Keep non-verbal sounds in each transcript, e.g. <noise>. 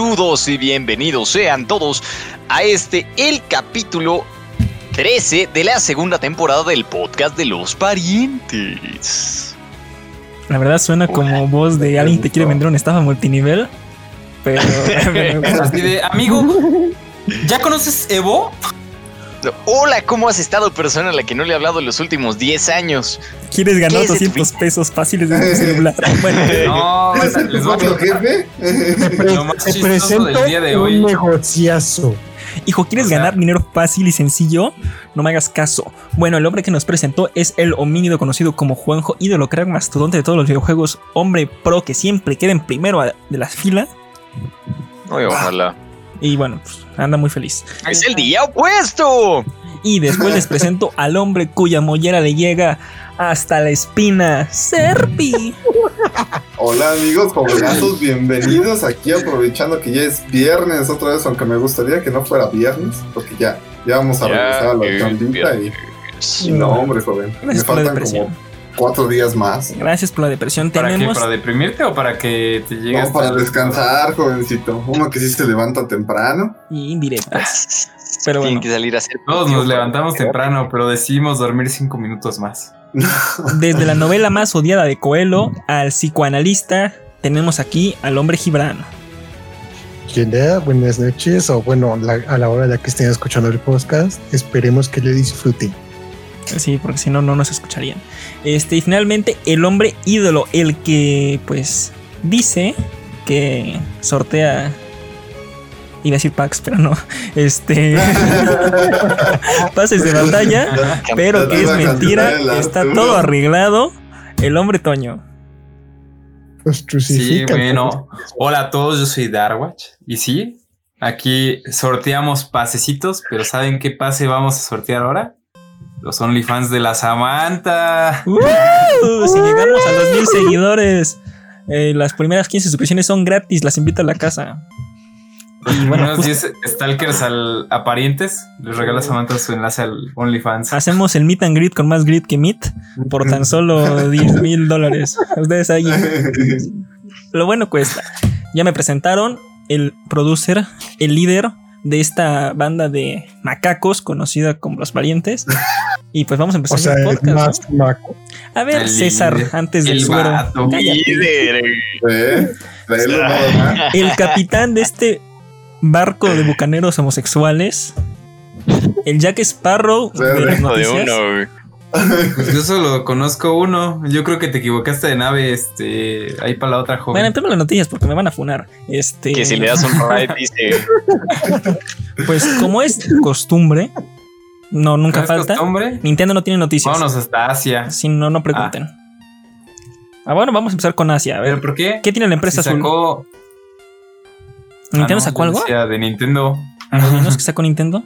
Saludos y bienvenidos sean todos a este, el capítulo 13 de la segunda temporada del podcast de los parientes. La verdad suena como voz de alguien que te quiere vender una estafa multinivel. Pero. <laughs> <laughs> Así de, amigo, ¿ya conoces Evo? Hola, ¿cómo has estado, persona a la que no le he hablado en los últimos 10 años? ¿Quieres ganar 200 pesos fáciles de tu <laughs> celular? Bueno, <laughs> No, les voy a ¿Otro jefe? Lo más Te chistoso presento del día de un hoy. negociazo. hijo, ¿quieres O sea- ganar dinero fácil y sencillo? No me hagas caso. Bueno, el hombre que nos presentó es el homínido conocido como Juanjo, ídolo crack mastodonte de todos los videojuegos, hombre pro que siempre queda en primero de la fila. Ay, ojalá. Y bueno, pues, anda muy feliz. ¡Es el día opuesto! Y después les presento <laughs> al hombre cuya mollera le llega hasta la espina, Serpi. Hola amigos, jovenazos, bienvenidos aquí aprovechando que ya es viernes otra vez, aunque me gustaría que no fuera viernes, porque ya, ya vamos a Ya regresar a la es chambita y, y no hombre joven, me faltan como cuatro días más. Gracias por la depresión. ¿Para qué? Tenemos ¿Para deprimirte o para que te llegues No, para descansar, jovencito. Uno que sí se levanta temprano. y indirectas. Pero Tienen bueno, que salir a hacer. Todos nos levantamos temprano, pero decidimos dormir cinco minutos más. <laughs> desde la novela más odiada de Coelho al psicoanalista, tenemos aquí al hombre Gibran. Hola, buenas noches, o bueno, la- a la hora de que estén escuchando el podcast, esperemos que le disfruten. Sí, porque si no, no nos escucharían. Este, y finalmente, el hombre ídolo, el que, pues, dice que sortea. Iba a decir packs, pero no. <laughs> Este. <laughs> pases de batalla, pero que es mentira. Está todo arreglado. El hombre Toño. Sí, bueno. Hola a todos, yo soy Darwatch. Y sí, aquí sorteamos pasecitos, pero ¿saben qué pase vamos a sortear ahora? Los OnlyFans de la Samantha. ¡Uh! si llegamos a los mil <laughs> seguidores, eh, las primeras 15 suscripciones son gratis. Las invito a la casa. Y bueno, Unos justo 10 stalkers al, a parientes. Les regala Samantha su enlace al OnlyFans. hacemos el meet and greet con más grit que meet por tan solo <laughs> 10 mil dólares. Ustedes ahí. Lo bueno cuesta. Ya me presentaron el producer, el líder de esta banda de macacos conocida como Los Valientes. <laughs> Y pues vamos a empezar O sea, el es podcast. más ¿no? maco. A ver, El César, líder, antes del el suero. Líder. ¿Eh? Nada más. <laughs> El capitán de este barco de bucaneros homosexuales. El Jack Sparrow de las Hijo de noticias. uno, güey. Pues yo solo conozco uno. Yo creo que te equivocaste de nave, este, ahí para la otra Bueno, joven. empezamos las noticias porque me van a funar. Este, Que si le das un ride, <laughs> dice. Pues como es costumbre, no, nunca ¿No es falta. costumbre? Nintendo no tiene noticias. Vámonos hasta Asia. Si no, no pregunten. Ah. bueno, vamos a empezar con Asia. A ver, ¿Pero por qué? ¿qué tiene la empresa Si azul? sacó... ¿Nintendo Ah, no, sacó algo? de Nintendo. ¿No es que sacó Nintendo?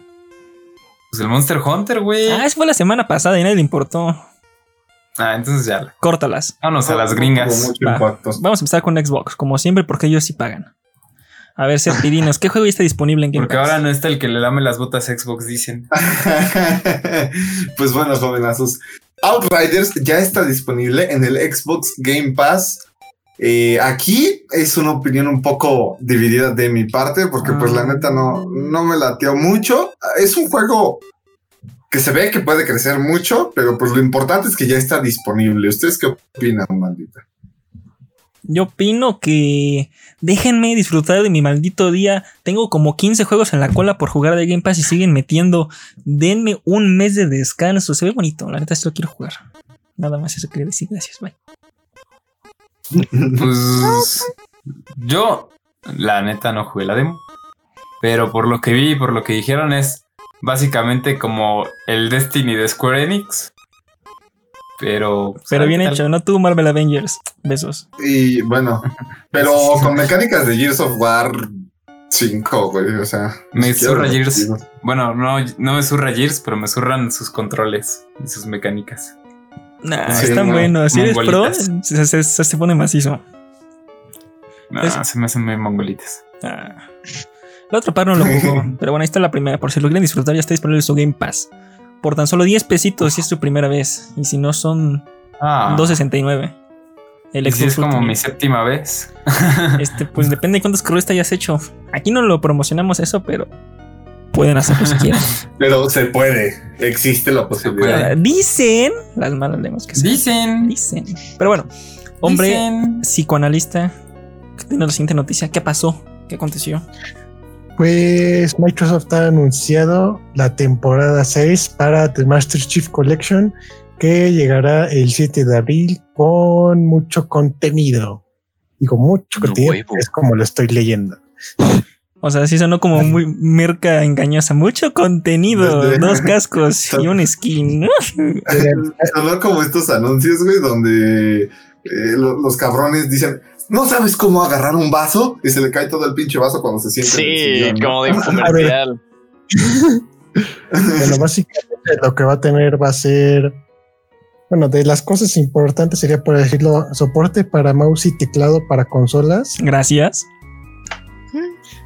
Pues el Monster Hunter, güey. Ah, eso fue la semana pasada y nadie le importó. Ah, entonces ya. Córtalas. Vámonos a las gringas. mucho Va. impacto. Vamos a empezar con Xbox, como siempre, porque ellos sí pagan. A ver, Serpidinos, <laughs> ¿qué juego ya está disponible en Game Porque Pass? ahora no está el que le lame las botas a Xbox, dicen. <laughs> pues bueno, jovenazos. Outriders ya está disponible en el Xbox Game Pass. Eh, aquí es una opinión un poco dividida de mi parte, porque pues la neta no, no me lateó mucho. Es un juego que se ve que puede crecer mucho, pero pues lo importante es que ya está disponible. ¿Ustedes qué opinan, maldita? Yo opino que déjenme disfrutar de mi maldito día. Tengo como 15 juegos en la cola por jugar de Game Pass y siguen metiendo. Denme un mes de descanso. Se ve bonito. La neta, esto quiero jugar. Nada más eso quería decir. Gracias. Bye. Pues yo, la neta, no jugué la demo. Pero por lo que vi y por lo que dijeron es básicamente como el Destiny de Square Enix. Pero. pues, Pero bien hecho. No tú, Marvel Avengers. Besos. Y bueno, pero con mecánicas de Gears of War 5, güey, o sea. Me lo Gears. Bueno, no, no me zurra Gears, pero me zurran sus controles y sus mecánicas. Nah, Sí, están no. buenos. Si eres pro, se, se- pone macizo. No, Es- se me hacen muy mongolitas. Ah. La otra par no lo jugó. <laughs> pero bueno, ahí está la primera. Por si lo quieren disfrutar, ya está disponible su Game Pass. Por tan solo 10 pesitos si es su primera vez. Y si no, son Ah, 2.69. El si es como mi séptima vez. Este, pues <laughs> depende de cuántos scrolls te hayas hecho. Aquí no lo promocionamos eso, pero pueden hacerlo si quieren. <laughs> Pero se puede. Existe la posibilidad. Dicen las malas lenguas que sí. Dicen. Dicen. Pero bueno, hombre dicen. psicoanalista, que tiene la siguiente noticia. ¿Qué pasó? ¿Qué aconteció? Pues Microsoft ha anunciado la temporada 6 para The Master Chief Collection que llegará el 7 de abril con mucho contenido. Digo mucho contenido, es como lo estoy leyendo. O sea, sí sonó como muy merca engañosa. Mucho contenido, <laughs> Desde- dos cascos <laughs> y un skin. Sonó como estos anuncios, güey, donde eh, lo- los cabrones dicen, ¿no sabes cómo agarrar un vaso? Y se le cae todo el pinche vaso cuando se siente. Sí, sillón, ¿no? como de <laughs> comercial. Bueno, básicamente lo que va a tener va a ser, bueno, de las cosas importantes sería, por decirlo, soporte para mouse y teclado para consolas, Gracias.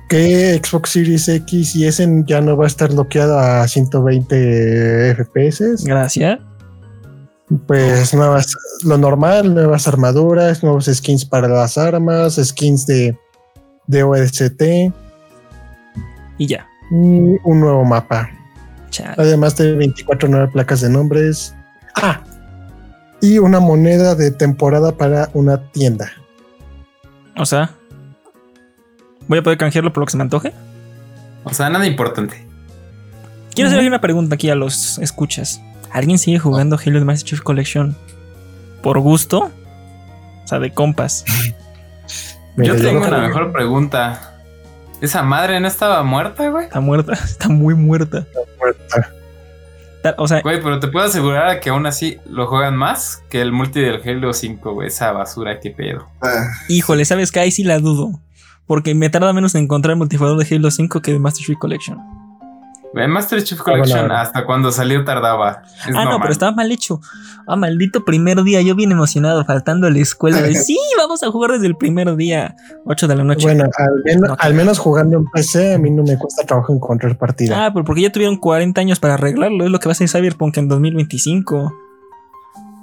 Que Xbox Series X y S ya no va a estar bloqueado a 120 FPS. Gracias. Pues nuevas, lo normal, nuevas armaduras, nuevos skins para las armas, skins de, de OST Y ya. y un nuevo mapa. Chale. Además de 24 nuevas placas de nombres. Ah, y una moneda de temporada para una tienda. O sea, voy a poder canjearlo por lo que se me antoje. O sea, nada importante. Quiero hacerle una pregunta aquí a los escuchas. ¿Alguien sigue jugando Halo The Master Chief Collection por gusto? O sea, de compas. <laughs> Yo tengo una mejor pregunta. ¿Esa madre no estaba muerta, güey? Está muerta, <laughs> está muy muerta. Ta- O sea, Güey, pero te puedo asegurar que aún así lo juegan más que el multi del Halo 5, güey. Esa basura, qué pedo. Ah, híjole, ¿sabes qué? Ahí sí la dudo. Porque me tarda menos en encontrar el multijugador de Halo 5 que de Master Chief Collection. Güey, Master Chief Ah, bueno, Collection hasta cuando salió tardaba. Es ah, no, normal. pero estaba mal hecho. Ah, maldito primer día. Yo bien emocionado, faltando a la escuela. De, <laughs> sí, vamos a jugar desde el primer día, 8 de la noche. Bueno, al menos, No, al menos jugando en PC, a mí no me cuesta trabajo encontrar partida. Ah, pero porque ya tuvieron 40 años para arreglarlo. Es lo que va a hacer Cyberpunk en 2025.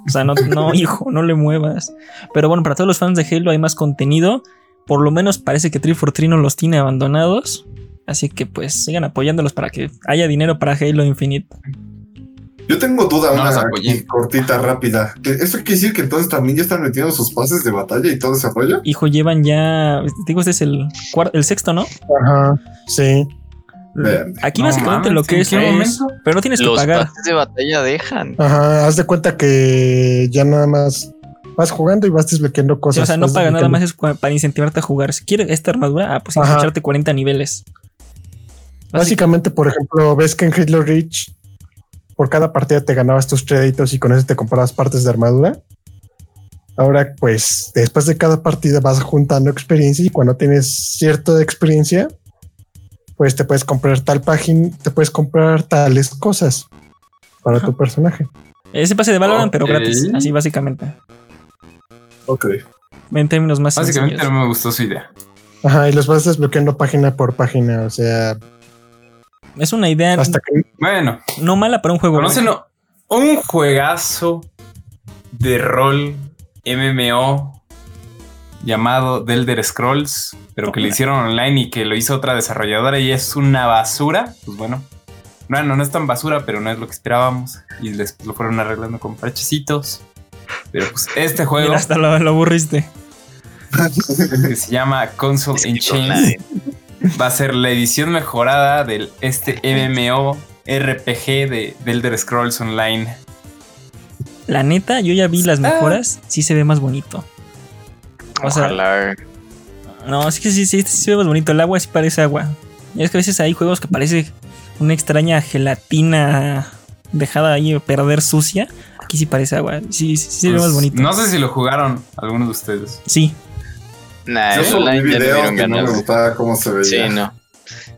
O sea, no, no, <laughs> hijo, no le muevas. Pero bueno, para todos los fans de Halo hay más contenido. Por lo menos parece que 343 no los tiene abandonados. Así que pues sigan apoyándolos para que haya dinero para Halo Infinite. Yo tengo duda, No una los aquí, cortita, rápida. ¿Eso quiere decir que entonces también ya están metiendo sus pases de batalla y todo ese rollo? Hijo, llevan ya. Digo, este es el, cuar- el sexto, ¿no? Ajá, sí. Vean. Aquí No básicamente mames, lo que ¿en es, es- momento? Pero no tienes que Los pagar. pases de batalla dejan. Ajá, haz de cuenta que ya nada más vas jugando y vas desbloqueando Sí, cosas. o sea, no paga nada más es para incentivarte a jugar. Si quieres esta armadura, ah, pues echarte 40 niveles. Básicamente, por ejemplo, ves que en Halo Reach por cada partida te ganabas tus créditos y con eso te comprabas partes de armadura. Ahora, pues, después de cada partida vas juntando experiencia y cuando tienes cierta experiencia, pues te puedes comprar tal página, te puedes comprar tales cosas para tu personaje. Ese pase de Valorant, pero gratis. Así básicamente. Ok. En términos más Básicamente sencillos. no me gustó su idea. Ajá, y los vas desbloqueando página por página, o sea, Es una idea hasta que Bueno, no mala para un juego. ¿conocen bueno. un juegazo de rol MMO llamado The Elder Scrolls, pero que lo hicieron online y que lo hizo otra desarrolladora y es una basura? Pues bueno, bueno, no es tan basura, pero no es lo que esperábamos y les lo fueron arreglando con parchecitos. Pero pues este juego Mira, hasta lo, lo aburriste. que se llama Console Es in Chains va a ser la edición mejorada del este MMO RPG de, de Elder Scrolls Online. La neta, yo ya vi las mejoras. Sí se ve más bonito. O sea, Ojalá. no, sí que sí, sí, sí se ve más bonito. El agua sí parece agua. Y es que a veces hay juegos que parece una extraña gelatina dejada ahí a perder sucia. Aquí sí parece agua. Sí, sí, sí se ve Pues, más bonito. No sé si lo jugaron algunos de ustedes. Sí. Nah, Yo solo vi videos que no me gustaba cómo se veía. Sí, no.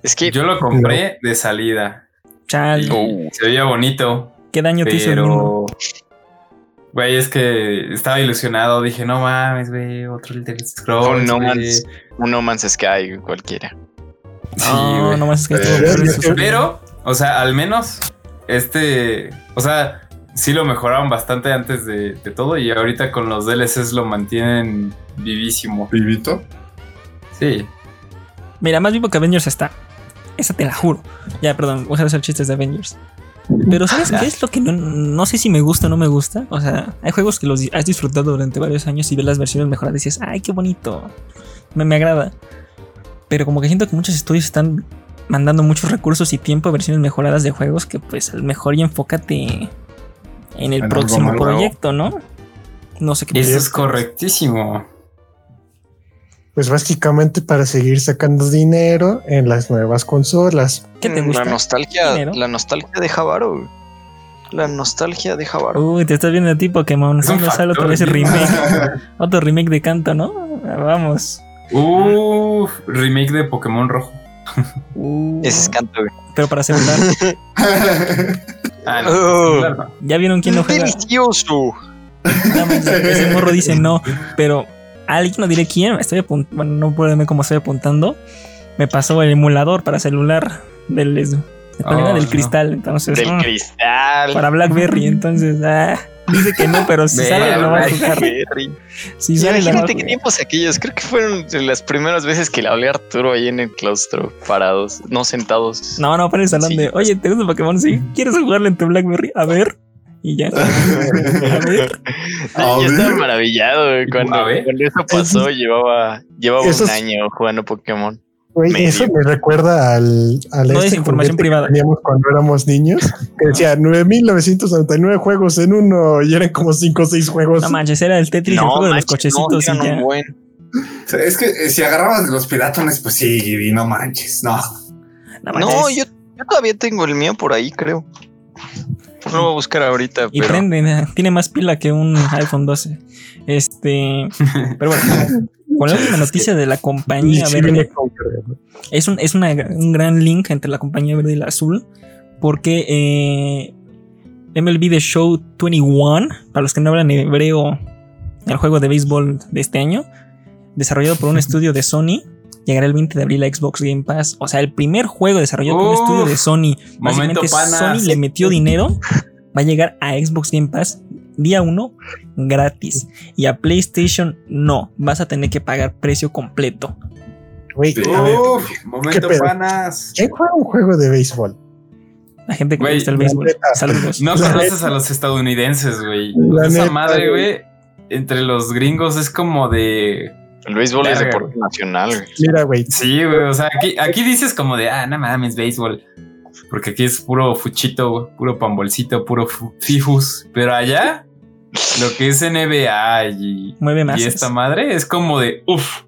Es que. Yo lo compré de salida. Chale. Oh, Se veía bonito, ¿Qué daño te hizo el mundo? pero... Güey, es que estaba ilusionado. Dije, no mames, güey, otro Elder Scrolls. No güey". Man's- un No Man's Sky cualquiera. Sí, No, no más es que Eh, Pero, o sea, al menos este, o sea, sí lo mejoraron bastante antes de, de todo y ahorita con los DLCs lo mantienen vivísimo. Vivito. Sí. Mira, más vivo que Avengers está. Esa te la juro. Ya, perdón, voy a hacer chistes de Avengers. Pero ¿sabes qué es lo que no, no sé si me gusta o no me gusta? O sea, hay juegos que los has disfrutado durante varios años y ves las versiones mejoradas y dices, ay, qué bonito. Me, me agrada. Pero como que siento que muchos estudios están mandando muchos recursos y tiempo a versiones mejoradas de juegos que pues al mejor y enfócate en el En próximo proyecto, ¿no? No sé qué Eso es correctísimo. Pues básicamente para seguir sacando dinero en las nuevas consolas. ¿Qué te gusta? La nostalgia, Dinero. la nostalgia de Javaro. La nostalgia de Javaro. Uy, te estás viendo a ti Pokémon. Es un ¿Cuándo sale otra vez remake? <laughs> Otro remake de canto, ¿no? Vamos. Uf, remake de Pokémon Rojo. Uh, Ese es canto, güey. pero para celular. <laughs> Ah, no, no. ¿Ya vieron quién lo juega? Delicioso. No ese morro dice no, pero alguien no diré quién. Estoy apuntando, bueno, no puedo verme cómo estoy apuntando. Me pasó el emulador para celular del. Oh, del no. cristal. Entonces, Del mm, cristal. para Blackberry. Entonces, ah, dice que no, pero si sale lo va a jugar. Berry. Si sale lo va a Imagínate qué tiempos aquellos. Creo que fueron las primeras veces que le hablé a Arturo ahí en el claustro, parados, no sentados. No, no, para el salón Sí. de, oye, ¿te gusta Pokémon? Sí, ¿quieres jugarlo en tu Blackberry? A ver. Y ya. <laughs> <laughs> A ver. Yo estaba maravillado güey, cuando, cuando eso pasó. Llevaba, llevaba un año jugando Pokémon. Güey, eso me recuerda al, al No es este información juguete que privada. teníamos cuando éramos niños, que decía 9.999 juegos en uno y eran como 5 o 6 juegos. No manches, era el Tetris, el juego de los cochecitos no, y ya. buen. Es que eh, si agarrabas de los piratones, pues sí, y no manches. No. No, No, yo, yo todavía tengo el mío por ahí, creo. No lo voy a buscar ahorita, Y pero prende, tiene más pila que un iPhone 12. Este, <laughs> pero bueno, con la última noticia de la compañía sí verde, es un, es una- un gran link entre la compañía verde y la azul, porque eh, MLB The Show 21, para los que no hablan hebreo, el juego de béisbol de este año, desarrollado por un <laughs> estudio de Sony, llegará el 20 de abril a Xbox Game Pass. O sea, el primer juego desarrollado por un estudio de Sony. momento Básicamente panas. Sony le metió dinero, va a llegar a Xbox Game Pass día 1 gratis. Y a PlayStation no, vas a tener que pagar precio completo. Güey, Sí. a ver, Uf, ¿Qué momento pedo? panas. ¿quién juega un juego de béisbol? La gente que gusta el béisbol. Saludos. No La conoces neta. a los estadounidenses, güey. La Esa neta, madre, güey, entre los gringos es como de. El béisbol es deporte nacional. güey. Mira, güey, Sí, güey. O sea, aquí, aquí dices como de, ah, no mames, béisbol. Porque aquí es puro fuchito, güey, puro pambolcito, puro fifus. Pero allá, lo que es NBA y, Mueve y más. esta madre es como de, uff,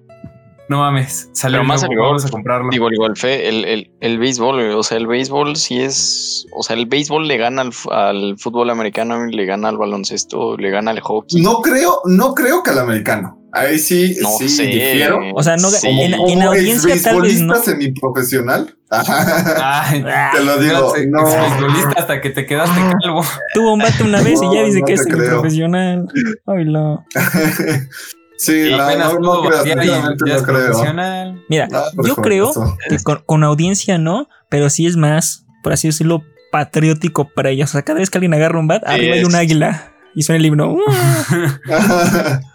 no mames, salió Pero más nuevo, el vamos a comprarlo. Digo, el golfe, el, el, el béisbol, güey, o sea, el béisbol sí es, o sea, el béisbol le gana al, al fútbol americano, le gana al baloncesto, le gana al hockey. No creo, no creo que al americano. Ahí sí, No sí sé. difiero. O sea, no- Sí. en- Como, en como audiencia tal vez no. semiprofesional. <laughs> Ay, Te lo digo, no. exfutbolista hasta que te quedaste calvo. Tuvo un bate una vez y ya dice no que es te creo. profesional. Ay, no. <laughs> sí, Apenas no, no creo, y ya es creo. Mira, yo creo eso. que con, con audiencia no, pero sí es más, por así decirlo, patriótico para ellos. O sea, cada vez que alguien agarra un bat, Sí, arriba hay un águila y suena el himno. <laughs>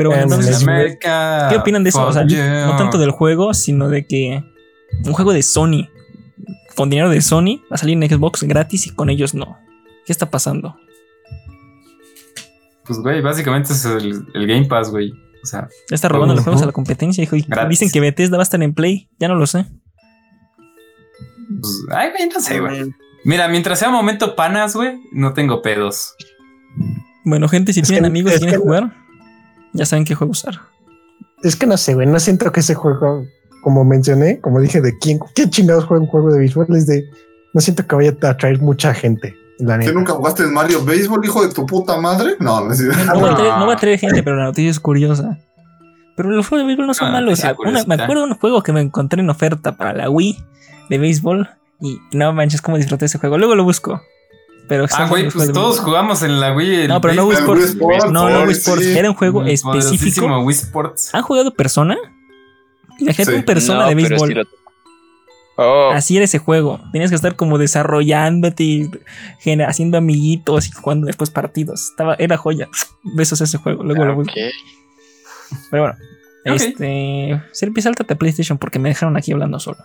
Pero bueno, En entonces, América, ¿qué opinan de eso? O sea, no tanto del juego, sino de que un juego de Sony, con dinero de Sony, va a salir en Xbox gratis y con ellos no. ¿Qué está pasando? Pues, güey, básicamente es el, el Game Pass, güey. O sea, Ya está robando los juegos a la competencia. hijo, y Gratis. dicen que Bethesda va a estar en Play. Ya no lo sé. pues, ay, güey, no sé, güey. Mira, mientras sea momento panas, güey, no tengo pedos. Bueno, gente, si Es tienen que- amigos y quieren que- jugar, ya saben qué juego usar. es que no sé, güey, no siento que ese juego, como mencioné, como dije, de quién, qué chingados juega un juego de béisbol, es de, no siento que vaya a atraer mucha gente, la ¿Que neta. nunca jugaste en Mario Béisbol, hijo de tu puta madre? No, no No, va a traer, no <laughs> va a traer gente, pero la noticia es curiosa. Pero los juegos de béisbol no son Ah, malos. Ah, una- me acuerdo de un juego que me encontré en oferta para la Wii de béisbol y no manches cómo disfruté ese juego. Luego lo busco. Pero Ah, güey, pues todos jugamos en la Wii. el No, pero no Wii. Sports. El Wii Sports, No, no Wii sí. Sports. Era un juego específico. Wii Sports. ¿Han jugado Persona? Imagínate Sí. un Persona No, de béisbol. Oh, Así era ese juego. Tenías que estar como desarrollándote y gener- haciendo amiguitos y jugando después partidos. Estaba, era joya. <tsk> Besos a ese juego. Luego lo busco. Pero bueno. Ok. Este. Serpi, sáltate a PlayStation porque me dejaron aquí hablando solo.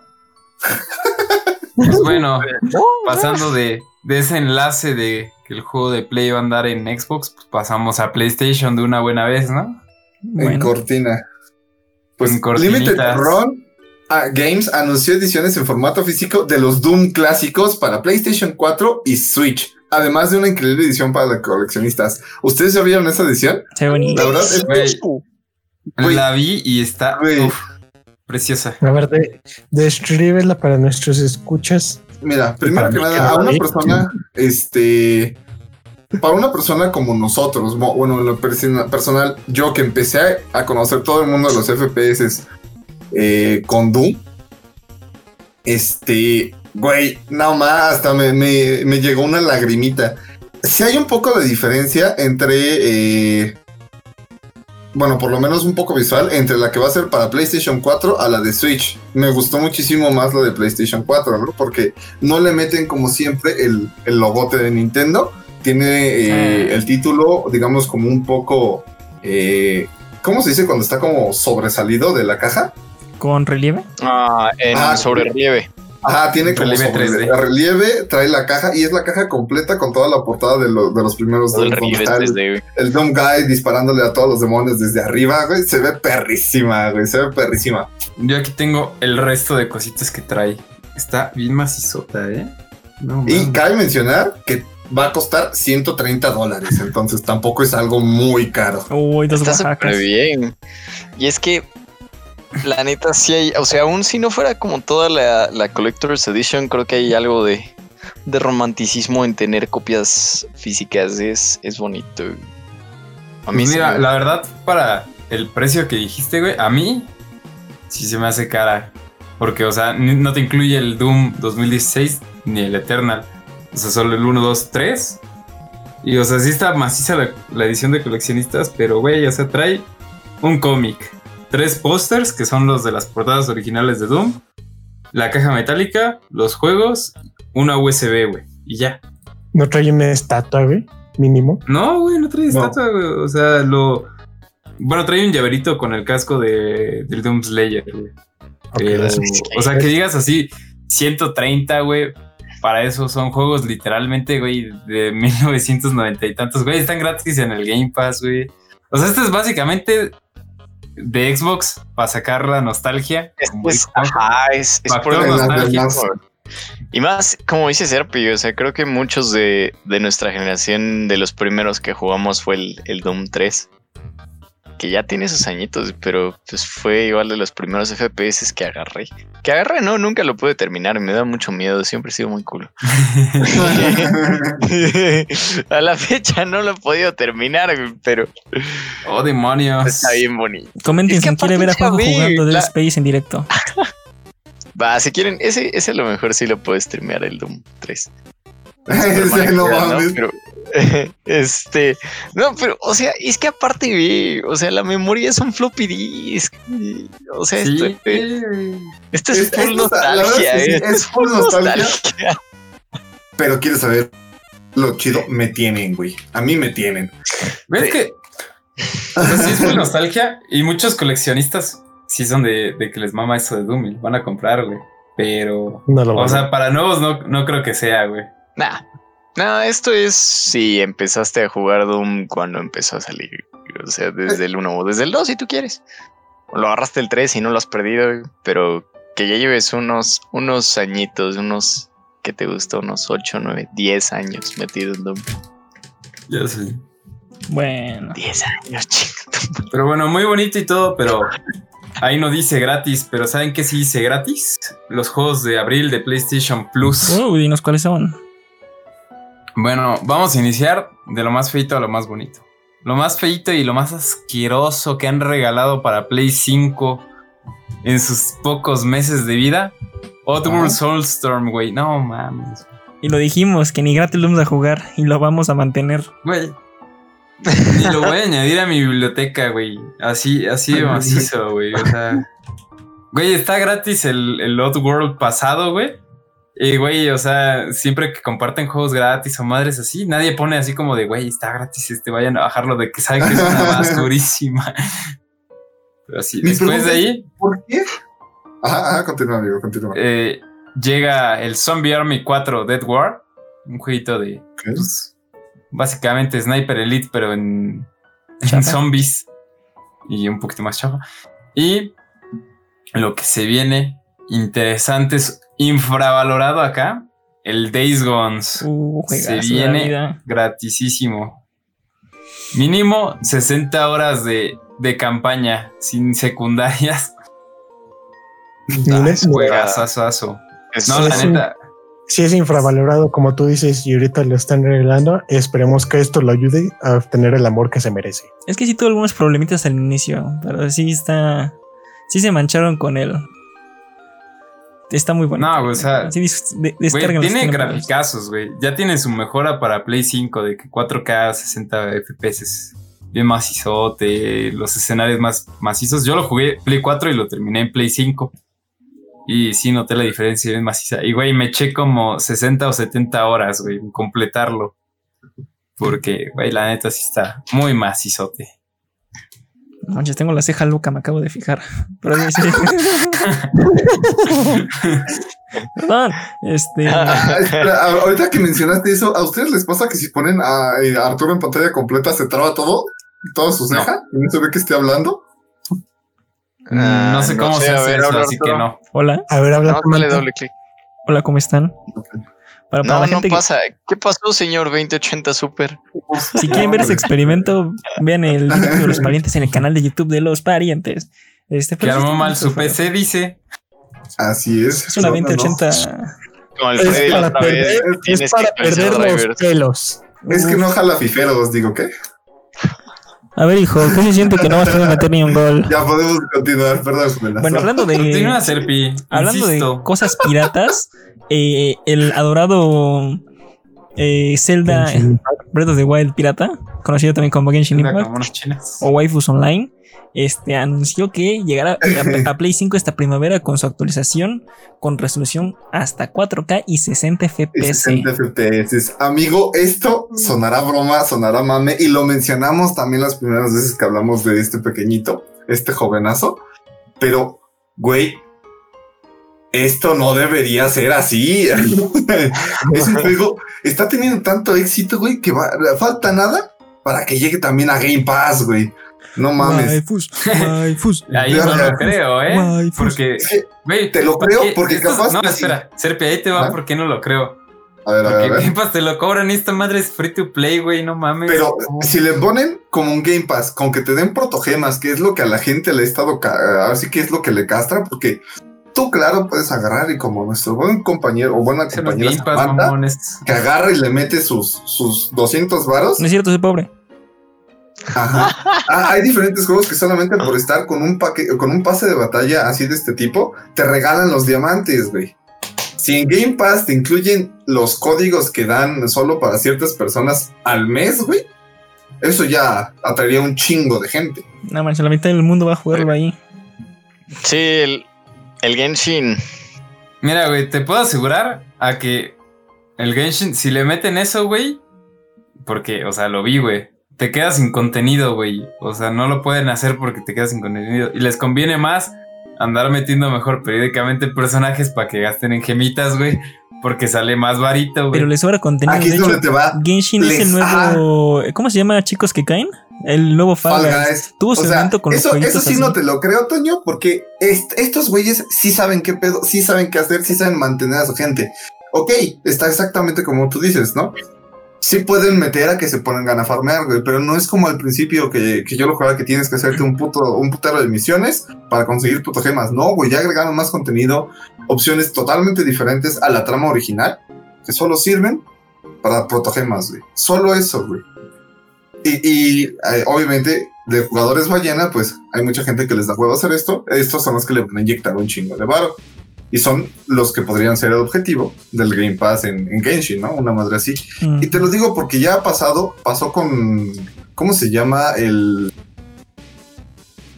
Pues bueno, <laughs> pasando de, de ese enlace de que el juego de Play va a andar en Xbox, pues pasamos a PlayStation de una buena vez, ¿no? En Bueno, cortina. Pues En. Limited Run ah, Games anunció ediciones en formato físico de los Doom clásicos para PlayStation 4 y Switch. Además de una increíble edición para los coleccionistas. ¿Ustedes ya vieron esa edición? se ve bonito. La verdad es la vi y está uf, preciosa. A ver, de, descríbela para nuestros escuchas. Mira, primero que nada, no a una persona, este, para una persona como nosotros, bueno, en lo persona- personal, yo que empecé a, conocer todo el mundo de los FPS eh, con Doom, este, güey, nada más, hasta me, me- me llegó una lagrimita. Si hay un poco de diferencia entre, eh, bueno, por lo menos un poco visual, entre la que va a ser para PlayStation 4 a la de Switch. Me gustó muchísimo más la de PlayStation 4, ¿no? Porque no le meten como siempre el, el logote de Nintendo. Tiene eh, el título, digamos, como un poco... eh, ¿Cómo se dice cuando está como sobresalido de la caja? Con relieve. Ah, en Ah, sobre relieve. Ajá, tiene como Relieve sobre- 3D. relieve, trae la caja y es la caja completa con toda la portada de, lo- de los primeros Todo el el- 3D, güey. el Doom Guy disparándole a todos los demonios desde arriba, güey. Se ve perrísima, güey. Se ve perrísima. Yo aquí tengo el resto de cositas que trae. Está bien macizota, ¿eh? No, Y cabe mencionar que va a costar 130 dólares. Entonces tampoco es algo muy caro. Uy, dos Está súper bien. Y es que, la neta, sí hay, o sea, aún si no fuera como toda la, la Collector's Edition, creo que hay algo de, de romanticismo en tener copias físicas. Es, es bonito. A mí Pues mira, me- la verdad, para el precio que dijiste, güey, a mí sí se me hace cara. Porque, o sea, no te incluye el Doom 2016 ni el Eternal. O sea, solo el 1, 2, 3. Y, o sea, sí está maciza la, la edición de coleccionistas, pero, güey, o sea, trae un cómic, tres pósters, que son los de las portadas originales de Doom, la caja metálica, los juegos, una USB, güey, y ya. No trae una estatua, güey, mínimo. No, güey, no trae No. estatua, güey. O sea, lo. Bueno, trae un llaverito con el casco de, del Doom Slayer, güey. Pero, sí. o sea, que digas así, 130, güey. Para eso son juegos literalmente, güey, de 1990 y tantos, güey. Están gratis en el Game Pass, güey. O sea, este es básicamente de Xbox para sacar la nostalgia. Es, como es- dijo Juanjo. ajá, es, es por nostálgico. nostálgico. Y más, como dice Serpi, o sea, creo que muchos de, de nuestra generación, de los primeros que jugamos fue el, el Doom 3. Que ya tiene sus añitos, pero pues fue igual de los primeros FPS que agarré. Que agarré, no, nunca lo pude terminar, me da mucho miedo, siempre he sido muy cool. <laughs> <laughs> A la fecha no lo he podido terminar, pero Oh, demonios. está bien bonito. Comenten Es que si quiere ver a Juanjo jugando Dead la- Space en directo. <laughs> Va, si quieren, ese, ese a lo mejor sí lo puedes streamear el Doom 3. Ese no mames. Pero, <laughs> este, no, pero, o sea, es que aparte, güey, o sea, la memoria es un floppy disk. güey. O sea, Sí, esto, es, Es- full es nostalgia, es eh, es full nostalgia. nostalgia. Pero quieres saber lo chido, me tienen, güey. A mí me tienen. ¿Ves que? O sea, sí es muy nostalgia y muchos coleccionistas sí son de, de que les mama eso de Doom y van a comprar, güey. Pero, No lo o sea, para nuevos no, no creo que sea, güey. Nah, no, esto es si empezaste a jugar Doom cuando empezó a salir. O sea, desde el 1 o desde el 2 si tú quieres. O lo agarraste el 3 y no lo has perdido, pero que ya lleves unos, unos añitos, unos que te gustó, unos 8, 9, 10 años metido en Doom. Ya sé. Bueno. 10 años, <laughs> chico. Pero bueno, muy bonito y todo, pero ahí no dice gratis. Pero ¿saben qué sí dice gratis? Los juegos de abril de PlayStation Plus. Uy, dinos cuáles son. Bueno, vamos a iniciar de lo más feito a lo más bonito. Lo más feito y lo más asqueroso que han regalado para Play 5 en sus pocos meses de vida. Oddworld Soulstorm, güey. No mames. Y lo dijimos, que ni gratis lo vamos a jugar y lo vamos a mantener. Güey. <laughs> Ni lo voy a añadir a mi biblioteca, güey. Así, así de macizo, güey. O sea. Güey, está gratis el, el World pasado, güey. Y, güey, o sea, siempre que comparten juegos gratis o madres así, nadie pone así como de, güey, está gratis, este, vayan a bajarlo de que saben que es una <laughs> más durísima. Pero así, después de ahí... ¿Por qué? Ajá, ajá, continúa, amigo, continúa. Eh, llega el Zombie Army 4 Dead War, un jueguito de... ¿Qué es? Básicamente Sniper Elite, pero en, en zombies y un poquito más chafa. Y lo que se viene interesante es infravalorado acá. El Days Gone Uh, se viene gratisísimo. Mínimo 60 horas de, de campaña sin secundarias. Les- Juegazazazo. No, la neta. Si es infravalorado, como tú dices, y ahorita lo están regalando, esperemos que esto lo ayude a obtener el amor que se merece. Es que sí tuvo algunos problemitas al inicio, pero sí está. Sí se mancharon con él. Está muy bueno. No, güey, o sea, Sí, de- Güey, tiene graficazos, güey. Ya tiene su mejora para Play 5 de que 4K 60 FPS. Bien macizote, los escenarios más macizos. Yo lo jugué Play 4 y lo terminé en Play 5. Y sí noté la diferencia bien maciza. Y güey, me eché como 60 o 70 horas, güey, en completarlo. Porque, güey, la neta sí está muy macizote. No manches, tengo la ceja loca, me acabo de fijar. Pero sí. <laughs> Perdón. Este. Ah, espera, a- ahorita que mencionaste eso, ¿a ustedes les pasa que si ponen a, eh, a Arturo en pantalla completa se traba todo? ¿Toda su No. ceja? ¿Y no se ve que esté hablando? Ah, no sé cómo se a hace ver, eso, así que no. Hola, A ver, habla No, dale doble clic. hola, ¿cómo están? Para, para No, la no que- pasa. ¿Qué pasó, señor 2080 Super? si quieren ver ese <laughs> experimento, vean el <laughs> video de los parientes en el canal de YouTube de los parientes. Este, Que armó mal su PC, dice. Así es. Es una No, no, no. 2080. Como el Es la para otra perder, vez. es para perder los drivers. pelos. Es que no jala fiferos, digo, ¿qué? A ver, hijo, ¿qué se siente que no vas a poder meter ni un gol? <laughs> Ya podemos continuar, perdón. Bueno, hablando de. Continúa, Serpi. Hablando Insisto. de cosas piratas, eh, el adorado eh, Zelda Breath of the Wild pirata, conocido también como Genshin Impact o Waifus Online, este anunció que llegará a, Play 5 esta primavera con su actualización con resolución hasta 4K y 60 FPS. 60 FPS. Amigo, esto sonará broma, sonará mame, y lo mencionamos también las primeras veces que hablamos de este pequeñito, este jovenazo, pero, güey, esto no debería ser así. <laughs> es un juego, está teniendo tanto éxito, güey, que falta nada para que llegue también a Game Pass, güey. No mames. Waifus, waifus, <laughs> Ahí no lo creo, ¿eh? Waifus. Porque, Te lo ¿por creo porque Estos- capaz No, espera, Serpi, ahí te va ¿Ah? porque no lo creo. A ver, a ver, Porque a ver. Game Pass te lo cobran y esta madre es free to play, güey, no mames. Pero si le ponen como un Game Pass, con que te den protogemas, que es lo que a la gente le ha estado, así que es lo que le castra, porque tú, claro, puedes agarrar y como nuestro buen compañero o buena compañera Samantha, que agarra y le mete sus, sus 200 varos. No es cierto, soy pobre. Ajá. Ah, hay diferentes juegos que solamente por estar con un paque, con un pase de batalla así de este tipo, te regalan los diamantes, güey. Si en Game Pass te incluyen los códigos que dan solo para ciertas personas al mes, güey, eso ya atraería un chingo de gente. No manches, la mitad del mundo va a jugarlo ahí. Sí, el, el Genshin. Mira, güey, te puedo asegurar a que el Genshin, si le meten eso, güey, porque, o sea, lo vi, güey, te quedas sin contenido, güey. O sea, no lo pueden hacer porque te quedas sin contenido. Y les conviene más andar metiendo mejor periódicamente personajes para que gasten en gemitas, güey, porque sale más varito, güey. Pero le sobra contenido. Aquí es donde te va Genshin es Les- el nuevo. ¿Cómo se llama, chicos que caen? El nuevo Fall, Fall Guys. Guys. Tuvo O su sea, evento con los eso, jueguitos eso sí así. no te lo creo, Toño, porque est- estos güeyes sí saben qué pedo, sí saben qué hacer, sí saben mantener a su gente. Ok, está exactamente como tú dices, ¿no? Sí pueden meter a que se pongan a farmear, güey, pero no es como al principio que, que yo lo jugaba que tienes que hacerte un puto, un putero de misiones para conseguir puto gemas. No, güey, ya agregaron más contenido, opciones totalmente diferentes a la trama original, que solo sirven para protogemas, güey. Solo eso, güey. Y, y, eh, obviamente, de jugadores ballena, pues hay mucha gente que les da juego hacer esto. Estos son los que le van a inyectar un chingo de varo. Y son los que podrían ser el objetivo del Game Pass en, en Genshin, ¿no? Una madre así. Mm. Y te lo digo porque ya ha pasado, pasó con. ¿Cómo se llama? El.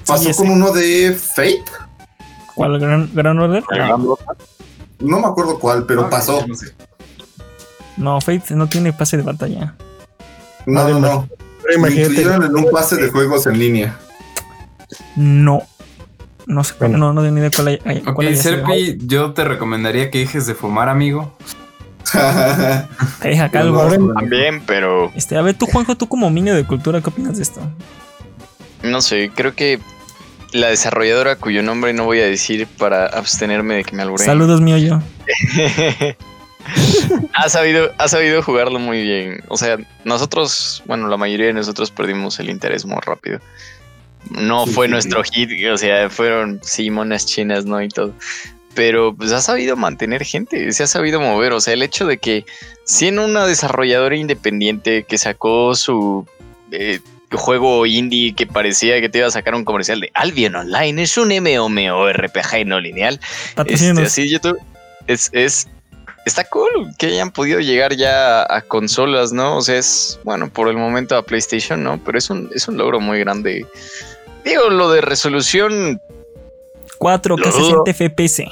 Pasó Sí, con uno de Fate. ¿Cuál gran, gran order? No me acuerdo cuál, pero Ah, pasó. no sé. No, Fate no tiene pase de batalla. No, no, no. Pero Lo imagínate. incluyeron en un pase de juegos en línea. No. No sé, Bueno. no, no tengo ni idea cuál, hay, Ok, cuál sido. Serpi, yo te recomendaría que dejes de fumar, amigo. Te deja calvo. Ahora en- También, pero Este, a ver, tú, Juanjo, tú como niño de cultura, ¿qué opinas de esto? no sé, creo que la desarrolladora cuyo nombre no voy a decir para abstenerme de que me alburen. Saludos, mío yo. <laughs> ha sabido, ha sabido jugarlo muy bien. O sea, nosotros, bueno, la mayoría de nosotros perdimos el interés muy rápido. No Sí, fue sí, nuestro hit, o sea, fueron sí monas chinas, ¿no? Y todo. Pero pues ha sabido mantener gente, se ha sabido mover. O sea, el hecho de que siendo una desarrolladora independiente que sacó su eh, juego indie que parecía que te iba a sacar un comercial de Albion Online, es un MMORPG no lineal. Este, así YouTube es, es está cool que hayan podido llegar ya a, a consolas, ¿no? O sea, es bueno por el momento a PlayStation, ¿no? Pero es un, es un logro muy grande. Digo, lo de resolución 4K Lo dudo. 60 FPS.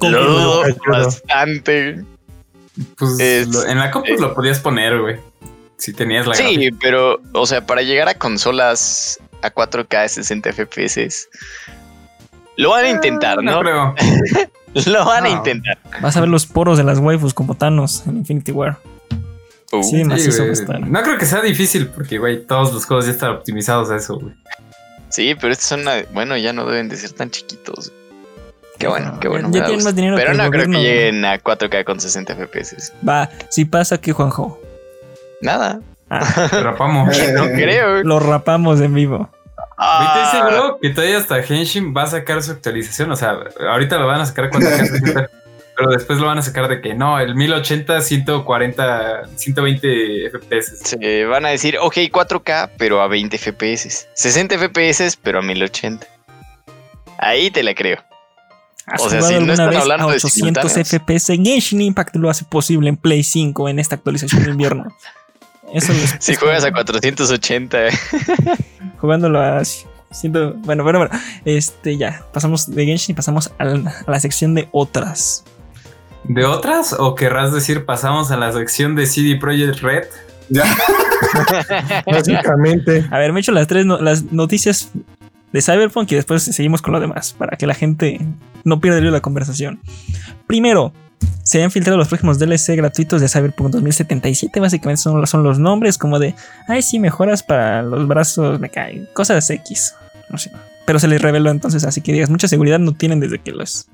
lo dudo bastante. Pues Es- lo- en la compu eh. lo podías poner, güey. Si tenías la Sí, gráfica. pero, o sea, para llegar a consolas a 4K de 60 FPS, lo van a intentar, ¿no? No creo. <laughs> Lo van a intentar. Vas a ver los poros de las waifus como Thanos en Infinity War. Uh, Sí, Sí. No creo que sea difícil porque, güey, todos los juegos ya están optimizados a eso, güey. Sí, pero estos son, una- bueno, ya no deben de ser tan chiquitos. Qué bueno, qué bueno. Ya tienen más dinero Pero no creo que lleguen a 4K con 60 FPS. Va, si pasa que Juanjo. Nada. Ah, <laughs> rapamos. <laughs> No creo. lo rapamos en vivo. Ahorita Ah, estoy seguro que todavía hasta Henshin va a sacar su actualización. O sea, ahorita lo van a sacar cuando <laughs> sea 60, pero después lo van a sacar de que no, el 1080, 140, 120 FPS. se van a decir, ok, 4K, pero a 20 FPS. 60 FPS, pero a 1080. Ahí te la creo. ¿Has O sea, si no alguna están vez hablando a de 800 simultáneos. FPS? Genshin Impact lo hace posible en Play 5 en esta actualización de invierno. Eso es, <laughs> Si es juegas a como 480, jugándolo a siento, bueno, bueno, bueno, este ya pasamos de Genshin y pasamos al- a la sección de otras. ¿De otras? ¿O querrás decir pasamos a la sección de CD Projekt Red? Ya. <laughs> Básicamente, A ver, me he hecho las tres no- las noticias de Cyberpunk y después seguimos con lo demás para que la gente no pierda el hilo de la conversación. Primero, se han filtrado los próximos DLC gratuitos de Cyberpunk 2077. Básicamente son, son los nombres como de, ay, sí, mejoras para los brazos, me caen, cosas X. No sé. Pero se les reveló entonces, así que digas, mucha seguridad no tienen desde que los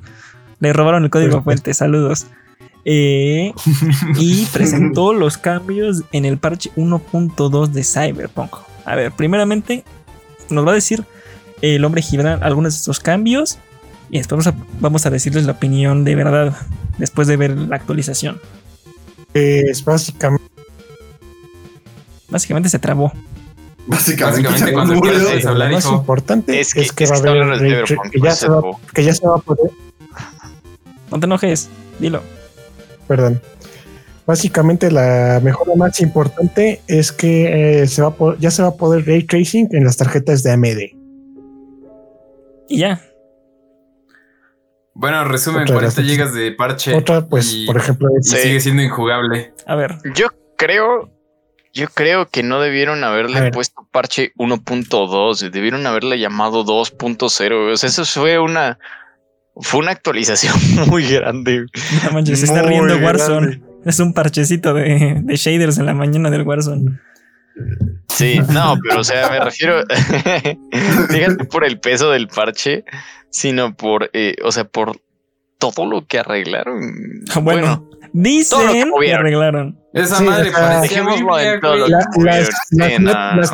le robaron el código Pues, fuente. Saludos. Eh, y <laughs> presentó los cambios en el parche 1.2 de Cyberpunk. A ver, primeramente nos va a decir el hombre Gibran algunos de estos cambios y después vamos a, vamos a decirles la opinión de verdad después de ver la actualización. es básicamente Básicamente se trabó. Básicamente, Básicamente, cuando <laughs> lo hablar, más hijo. importante es que, es que va a haber que ya, se va, que ya se va a poder, No te enojes, dilo. perdón. Básicamente la mejora más importante es que eh, se va a ya se va a poder ray tracing en las tarjetas de AMD. Y ya. Bueno, resumen, Otra 40 vez. gigas de parche. Otra, pues, y- por ejemplo, y es- Sí. sigue siendo injugable. A ver, Yo creo, yo creo que no debieron haberle puesto parche 1.2, debieron haberle llamado 2.0. O sea, eso fue una, fue una actualización <laughs> muy grande. no manches, se está riendo grande. Warzone. Es un parchecito de, de shaders en la mañana del Warzone. Sí, no, pero o sea, me refiero, <laughs> fíjate por el peso del parche, sino por, eh, o sea, por todo lo que arreglaron. <laughs> Bueno, todo lo que dicen que arreglaron. Esa Sí, madre parecía las,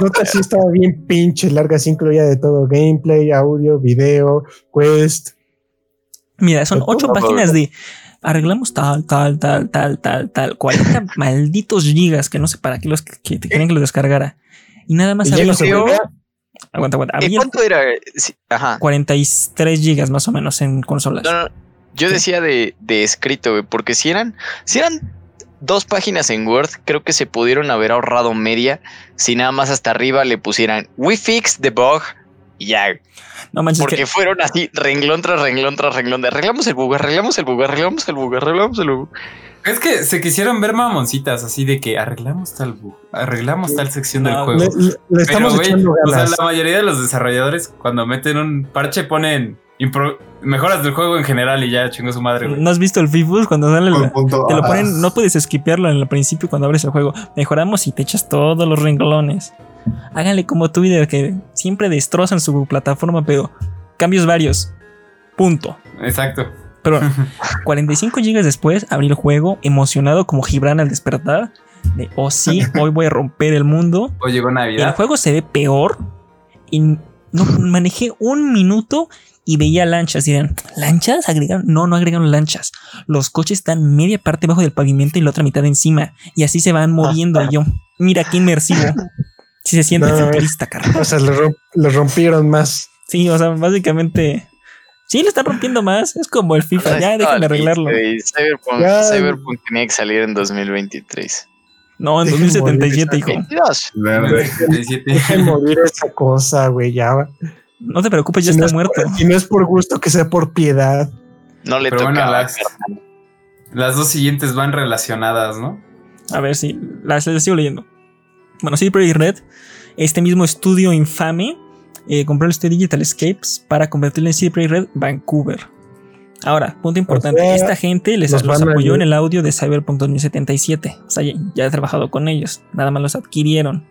notas no. sí estaban bien pinches largas, incluía de todo: gameplay, audio, video, quest. Mira, son Todo, ocho páginas de arreglamos tal, tal, tal, tal, tal, tal, 40 <laughs> malditos gigas que no sé para qué los que te querían que los descargara. Y nada más había aguanta, aguanta, Eh, había ¿Cuánto era? Sí, ajá. 43 gigas más o menos en consolas. No, no, yo decía de, de escrito, porque si eran, si eran dos páginas en Word, creo que se pudieron haber ahorrado media si nada más hasta arriba le pusieran We fixed the bug Y ya. No manches, Porque que fueron así, renglón tras renglón tras renglón. De arreglamos el bug, arreglamos el bug, arreglamos el bug, arreglamos el bug. Es que se quisieron ver mamoncitas, así de que arreglamos tal bug, arreglamos tal sección del juego. Le, le- le Pero, estamos güey, echando o sea, la mayoría de los desarrolladores cuando meten un parche ponen impro- mejoras del juego en general y ya chingó su madre, güey. ¿No has visto el FIFUS cuando sale la-. Te lo ponen, no puedes esquipearlo en el principio cuando abres el juego. Mejoramos y te echas todos los renglones. Háganle como Twitter, que siempre destrozan su plataforma, pero cambios varios. Punto. Exacto. Pero <laughs> 45 gigas después abrí el juego emocionado como Gibran al despertar. De, oh sí, hoy voy a romper el mundo. O llegó El Navidad. juego se ve peor y no manejé un minuto y veía lanchas. Dirán, ¿lanchas? ¿Agregaron? No, no agregaron lanchas. Los coches están media parte bajo del pavimento y la otra mitad encima. Y así se van moviendo. <laughs> Y yo, mira qué inmersivo. Si se siente No, futurista, carnal. O sea, romp- le rompieron más. Sí, o sea, básicamente. Sí, le están rompiendo más. Es como el FIFA. Ya, déjenme arreglarlo. Cyberpunk, Ya. Cyberpunk tenía que salir en 2023. No, en Dejen 2077, hijo. 22. Verde. 77. Dejen morir esa cosa, güey. Ya. No te preocupes, ya Si no está es por- muerto. Y no es por gusto, que sea por piedad. No le Pero toca. bueno, las, las dos siguientes van relacionadas, ¿no? A ver si las las sigo leyendo. Bueno, CD Projekt Red, este mismo estudio infame, eh, compró el estudio Digital Escapes para convertirlo en CD Projekt Red Vancouver. Ahora, punto importante, sea, esta gente les los apoyó en el audio de Cyberpunk 2077. O sea, ya, ya he trabajado con ellos, nada más los adquirieron.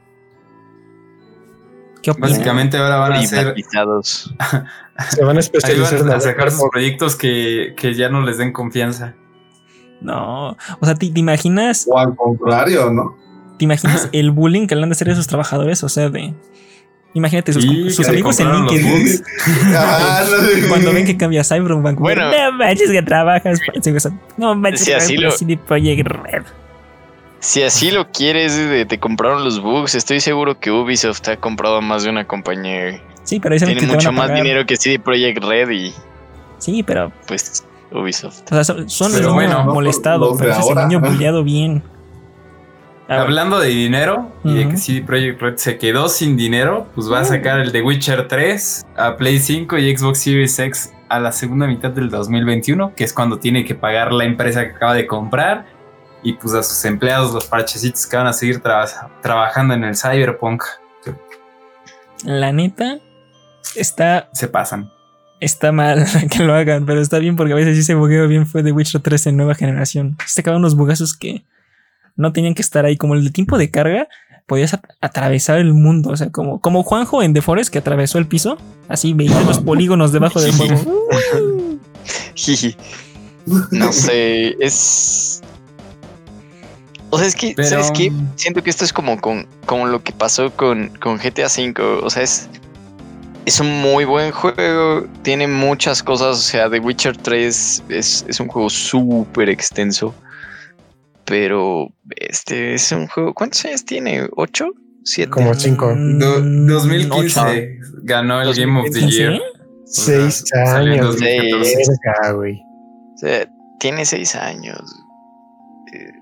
¿Qué? Básicamente ahora van a privatizados. <laughs> Se van a especializar van en a sacar sus proyectos que, que ya no les den confianza. No, o sea, ¿te, te imaginas, O al contrario, ¿no? Te imaginas el bullying que le han de hacer a esos trabajadores? O sea, de... Imagínate sus, Sí, sus amigos en los LinkedIn. <laughs> Ah, no. Cuando ven que cambia Cyberpunk Bueno. no manches que trabajas. No manches Si que así lo- CD Projekt Red. Si así lo quieres, de- te compraron los bugs. Estoy seguro que Ubisoft ha comprado más de una compañía. Sí, pero dicen Tiene que te van mucho más dinero que CD Projekt Red y Sí, pero pues Ubisoft. o sea, son, son Pero el niño bueno, molestado, los de pero es el niño bulleado bien. Hablando de dinero y de que CD Projekt Red se quedó sin dinero, pues va a sacar el The Witcher 3 a Play 5 y Xbox Series X a la segunda mitad del 2021, que es cuando tiene que pagar la empresa que acaba de comprar y pues a sus empleados los parchecitos que van a seguir traba- trabajando en el Cyberpunk la neta está, se pasan. está mal <laughs> que lo hagan, pero está bien porque a veces sí se bugueó bien fue The Witcher 3 en nueva generación. Se acaban unos bugazos que no tenían que estar ahí. Como el tiempo de carga, podías at- atravesar el mundo. O sea, como, como Juanjo en The Forest que atravesó el piso. Así veía los polígonos debajo del juego. <laughs> No sé, es. O sea, es que, Pero- ¿sabes qué? Siento que esto es como, con, como lo que pasó con, con GTA V. O sea, es, es un muy buen juego. Tiene muchas cosas. O sea, The Witcher 3 es, es un juego súper extenso. Pero este es un juego. ¿Cuántos años tiene? ¿Ocho? ¿Siete? Como cinco. Do- Mm, 2015 ocho. ganó el Game of the 2015, Year. Seis salió en años. 2014. Verga, güey. O sea, tiene seis años.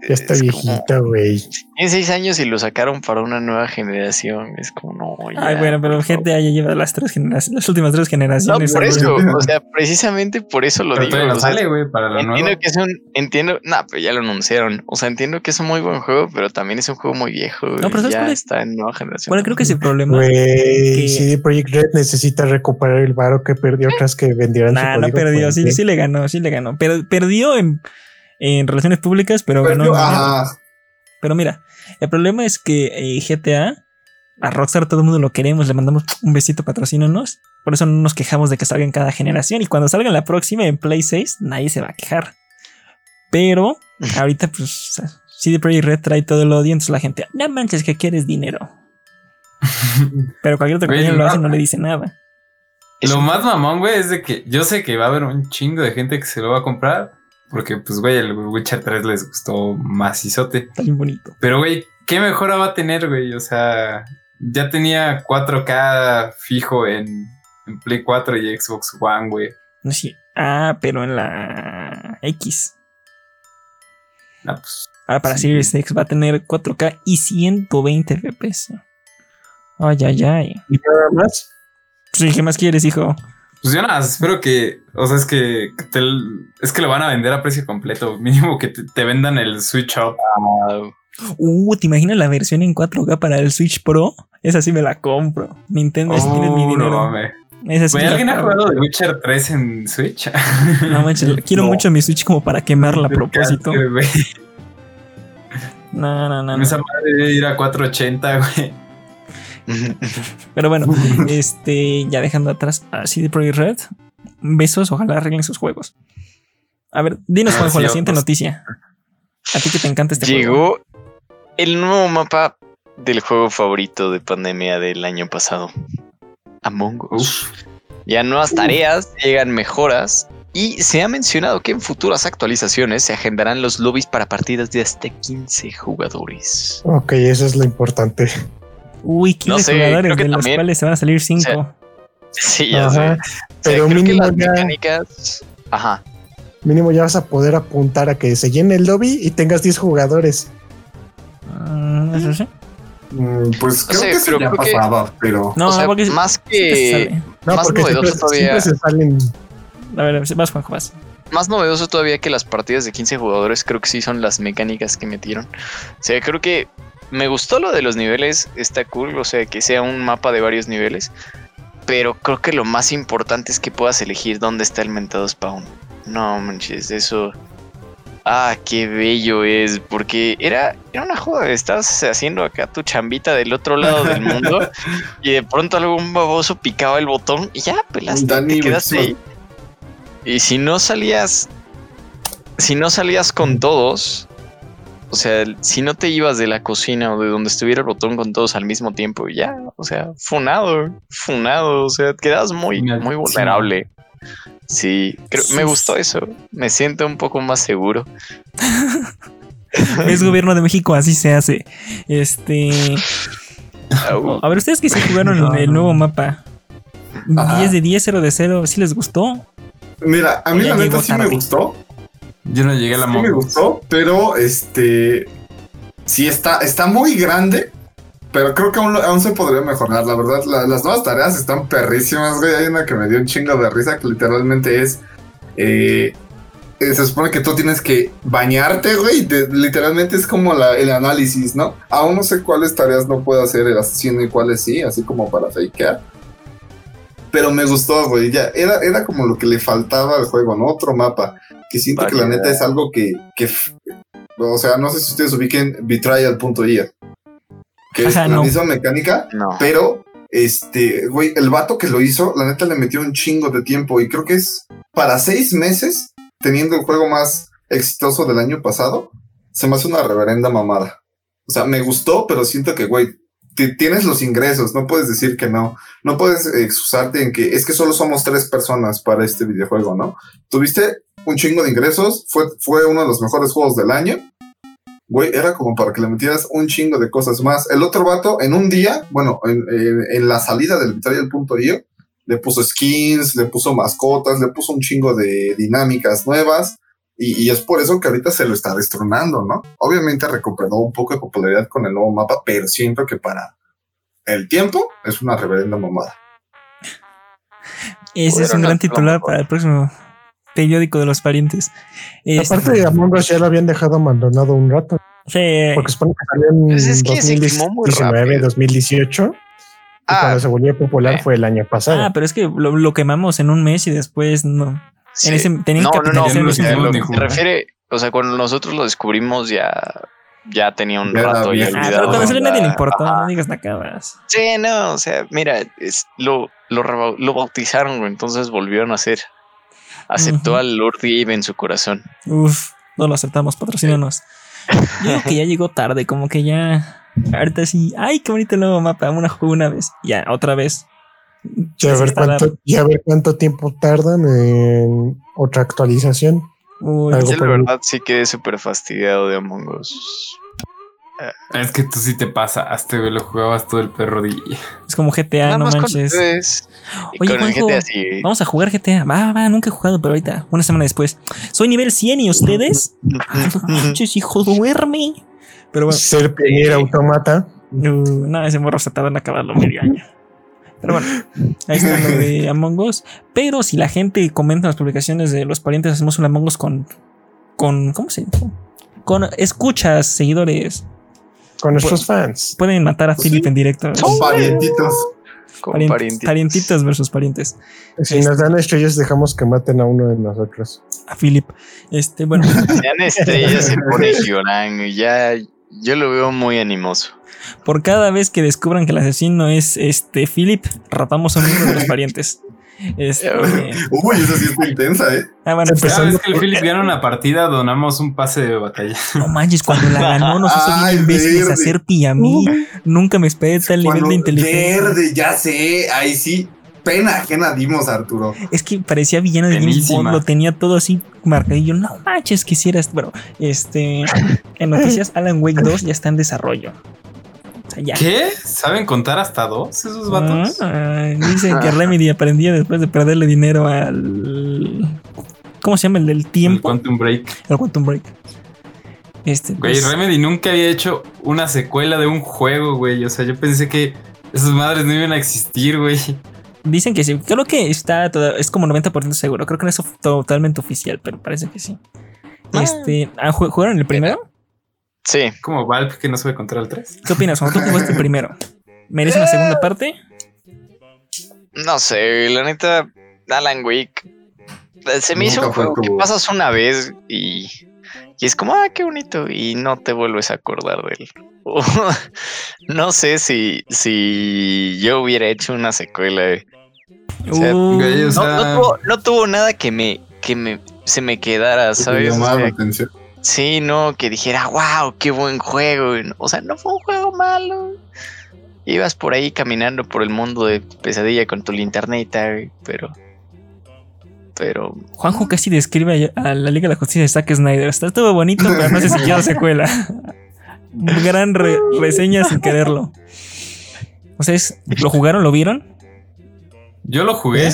Ya está es viejito, güey. Tiene seis años y lo sacaron para una nueva generación. Es como no. ya, Ay, bueno, pero por favor. GTA ya lleva las tres generaciones, las últimas tres No, generaciones. por güey. eso, <laughs> o sea, precisamente por eso lo Pero digo. no o sea, sale, para la entiendo que es un, entiendo, no, pero ya lo anunciaron. O sea, entiendo que es un muy buen juego, pero también es un juego muy viejo. No, pero y ¿sabes ya cuál es? está en nueva generación. Bueno, creo que ese problema. Güey, que- CD Projekt Red necesita recuperar el varo que perdió tras que vendieron su Nah, no código perdió, sí, sí le ganó, sí le ganó. Pero perdió en, en relaciones públicas, pero ganó. Pero, en dinero. ajá. Pero mira, el problema es que eh, GTA, a Rockstar todo el mundo lo queremos, le mandamos un besito, patrocínanos. Por eso no nos quejamos de que salga en cada generación. Y cuando salga en la próxima, en Play 6, nadie se va a quejar. Pero <laughs> ahorita, pues, CD Projekt Red trae todo el odio, entonces la gente, no manches que quieres dinero. <laughs> Pero cualquier otra Güey, compañía lo no. hace no le dice nada. Lo más mamón, güey, es de que yo sé que va a haber un chingo de gente que se lo va a comprar. Porque, pues, güey, el Witcher 3 les gustó macizote. Está bien bonito. Pero, güey, ¿qué mejora va a tener, güey? O sea, ya tenía 4K fijo en, en Play 4 y Xbox One, güey. No sé. Ah, pero en la X. Ah, pues, Ahora para Sí. Series X va a tener 4K y 120 FPS. Ay, ay, ay. Y nada más. Sí, ¿qué más quieres, hijo? Pues yo nada, espero que, o sea, es que te- es que lo van a vender a precio completo. <laughs> Mínimo que te, te vendan el Switch Up. Uh, ¿te imaginas la versión en 4K para el Switch Pro? Esa sí me la compro. Nintendo, si tienes mi Oh, dinero. no mames. Esa sí me ¿Alguien ha jugado The Witcher 3 en Switch? <laughs> No manches, <laughs> quiero No. mucho mi Switch como para quemarla a propósito. No, no. no. Esa madre debe ir a 480, güey. <laughs> Pero bueno, este, ya dejando atrás a CD Projekt Red, besos, ojalá arreglen sus juegos. A ver, dinos, Ah, Juanjo, la siguiente noticia. A ti que te encanta este juego. Llegó el nuevo mapa del juego favorito de pandemia del año pasado. Among Us. Ya nuevas tareas, llegan mejoras y se ha mencionado que en futuras actualizaciones se agendarán los lobbies para partidas de hasta 15 jugadores. Ok, eso es lo importante. Uy, 15 No sé, jugadores, creo que de los también- cuales se van a salir 5. sea, Sí, ya Ajá. sé. O sea, Pero creo que mínimo las ya, mecánicas. Ajá. mínimo ya vas a poder apuntar a que se llene el lobby y tengas 10 jugadores. Mm, ¿Eso sí? Mm, Pues creo sé, que eso ya creo que- pasaba, pero No, o sea, porque más sí que. No, Más porque siempre, novedoso todavía. siempre se salen. A ver, vas, Juanjo, vas. más novedoso todavía que las partidas de 15 jugadores, creo que sí son las mecánicas que metieron. O sea, creo que me gustó lo de los niveles, está cool, o sea, que sea un mapa de varios niveles. Pero creo que lo más importante es que puedas elegir dónde está el mentado spawn. No manches, eso. Ah, qué bello es, porque era, era una joda, estabas haciendo acá tu chambita del otro lado del <laughs> mundo y de pronto algún baboso picaba el botón y ya, pelaste, Dani te quedaste ahí. Y si no salías, si no salías con todos, o sea, si no te ibas de la cocina o de donde estuviera el botón con todos al mismo tiempo, ya, o sea, funado, funado, o sea, quedas muy, muy vulnerable. Sí, creo- me gustó eso. Me siento un poco más seguro. Es <laughs> gobierno de México, así se hace. Este. A ver, ustedes que sí jugaron No, el nuevo mapa. Ajá. 10 de 10, 0 de 0. ¿Sí les gustó? Mira, a mí la neta sí me gustó. Yo no llegué a la Sí me gustó, pero este sí está, está muy grande. Pero creo que aún, aún se podría mejorar. La verdad, la- las nuevas tareas están perrísimas, güey. Hay una que me dio un chingo de risa que literalmente es. eh, eh, se supone que tú tienes que bañarte, güey. de- literalmente es como la- el análisis, ¿no? Aún no sé cuáles tareas no puedo hacer el asesino y cuáles sí, así como para fakear. Pero me gustó, güey. Ya era, era como lo que le faltaba al juego, ¿no? Otro mapa. Que siento que la neta es algo que, que o sea, no sé si ustedes ubiquen Betrayal.ie. Que es la no. misma mecánica, No. pero este, güey, el vato que lo hizo, la neta le metió un chingo de tiempo y creo que es para seis meses, teniendo el juego más exitoso del año pasado, se me hace una reverenda mamada. O sea, me gustó, pero siento que, güey, tienes los ingresos, no puedes decir que no. No puedes excusarte en que es que solo somos tres personas para este videojuego, ¿no? Tuviste un chingo de ingresos, fue, fue uno de los mejores juegos del año. Güey, era como para que le metieras un chingo de cosas más. El otro vato, en un día, bueno, en, en- en la salida del Betrayal.io, le puso skins, le puso mascotas, le puso un chingo de dinámicas nuevas. Y, y es por eso que ahorita se lo está destronando, ¿no? Obviamente recuperó un poco de popularidad con el nuevo mapa, pero siento que para el tiempo es una reverenda mamada. Ese es un gran titular para el próximo periódico de los parientes. Este, Aparte, Among Us ya lo habían dejado abandonado un rato. sí, Porque supone que salió en Pues es que se quemó muy 2019, rápido. 2018. Y Ah, cuando se volvió popular eh. fue el año pasado. Ah, pero es que lo, lo quemamos en un mes y después no. Sí. En ese, tenían no, que no, no, no lo que se refiere, o sea, cuando nosotros lo descubrimos ya, ya tenía un Ya rato ya viejo. Ah, olvidado. pero cuando salió nadie le importó, ajá. no digas nacabas. Sí, no, o sea, mira, es, lo, lo, lo bautizaron, güey, entonces volvieron a hacer. Aceptó Ujú. al Lord Gabe en su corazón. Uf, no lo aceptamos, patrocínanos. Yo digo que ya llegó tarde, como que ya. Ahorita sí, ay, qué bonito el nuevo mapa. Una juego una vez, ya, otra vez. Y, a ver cuánto, y a ver cuánto tiempo tardan en otra actualización. Uy, Algo Yo la verdad sí quedé súper fastidiado de Among Us. Es que tú sí te pasaste, güey. Lo jugabas todo el perro día. es como GTA, Nada no más con manches. Oye, con el Juanjo, GTA sí. Vamos a jugar GTA. Va, va, nunca he jugado, pero ahorita, una semana después. Soy nivel 100 y ustedes. <laughs> No manches, hijo, duerme. Pero bueno, Ser eh, Automata. uh, no, ese morro se tarda en acabarlo medio año. Pero bueno, ahí está lo de <laughs> Among Us. Pero si la gente comenta en las publicaciones de los parientes, hacemos un Among Us con. con ¿Cómo se llama? Con escuchas, seguidores. Con nuestros fans. Pueden matar a Pues Philip sí. en directo. Son parientitos. Con Parien- parientitos. parientitos versus parientes. Si nos dan estrellas, dejamos que maten a uno de nosotros. A Philip. Este, bueno. <laughs> Sean estrellas se pone <laughs> Hyoran. y Ya, yo lo veo muy animoso. Por cada vez que descubran que el asesino es este Philip, rapamos a uno de los <laughs> parientes. Este, <laughs> Uy, esa sí está intensa, ¿eh? ah, bueno, pues, Cada vez que el Philip gana una partida, donamos un pase de batalla. no manches, cuando la ganó nos hizo <laughs> Ay, bien imbéciles hacer pi a mí. Nunca me esperé tal nivel de inteligencia. Verde, ya sé. Ahí sí. Pena ajena dimos, Arturo. Es que parecía villano de James. Bond, lo tenía todo así marcadillo. No manches, quisieras. Bueno, este. <laughs> En noticias, Alan Wake 2 ya está en desarrollo. O sea, ya. ¿Qué? ¿Saben contar hasta dos esos vatos? Ah, dicen que Remedy aprendía después de perderle dinero al. ¿Cómo se llama? El del El tiempo. Quantum Break. El Quantum Break. Este. Güey, pues, Remedy nunca había hecho una secuela de un juego, güey. O sea, yo pensé que esas madres no iban a existir, güey. Dicen que sí. Creo que está. es como 90% seguro. Creo que no es totalmente oficial, pero parece que sí. Ah. Este. ah, ¿ju- ¿Jugaron el primero? Sí. Como Valve que no sabe contar el 3. ¿Qué opinas? Cuando tú jugaste el primero, ¿merece una segunda parte? No sé, la neta, Alan Wake. Se me hizo un juego que pasas una vez y, y es como, ah, qué bonito, y no te vuelves a acordar de él. <laughs> No sé si, si yo hubiera hecho una secuela. eh. O sea, Uh, No, tuvo, no tuvo nada que me, que me se me quedara, ¿sabes? Llamaba sea, atención. sí, no, que dijera, wow, qué buen juego. O sea, no fue un juego malo. Ibas por ahí caminando por el mundo de pesadilla con tu linternita, pero. Pero. Juanjo casi describe a la Liga de la Justicia de Zack Snyder. Está todo bonito, <laughs> pero no sé si quiero secuela. Gran re- reseña sin quererlo. O sea, es- ¿lo jugaron? ¿Lo vieron? Yo lo jugué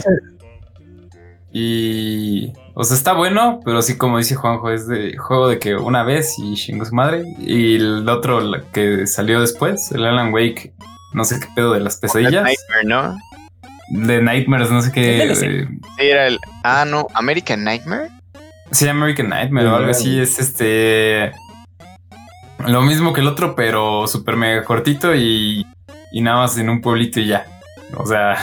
y. O sea, está bueno, pero sí, como dice Juanjo, es de juego de que una vez y chingó su madre. Y el otro que salió después, el Alan Wake, no sé qué pedo de las pesadillas. Nightmare, ¿no? De Nightmares, no sé qué. Eh, Sí, era el. Ah, no, American Nightmare. Sí, American Nightmare o algo así. Es este. Lo mismo que el otro, pero súper mega cortito y, y nada más en un pueblito y ya. O sea,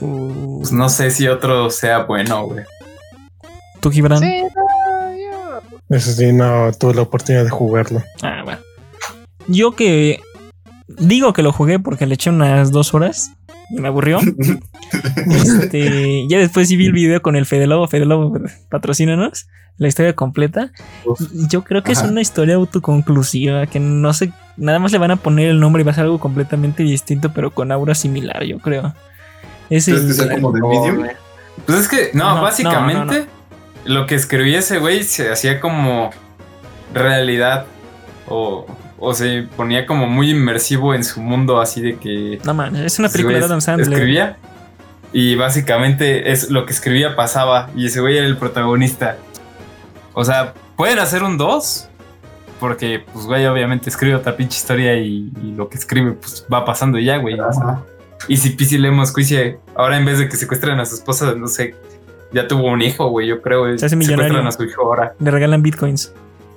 pues no sé si otro sea bueno, güey. ¿Tú, Gibran? Sí, no, yo- Eso sí, no tuve la oportunidad de jugarlo. Ah, bueno. Yo que digo que lo jugué porque le eché unas dos horas y me aburrió. <laughs> Este, ya después sí vi el video con el Fede Lobo. Fede Lobo, patrocínanos. La historia completa. Uf. Yo creo que es una historia autoconclusiva. Que no sé, nada más le van a poner el nombre y va a ser algo completamente distinto, pero con aura similar, yo creo. Es ¿Crees el- que sea como de Medium? Pues es que, no, No, básicamente lo que escribía ese güey se hacía como realidad o, o se ponía como muy inmersivo en su mundo, así de que no man, es una película de Adam Sandler. escribía y básicamente es lo que escribía pasaba y ese güey era el protagonista. O sea, pueden hacer un 2 porque, pues, güey, obviamente escribe otra pinche historia y, y lo que escribe, pues, va pasando ya, güey. o sea. Ajá. Y si PC Lemon Squeezy ahora en vez de que secuestren a su esposa, no sé, ya tuvo un hijo, güey, yo creo. Se hace millonario. Secuestran a su hijo ahora. Le regalan bitcoins.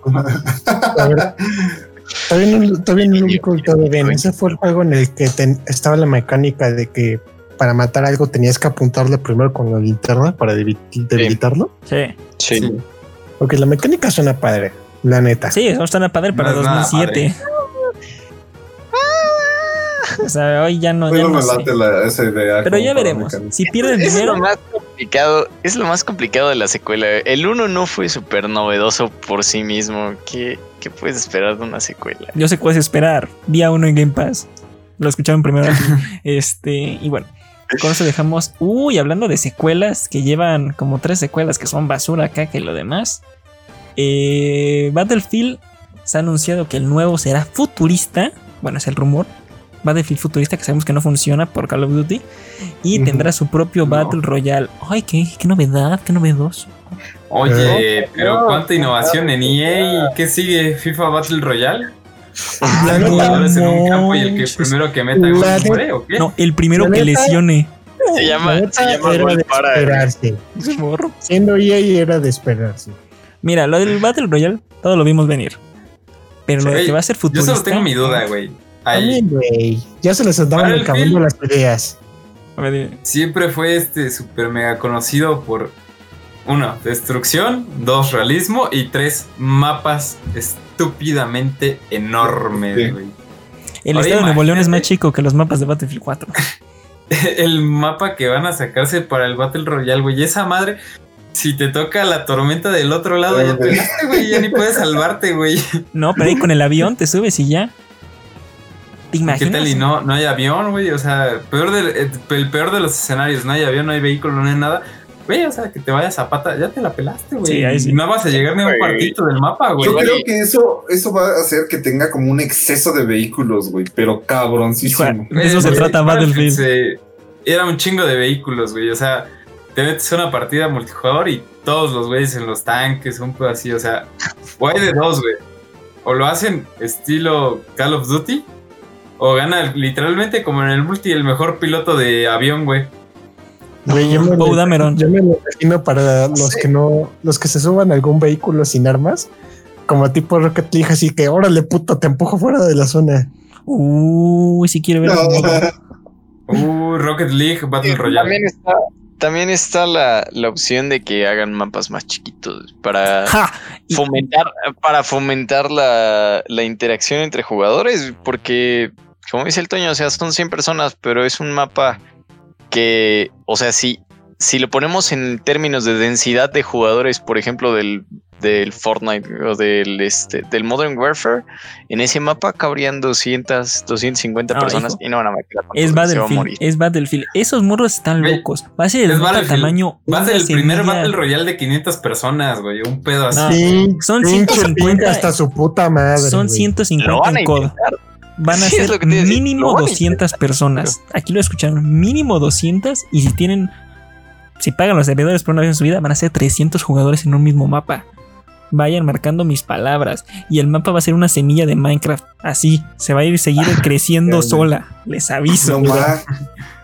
<laughs> Todavía no, todavía no lo ubico todo bien. Ese fue el juego en el que ten- estaba la mecánica de que para matar algo tenías que apuntarle primero con la linterna para debi- debilitarlo. Sí. Sí. Ok, la mecánica suena padre, la neta. Sí, eso está padre para No es nada 2007. <laughs> O sea, hoy ya no, ya Pero no me sé. late la, esa idea. Pero como ya veremos. mecánica. Si pierden Es lo dinero, más complicado, es lo más complicado de la secuela. El uno no fue súper novedoso por sí mismo. ¿Qué, ¿Qué puedes esperar de una secuela? yo sé cuál es esperar. Día uno en Game Pass. Lo escucharon primero. <laughs> Este, y bueno, con eso dejamos. Uy, hablando de secuelas que llevan como tres secuelas que son basura acá que lo demás. Eh, Battlefield se ha anunciado que el nuevo será futurista. Bueno, es el rumor. Battlefield futurista que sabemos que no funciona por Call of Duty. Y tendrá su propio No. Battle Royale. Ay, qué, qué novedad, qué novedoso. Oye, pero cuánta innovación en EA. ¿Qué sigue? ¿FIFA Battle Royale? Neta, jugadores en un campo y el que primero que meta gol muere, ¿o qué? No, el primero que lesione. Se la llama, se llama era gol de para. esperarse. Morro. Siendo EA era de esperarse. Mira, lo del Battle Royale, todo lo vimos venir. Pero lo de que va a ser Yo futurista. solo tengo mi duda, güey. Ahí También, güey. Ya se les andaban Battlefield. acabando las ideas. A ver, dime. siempre fue este super mega conocido por uno, destrucción, dos, realismo y tres, mapas estúpidamente enormes, Sí. güey. El estado de Nuevo León es más chico que los mapas de Battlefield 4. <laughs> El mapa que van a sacarse para el Battle Royale, güey. Esa madre, si te toca la tormenta del otro lado, ya te ganaste, güey. Ya ni puedes salvarte, güey. No, pero ahí con el avión te subes y ya. ¿Te ¿Qué imaginas? tal? Y no, no hay avión, güey. O sea, peor del, eh, el peor de los escenarios. No hay avión, no hay vehículo, no hay nada. Güey, o sea, que te vayas a pata, ya te la pelaste, güey. Sí, ahí sí. No vas a llegar ni a un Güey. cuartito del mapa, güey. Yo creo que eso, eso va a hacer que tenga como un exceso de vehículos, güey, pero cabroncísimo. Eso se Güey, trata Battlefield. se- era un chingo de vehículos, güey. O sea, te metes a una partida multijugador y todos los güeyes en los tanques, un pedo así. O sea, o hay de dos, güey. O lo hacen estilo Call of Duty, o gana literalmente como en el multi el mejor piloto de avión, güey. Güey, yo me, Poe Dameron. yo me lo imagino para los que no, los que se suban a algún vehículo sin armas, como tipo Rocket League, así que órale puto, te empujo fuera de la zona. Uy, si quiere ver. No. Uh, Rocket League Battle Royale. También está, también está la, la opción de que hagan mapas más chiquitos para fomentar, para fomentar la, la interacción entre jugadores, porque, como dice el Toño, o sea, son 100 personas, pero es un mapa que, o sea, si, si lo ponemos en términos de densidad de jugadores, por ejemplo, del, del Fortnite o del, este, del Modern Warfare, en ese mapa cabrían 200, 250 No, personas hijo. y no van a matar con Es Battlefield, es Battlefield. Esos morros están locos. Va a ser el mapa tamaño. Va a ser el primer. Battle Royale de 500 personas, güey. Un pedo así. No. Sí, son pinche 150 ping hasta su puta madre. Son güey. 150 Lo van a en COD. Van a Sí, ser mínimo lo van a 200 personas. Aquí lo escucharon, mínimo 200. Y si tienen, si pagan los servidores por una vez en su vida, van a ser 300 jugadores en un mismo mapa. Vayan marcando mis palabras. Y el mapa va a ser una semilla de Minecraft. Así, se va a ir seguir <laughs> creciendo sola. Les aviso. No más.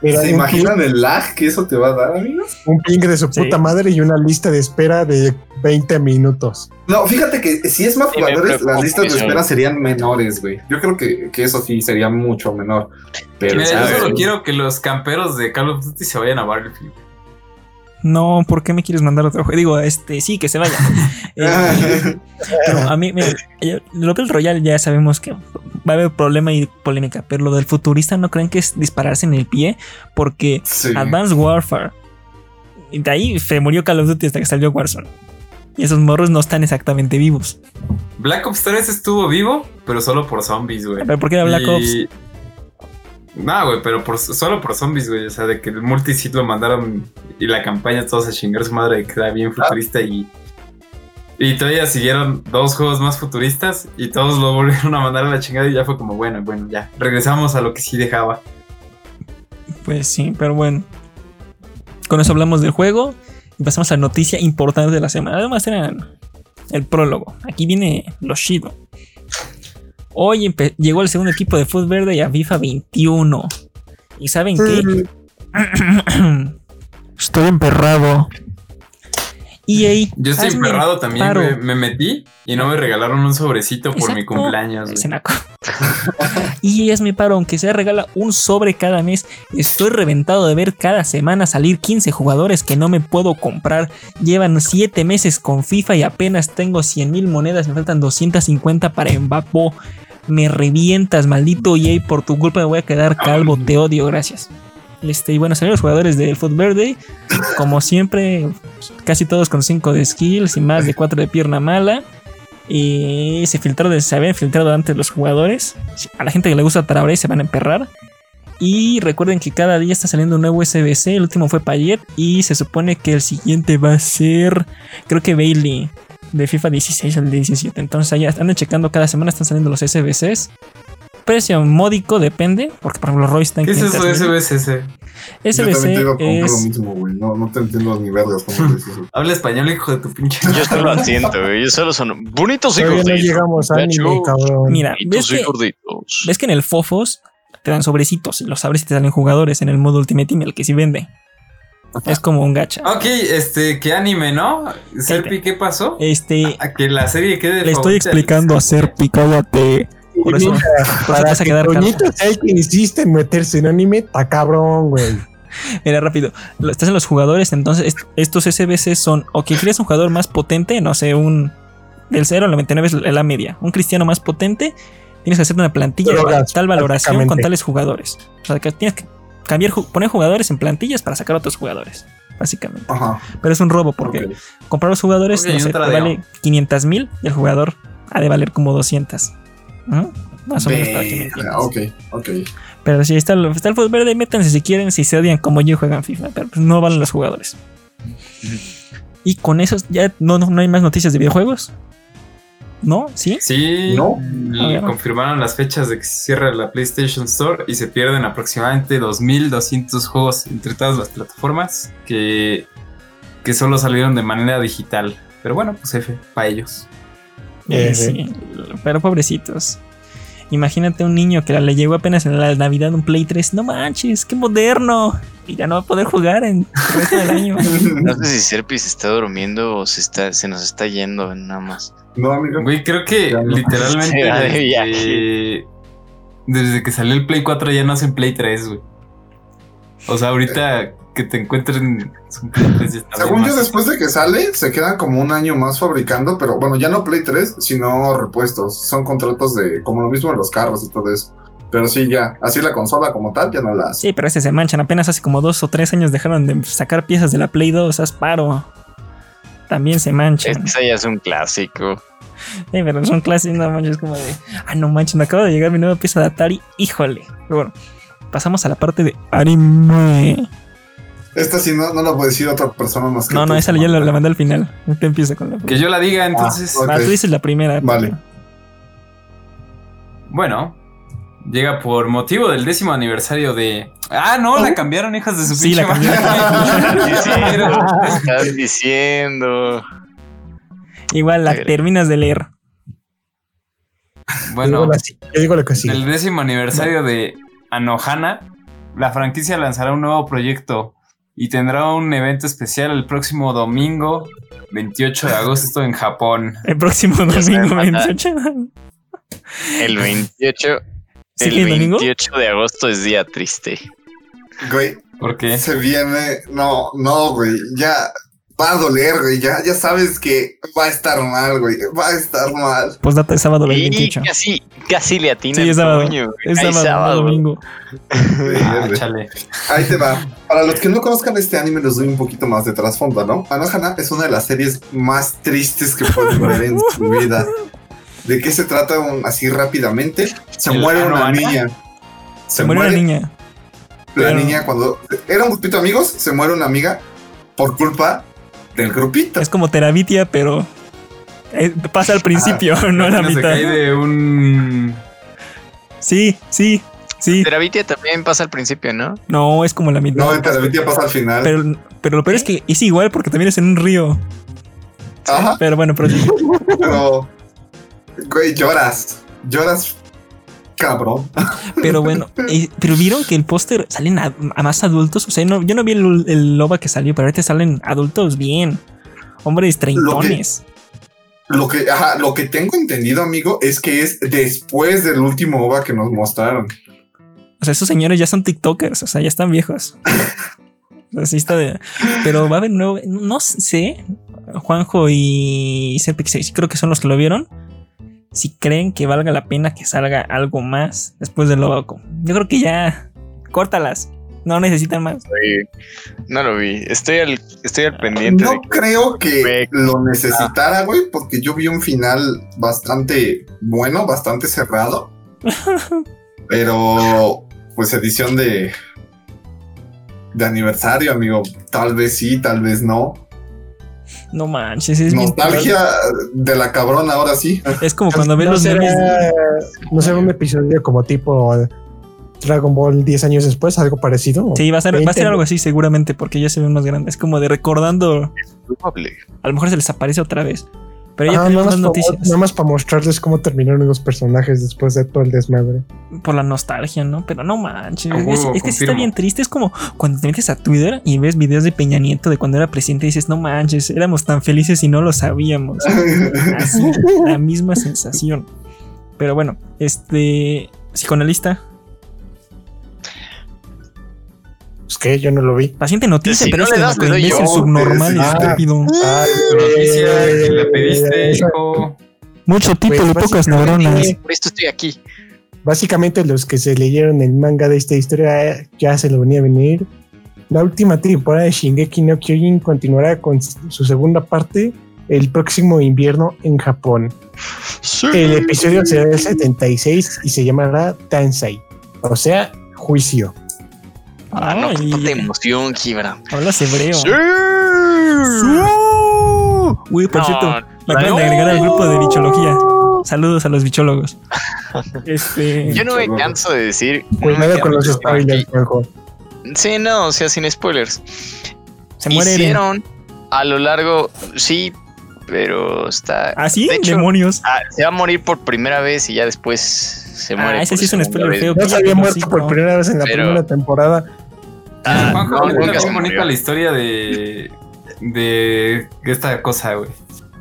Mira, ¿Se imaginan el lag que eso te va a dar, amigos? Un ping de su Sí. puta madre y una lista de espera de 20 minutos. No, fíjate que si es más Sí, jugadores, las listas de espera serían menores, güey. Yo creo que, que eso sí sería mucho menor. Pero, Mira, yo solo quiero que los camperos de Call of Duty se vayan a Battlefield. No, ¿por qué me quieres mandar otro juego? Digo, este, sí, que se vaya. <laughs> Eh, pero a mí, mira, yo- lo del Royal ya sabemos que va a haber problema y polémica, pero lo del futurista no creen que es dispararse en el pie, porque Sí. Advanced Warfare, y de ahí se murió Call of Duty hasta que salió Warzone. Y esos morros no están exactamente vivos. Black Ops 3 estuvo vivo, pero solo por zombies, güey. ¿Pero por qué era Black Y- Ops? No, güey, pero por, solo por zombies, güey. O sea, de que el multisit lo mandaron y la campaña todos a chingar su madre que era bien futurista y. Y todavía siguieron dos juegos más futuristas y todos lo volvieron a mandar a la chingada y ya fue como, bueno, bueno, ya. Regresamos a lo que sí dejaba. Pues sí, pero bueno. Con eso hablamos del juego pasamos a la noticia importante de la semana. Además era el prólogo. Aquí viene lo chido. Hoy llegó el segundo equipo de Fútbol Verde y a FIFA 21. ¿Y saben qué? <clears throat> Estoy emperrado. EA. Yo estoy emperrado también, güey. Me metí y no me regalaron un sobrecito por mi cumpleaños, <laughs> y es mi paro, aunque sea regala un sobre cada mes. Estoy reventado de ver cada semana salir 15 jugadores que no me puedo comprar. Llevan 7 meses con FIFA y apenas tengo 100 mil monedas. Me faltan 250 para Mbappé. Me revientas, maldito EA. Por tu culpa me voy a quedar calvo. Te odio, gracias. Este, y bueno, salieron los jugadores de Foot Verde. Como siempre, casi todos con 5 de skills y más de 4 de pierna mala. Y se filtró, se habían filtrado antes los jugadores. A la gente que le gusta Traoré se van a emperrar. Y recuerden que cada día está saliendo un nuevo SBC. El último fue Payet. Y se supone que el siguiente va a ser. Creo que Bailey. De FIFA 16 al 17. Entonces allá andan checando cada semana. Están saliendo los SBCs. Precio módico depende, porque por ejemplo Roy está en ¿Qué es eso 500,000. SBSS? Yo también te iba a SBC comprar lo es mismo, güey. No, no te entiendo ni vergas cómo <laughs> dices eso. Habla español, hijo de tu pinche. Yo solo lo siento, güey. Yo solo son bonitos y Todavía no gorditos. llegamos a anime, cabrón. Mira, ves Bonitos y que, gorditos. ves que en el Fofos te dan sobrecitos y los abres y te salen jugadores en el modo Ultimate Team, el que sí vende. Es como un gacha. Ok, este, ¿qué anime, no? Serpi, ¿qué pasó? Este, A que la serie quede le estoy explicando a Serpi, cállate. Por eso, <laughs> por eso te vas a que quedar el que insiste en meterse en anime, está cabrón, güey. Mira, rápido. Estás en los jugadores, entonces est- estos SBC son o que quieres un jugador más potente, no sé, un del 0 al 99 es la media. Un cristiano más potente, tienes que hacer una plantilla de tal valoración con tales jugadores. O sea, que tienes que cambiar, ju- poner jugadores en plantillas para sacar otros jugadores, básicamente. Ajá. Pero es un robo porque comprar los jugadores, Ok, no sé, vale 500 mil y el jugador ha de valer como 200. Más o menos para que me ok, ok. Pero si está, el- está el fútbol verde, métanse si quieren, si se odian como yo juegan FIFA, pero pues no valen los jugadores. Y con eso ya no, no, no hay más noticias de videojuegos. ¿No? ¿Sí? Sí, ¿No? l- A ver. confirmaron las fechas de que se cierra la PlayStation Store y se pierden aproximadamente 2.200 juegos entre todas las plataformas que, que solo salieron de manera digital. Pero bueno, pues F, para ellos. Eh, sí. Pero pobrecitos. Imagínate un niño que le llegó apenas en la Navidad un Play 3. No manches, qué moderno. Y ya no va a poder jugar en el resto del año. <laughs> No sé si Serpi se está durmiendo o se, está, se nos está yendo nada más. No, amigo. Güey, creo que Ya literalmente desde, desde que salió el Play 4 ya no hacen Play 3, güey. O sea, ahorita que te encuentren su Play 3 ya está Según yo, después de que sale, se quedan como un año más fabricando, pero bueno, ya no Play 3, sino repuestos. Son contratos de como lo mismo en los carros y todo eso. Pero sí, ya, así la consola como tal ya no la hace. Sí, pero este se manchan. Apenas hace como dos o tres años dejaron de sacar piezas de la Play 2. Haz paro. También se manchan. Este ya es un clásico. Sí, pero son clásicos, no manches, como de. Ah, no manches, me acaba de llegar mi nueva pieza de Atari. Híjole. Pero bueno, pasamos a la parte de anime. Esta sí no, no la puede decir otra persona más que No, tú, no, esa ya la, la mandé al final. Te empieza con la Que yo la diga, entonces. ok. Ah, tú dices la primera. Vale. Bueno, llega por motivo del décimo aniversario de. Ah, no, la cambiaron, hijas de su Sí, pinche la cambiaron. <laughs> estás diciendo. Igual la terminas de leer. Bueno, yo digo lo que sí. el décimo aniversario de Anohana, la franquicia lanzará un nuevo proyecto y tendrá un evento especial el próximo domingo 28 de agosto en Japón. El próximo domingo me mata. 28. El 28. ¿Sí el que es domingo? 28 de agosto es día triste. Güey, ¿Por qué? se viene. No, no, güey. Ya va a doler, güey. Ya, ya sabes que va a estar mal, güey. Va a estar mal. Pues data de sábado del Y 28. casi, casi le atina Sí, es sábado. güey. Es sábado, no domingo. Ah, Ahí te va. Para los que no conozcan este anime, les doy un poquito más de trasfondo, ¿no? Anohana es una de las series más tristes que pueden ver en su vida. ¿De qué se trata un- así rápidamente? Se ¿El muere una Anohana? niña. Se murió una niña. La Pero- niña cuando era un grupito de amigos, se muere una amiga por culpa del grupito. Es como Terabitia, pero eh, pasa al <laughs> principio, no a la se mitad. cae de un. Sí, sí, sí. Terabitia también pasa al principio, ¿no? No, es como la mitad. No, el Terabitia pasa al final. Pero, pero lo peor es que es igual porque también es en un río. Ajá, Pero bueno, pero <laughs> pero güey, lloras. Lloras cabrón. Pero bueno, <laughs> eh, pero vieron que el póster salen a, a más adultos. O sea, no, yo no vi el, el loba que salió, pero ahorita salen adultos bien. Hombres treintones. Lo que, ajá, lo que tengo entendido, amigo, es que es después del último OVA que nos mostraron. O sea, esos señores ya son TikTokers, o sea, ya están viejos. <laughs> O sea, sí está de- Pero va a haber nuevo. No sé. Juanjo y Serpix, sí creo que son los que lo vieron. Si creen que valga la pena que salga algo más después del loco. Yo creo que ya. Córtalas. No necesitan más. No lo vi. Estoy al, estoy al pendiente No de creo que Perfecto. lo necesitara, güey, porque yo vi un final bastante bueno, bastante cerrado. <laughs> Pero, pues edición de de aniversario, amigo. Tal vez sí, tal vez no. No manches, es Nostalgia de la cabrona, ahora sí. Es como cuando ves no los será, memes. no será un episodio como tipo Dragon Ball 10 años después, algo parecido. Sí, va a ser, va a 20. ser algo así seguramente, porque ya se ven más grandes. Es como de recordando, Probable. a lo mejor se les aparece otra vez. Pero ya Ah, tenemos nada, más noticias nada más para mostrarles cómo terminaron los personajes después de todo el desmadre. por la nostalgia, ¿no? Pero no manches. A Es, huevo, es que sí está bien triste. Es como cuando te metes a Twitter y ves videos de Peña Nieto de cuando era presidente y dices, no manches, éramos tan felices y no lo sabíamos. <laughs> Así, la misma sensación. Pero bueno, este. Psicoanalista, Pues que yo no lo vi. paciente noticia, Si pero no este le das, le yo. subnormal Ah. estúpido. Ay, Noticia que la eh, pediste, hijo. Mucho tipo Pues, de pocas neuronas. Por esto estoy aquí. Básicamente los que se leyeron el manga de esta historia eh, ya se lo venía a venir. La última temporada de Shingeki no Kyojin continuará con su segunda parte el próximo invierno en Japón. El episodio será el 76 y se llamará Tansai, o sea, juicio. Ah, no, Ay, cuánta emoción, Kibra. Hablas hebreo. Sí. Uy, por No, cierto, me acaban no. de agregar al grupo de bichología. Saludos a los bichólogos. <laughs> Este. Yo no me canso de decir. no me Cuidado con los spoilers, aquí. Sí, no, o sea, sin spoilers. Se muere Eren. Hicieron a lo largo, sí, pero está. ¿Ah, sí? De hecho, Demonios. ah, se va a morir por primera vez y ya después se muere. Ah, ese sí es un spoiler vez. feo. No se había muerto por primera vez en la Pero- primera temporada. Ah, Juanjo, no, nunca bonita la historia de, de esta cosa, güey.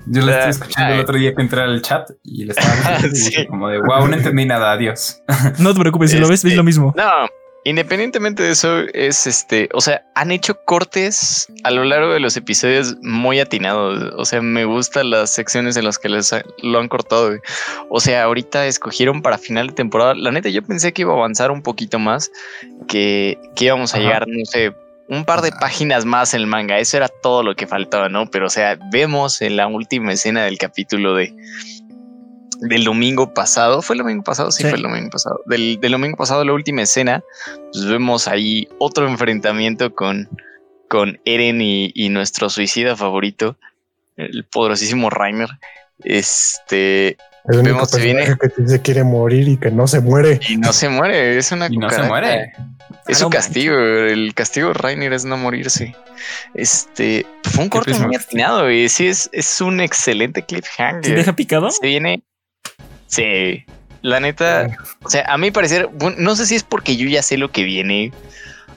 Yo la estuve Ah, escuchando el otro día que entré al chat y le estaba <laughs> diciendo Sí. como de wow, no entendí nada, adiós. No te preocupes, si lo ves, ves Este, lo mismo. No, independientemente de eso, es este, o sea, han hecho cortes a lo largo de los episodios muy atinados. O sea, me gustan las secciones en las que les ha- lo han cortado. güey. O sea, ahorita escogieron para final de temporada. La neta, yo pensé que iba a avanzar un poquito más, que, que íbamos a Ajá. llegar, no sé. Un par de páginas más en el manga, eso era todo lo que faltaba, ¿no? Pero, o sea, vemos en la última escena del capítulo de, del domingo pasado. ¿Fue el domingo pasado? Sí, Sí. fue el domingo pasado. Del, del domingo pasado, la última escena, pues vemos ahí otro enfrentamiento con, con Eren y, y nuestro suicida favorito, el poderosísimo Reiner. Este, El único Vemos, personaje viene. que se quiere morir y que no se muere. <laughs> y no se muere, es una Y no se muere. Es Ah, su no castigo, el castigo de Reiner es no morirse. Este, fue un corte muy atinado, y sí, es, es un excelente cliffhanger. ¿Se deja picado? Se viene. Sí. La neta, o sea, a mi parecer, no sé si es porque yo ya sé lo que viene.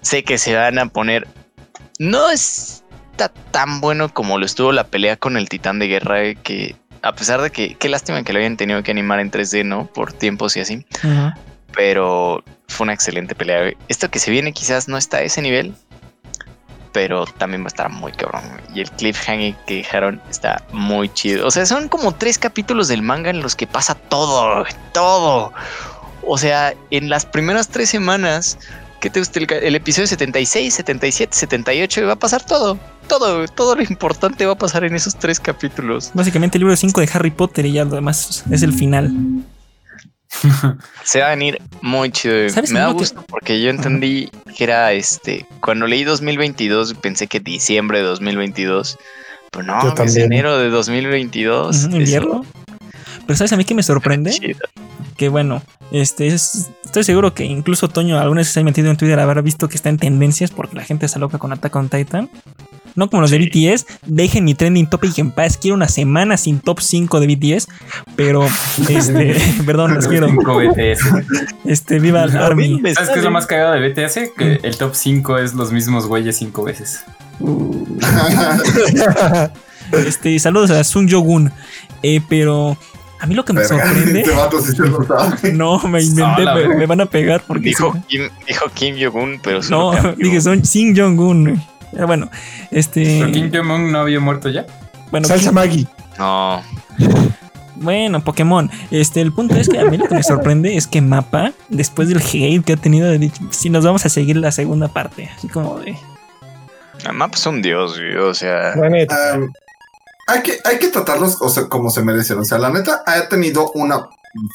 Sé que se van a poner. No está tan bueno como lo estuvo la pelea con el titán de guerra. eh, Que a pesar de que, qué lástima que lo hayan tenido que animar en 3D, ¿no? Por tiempos y así. Pero fue una excelente pelea. Esto que se viene quizás no está a ese nivel. Pero también va a estar muy cabrón. Y el cliffhanger que dejaron está muy chido. O sea, son como tres capítulos del manga en los que pasa todo. Todo. O sea, en las primeras tres semanas, ¿qué te gusta? El, el episodio 76, 77, 78, y va a pasar todo. Todo, todo lo importante va a pasar en esos tres capítulos. Básicamente el libro 5 de Harry Potter y ya lo demás es el final. Se va a venir muy chido. güey. ¿Sabes Me da gusto porque yo entendí que era este. Cuando leí 2022, pensé que diciembre de 2022. Pero no, es enero de 2022. Ujú, invierno. Pero ¿sabes a mí que me sorprende? <laughs> Chido. Que bueno, este es, estoy seguro que incluso Toño alguna vez se ha metido en Twitter habrá visto que está en tendencias porque la gente está loca con Attack on Titan. No como los de BTS, dejen mi trending topic en paz. Quiero una semana sin top 5 de BTS, pero este, <laughs> perdón, los quiero. 5 BTS. Este, viva el Army. ¿Sabes qué es lo más cagado de BTS? Que el top 5 es los mismos güeyes 5 veces. <laughs> Este, saludos a Sun Jogun. Eh, pero a mí lo que me sorprende. Este vato sí se lo sabe. No, me inventé, Ah, me, van a pegar porque Dijo. Kim, dijo Kim Jong-un, pero No, dije son Shin Jong-un. Pero bueno, este. ¿Pero Kim Jong-un no había muerto ya? Bueno, Salsa Maggie. No, bueno, Pokémon. Este, el punto es que a mí lo que me sorprende es que Mapa, después del hate que ha tenido, dicho, si nos vamos a seguir la segunda parte. Así como de. Map es un dios, güey, o sea. La neta. Um, hay, que, hay que tratarlos o sea, como se merecen. O sea, la neta ha tenido una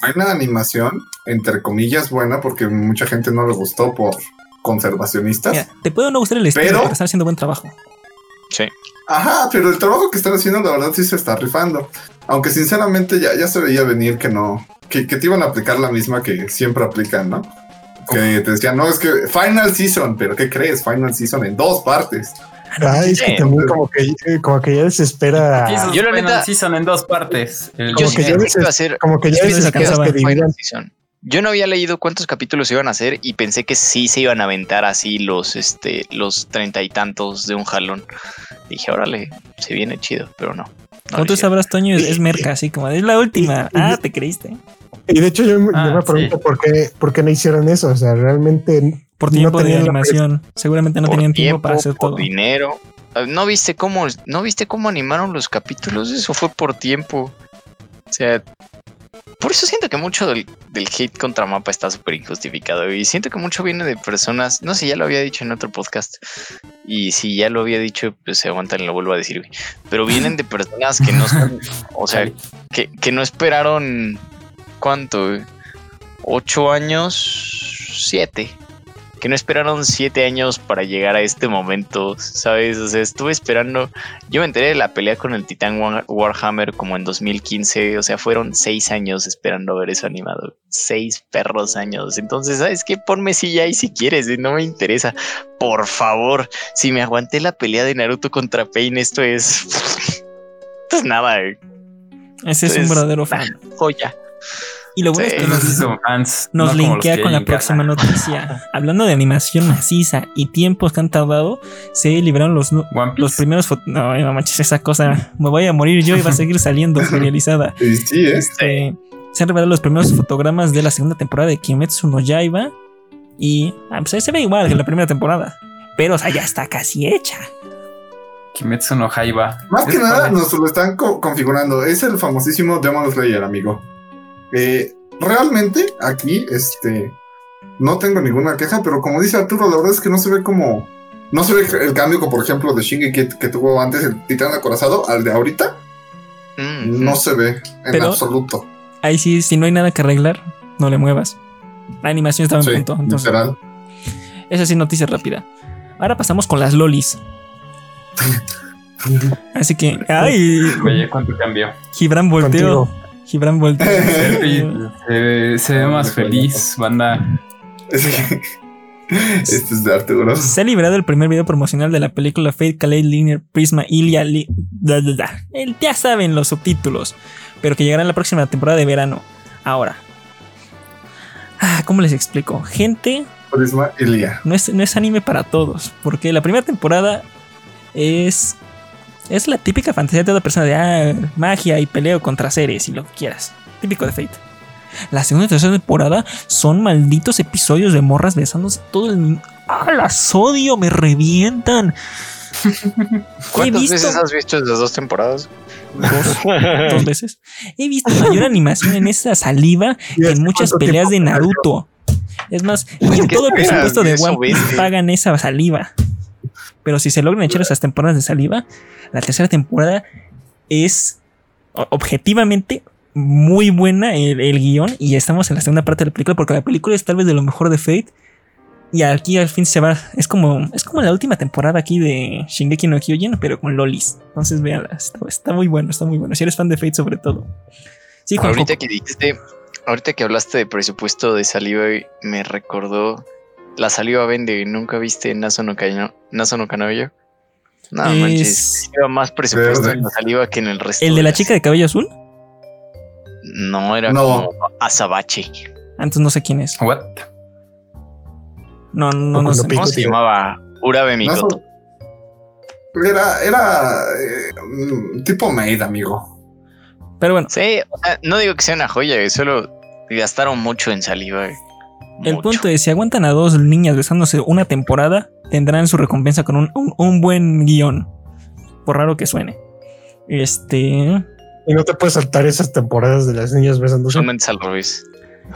buena animación, entre comillas, buena, porque mucha gente no le gustó por conservacionistas. Mira, te puede no gustar el estilo, Pero- pero están haciendo buen trabajo. Sí. Ajá, pero el trabajo que están haciendo, la verdad, sí se está rifando. Aunque sinceramente ya, ya se veía venir que no, que, que te iban a aplicar la misma que siempre aplican, ¿no? Que te decían, no, es que Final Season, pero ¿qué crees? Final Season en dos partes. Ay, es que también como que, eh, como que ya desespera. Yo la Final neta- Season en dos partes. El- Como que ya pensé dices- que iba a ser Como que ya alcanzaba. que dividan. Final Season. Yo no había leído cuántos capítulos iban a hacer y pensé que sí se iban a aventar así los este los treinta y tantos de un jalón. Dije, órale, se viene chido, pero no. no hicieron. sabrás, Toño, es, es merca, así como es la última. Ah, te creíste. Y de hecho yo, yo Ah, me pregunto sí. por qué, por qué no hicieron eso. O sea, realmente Por No tiempo de tenían la animación. Seguramente no Por tenían tiempo, para hacer por todo. dinero. Ah, ¿No viste cómo no viste cómo animaron los capítulos? Eso fue por tiempo. O sea, por eso siento que mucho del, del hate contra Mapa está súper injustificado. Y siento que mucho viene de personas, no sé, ya lo había dicho en otro podcast. Y si ya lo había dicho, pues se aguantan y lo vuelvo a decir. Pero vienen de personas que no son, o sea, que, que no esperaron, ¿cuánto? güey? ¿Ocho años? Siete. Que no esperaron siete años para llegar a este momento, ¿sabes? O sea, estuve esperando. Yo me enteré de la pelea con el Titán War- Warhammer como en 2015. O sea, fueron seis años esperando ver eso animado. Seis perros años. Entonces, ¿sabes qué? Ponme si ya y si quieres, no me interesa. Por favor, si me aguanté la pelea de Naruto contra Pain, esto es. <laughs> Esto es nada, güey. Ese es un verdadero fan. joya. Y lo bueno Sí. es que nos, fans. nos no linkea que con la próxima casa. noticia. <laughs> Hablando de animación maciza y tiempos que han tardado, se liberaron los, los primeros No, no manches, esa cosa. Me voy a morir yo y va a seguir saliendo <laughs> serializada. Sí, ¿eh? Este, se han revelado los primeros fotogramas de la segunda temporada de Kimetsu no Yaiba. Y ah, pues, se ve igual que la primera temporada. Pero, o sea, ya está casi hecha. Kimetsu no Haiba. Más que ¿Ese nada nos lo están co- configurando. Es el famosísimo Demon Slayer, amigo. Eh, realmente aquí, este, no tengo ninguna queja, pero como dice Arturo, la verdad es que no se ve como, no se ve el cambio, como por ejemplo de Shingeki que, que tuvo antes el titán acorazado al de ahorita. Mm, No se ve en Pero- absoluto. Ahí sí, si no hay nada que arreglar, no le muevas. La animación estaba en Sí, punto. Entonces, literal. esa sí, noticia rápida. Ahora pasamos con las lolis. <laughs> Así que, ay, Oye, ¿cuánto cambió? Gibran volteó. Contigo. Gibran volteó. <laughs> Se, se ve más feliz, banda. Este es de Arturo. Se ha liberado el primer video promocional de la película Fate Calais Linear Prisma Ilia. Li- da, da, da. El- ya saben los subtítulos, pero que llegará en la próxima temporada de verano. Ahora, ah, ¿cómo les explico? Gente, Prisma y Lía. no es, no es anime para todos, porque la primera temporada es. Es la típica fantasía de toda persona de ah, magia y peleo contra seres y lo que quieras. Típico de Fate. La segunda y tercera temporada son malditos episodios de morras besándose todo el. ¡Ah, las odio! ¡Me revientan! <laughs> ¿Cuántas visto veces has visto esas dos temporadas? dos, <laughs> dos veces. He visto mayor animación en esa saliva Y que en muchas peleas de. Naruto. Es más, en que todo el presupuesto de One Piece pagan esa saliva. Pero si se logran echar esas temporadas de saliva, la tercera temporada es objetivamente muy buena el, el guion. Y estamos en la segunda parte de la película porque la película es tal vez de lo mejor de Fate. Y aquí al fin se va es como es como la última temporada aquí de Shingeki no Kyojin pero con lolis. Entonces véanla está, está muy bueno está muy bueno. Si eres fan de Fate sobre todo. Sí Juanjo. Ahorita que dijiste, ahorita que hablaste de presupuesto de saliva, me recordó la saliva vende. ¿Nunca viste Naso no, Kano- Naso no? No Es- manches, lleva más presupuesto Verde. en la saliva que en el resto. el de la las- chica de cabello azul No, era No. como Azabache. antes no sé quién es What? no no no sé pico, ¿Cómo se tío. llamaba? Urabe Mikoto. Era, era eh, tipo maid, amigo. pero bueno Sí, o sea, no digo que sea una joya, solo gastaron mucho en saliva. El Mucho. punto es, si aguantan a dos niñas besándose una temporada, tendrán su recompensa con un, un- un buen guion. Por raro que suene. Este... Y no te puedes saltar esas temporadas de las niñas besándose. Solamente al revés.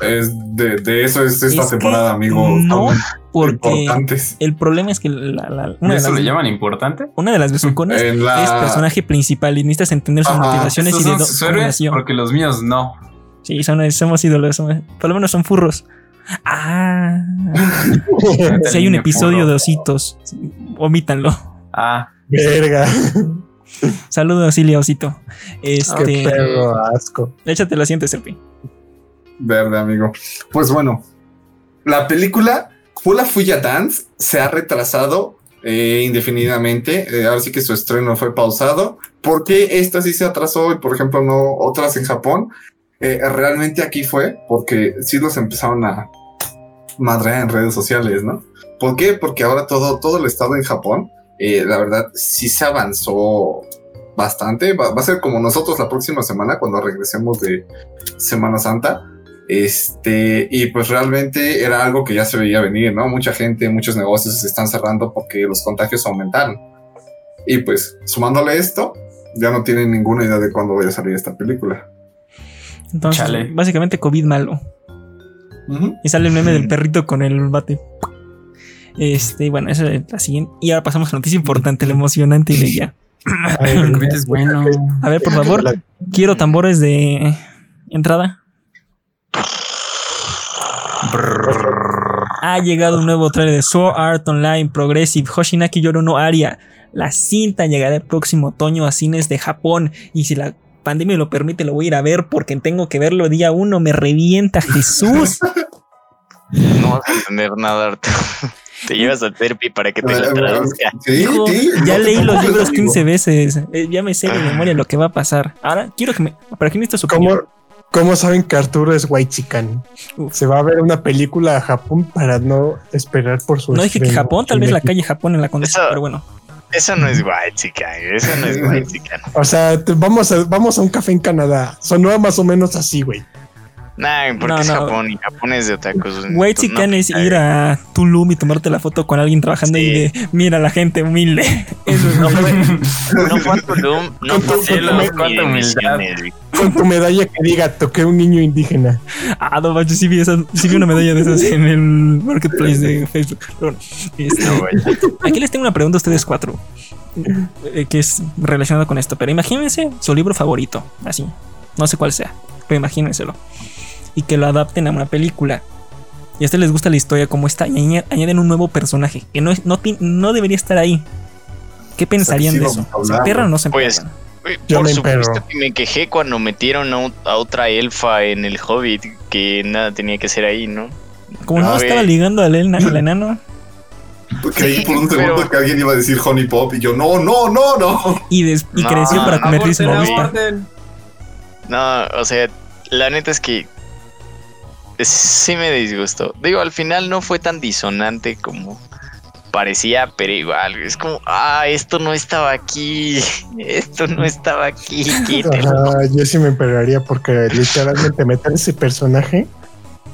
Es de, de eso es esta Es temporada, amigo. no, Porque importantes. el problema es que la- la- una, de ¿Eso las, le llaman importante? una de las besuconas <laughs> la- es personaje principal y necesitas entender sus Ajá, motivaciones y de nació. porque los míos no. Sí, son, somos ídolos. somos- por lo menos son furros. Ah, <laughs> si hay un episodio puro. de ositos, omítanlo. Ah, Verga. Saludos, Silvia Osito. Qué Este, perro asco. échate la siguiente, Serpi. Verde, amigo. Pues bueno, la película Hula Fuya Dance se ha retrasado eh, indefinidamente. Eh, ahora sí que su estreno fue pausado. porque esta sí se atrasó y, por ejemplo, no otras en Japón? Eh, realmente aquí fue porque sí los empezaron a madrear en redes sociales, ¿no? ¿Por qué? Porque ahora todo, todo el estado en Japón, eh, la verdad, sí se avanzó bastante. Va, a ser como nosotros la próxima semana cuando regresemos de Semana Santa. Este, y pues realmente era algo que ya se veía venir, ¿no? Mucha gente, muchos negocios se están cerrando porque los contagios aumentaron. Y pues, sumándole esto, ya no tienen ninguna idea de cuándo vaya a salir esta película. Entonces, Chale. básicamente COVID malo. Y sale el meme del perrito con el bate. Este, bueno, esa es la siguiente. Y ahora pasamos a la noticia importante, la emocionante y de ya. COVID es bueno. A ver, por favor, La- quiero tambores de entrada. Ha llegado un nuevo trailer de Sword Art Online Progressive Hoshinaki Yoro no Aria. La cinta llegará el próximo otoño a cines de Japón. Y si la pandemia lo permite, lo voy a ir a ver porque tengo que verlo día uno. Me revienta Jesús. <laughs> No vas a entender nada, Arturo. <laughs> Te llevas al Terpi para que te lo traduzca. Sí, Hijo, sí, ya no leí los libros amigo. 15 veces. Eh, Ya me sé de memoria lo que va a pasar. Ahora quiero que me. ¿Para quién necesito su? ¿Cómo, cómo saben que Arturo es white chican? Uf. Se va a ver una película a Japón para no esperar por su No dije que Japón, tal vez la calle Japón en la condesa, pero bueno. Eso no es guay, chica. Eso no es guay, chica. O sea, vamos a, vamos a un café en Canadá. Sonó más o menos así, güey. Nah, porque No, es no. Japón y Japón es de otakus. White No, chican es no, ir a Tulum y tomarte la foto con alguien trabajando y de mira la gente humilde. <laughs> Eso es No fue, no fue a Tulum, no misiones, güey. Con tu medalla que diga, toqué un niño indígena. Ah, no manches, sí vi, esa- sí vi una medalla de esas en el marketplace de Facebook. Pero bueno, este, No, güey. aquí les tengo una pregunta a ustedes cuatro. eh, que es relacionada con esto. Pero imagínense su libro favorito. Así. No sé cuál sea. Pero imagínenselo. Y que lo adapten a una película. Y a ustedes les gusta la historia como está. Y aña- añaden un nuevo personaje. Que no, es- no, no debería estar ahí. ¿Qué pensarían de vamos eso? a ¿Se emperran o no se Pues, emperran? Güey, Yo Por me supuesto emperro. que me quejé cuando metieron a, otra elfa en el Hobbit que nada tenía que ser ahí, ¿no? Como no estaba ligando al, ena- al enano. Creí por un segundo pero- que alguien iba a decir Honey Pop y yo, no, no, no, no. Y, des- y No, creció para convertirse en. No, o sea, la neta es que sí me disgustó. Digo, al final no fue tan disonante como parecía, pero igual, es como, ah, esto no estaba aquí, <laughs> esto no estaba aquí. Ajá, yo sí me emperraría porque literalmente <laughs> meter ese personaje,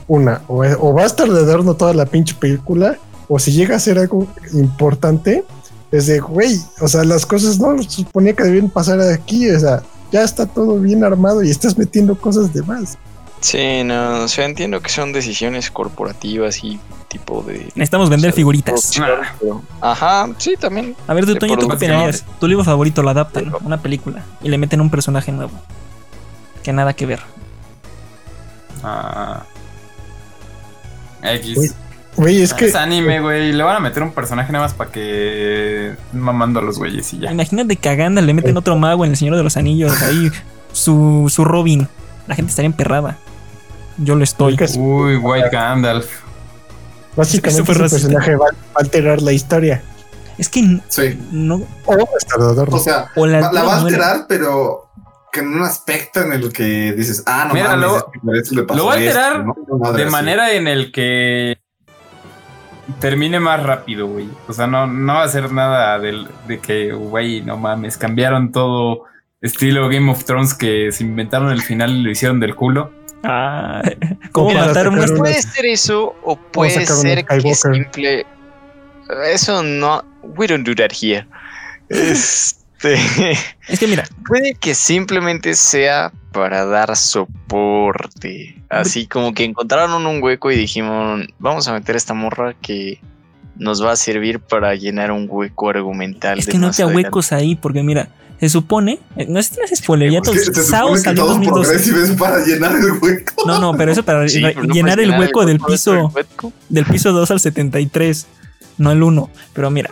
una, o, o va a estar de adorno toda la pinche película, o si llega a ser algo importante, es de, güey, o sea, las cosas no suponía que debían pasar aquí, o sea, ya está todo bien armado y estás metiendo cosas de más. Sí, no, o sea, entiendo que son decisiones corporativas y tipo de... Necesitamos vender o sea, figuritas. pero- Ajá, sí, también. A ver, tú, de Toño, ¿tú qué opinarías? Tu libro favorito lo adaptan a una película y le meten un personaje nuevo. Que nada que ver. Ah. X. Güey, es Es, que anime, güey. Le van a meter un personaje nada más para que mamando a los güeyes y ya. Imagínate que a Gandalf le meten otro mago en El Señor de los Anillos, ahí su, su Robin. La gente estaría emperrada. Yo lo estoy. que es- Uy, White Gandalf. básicamente Eso fue ese personaje va, va a alterar la historia. Es que Sí. no. O de. O sea, O la, va- la va a alterar, pero que en un aspecto en el que dices, ah, no Mira, mames, lo- es que por eso le pasó lo va a esto, alterar ¿no? Una madre De así. manera en el que termine más rápido, güey. O sea, no, no va a ser nada del- de que, güey, no mames, cambiaron todo estilo Game of Thrones que se inventaron el final y lo hicieron del culo. Ah, <laughs> ¿Cómo Mira, matar a una- Puede ser eso o puede un ser que simple... Eso no... We don't do that here. Este... Es que mira, Puede que simplemente sea para dar soporte. Así como que encontraron un hueco y dijimos, vamos a meter esta morra que nos va a servir para llenar un hueco argumental. es de que no te adelante". huecos ahí, porque mira, se supone, eh, no es, no es spoiler, ya Pues todos, Sao salió en todo 2012. Progressive es para llenar el hueco. No, no, pero eso para Sí, re- pero no llenar el hueco del piso, del piso 2 al 73, no el 1. Pero mira,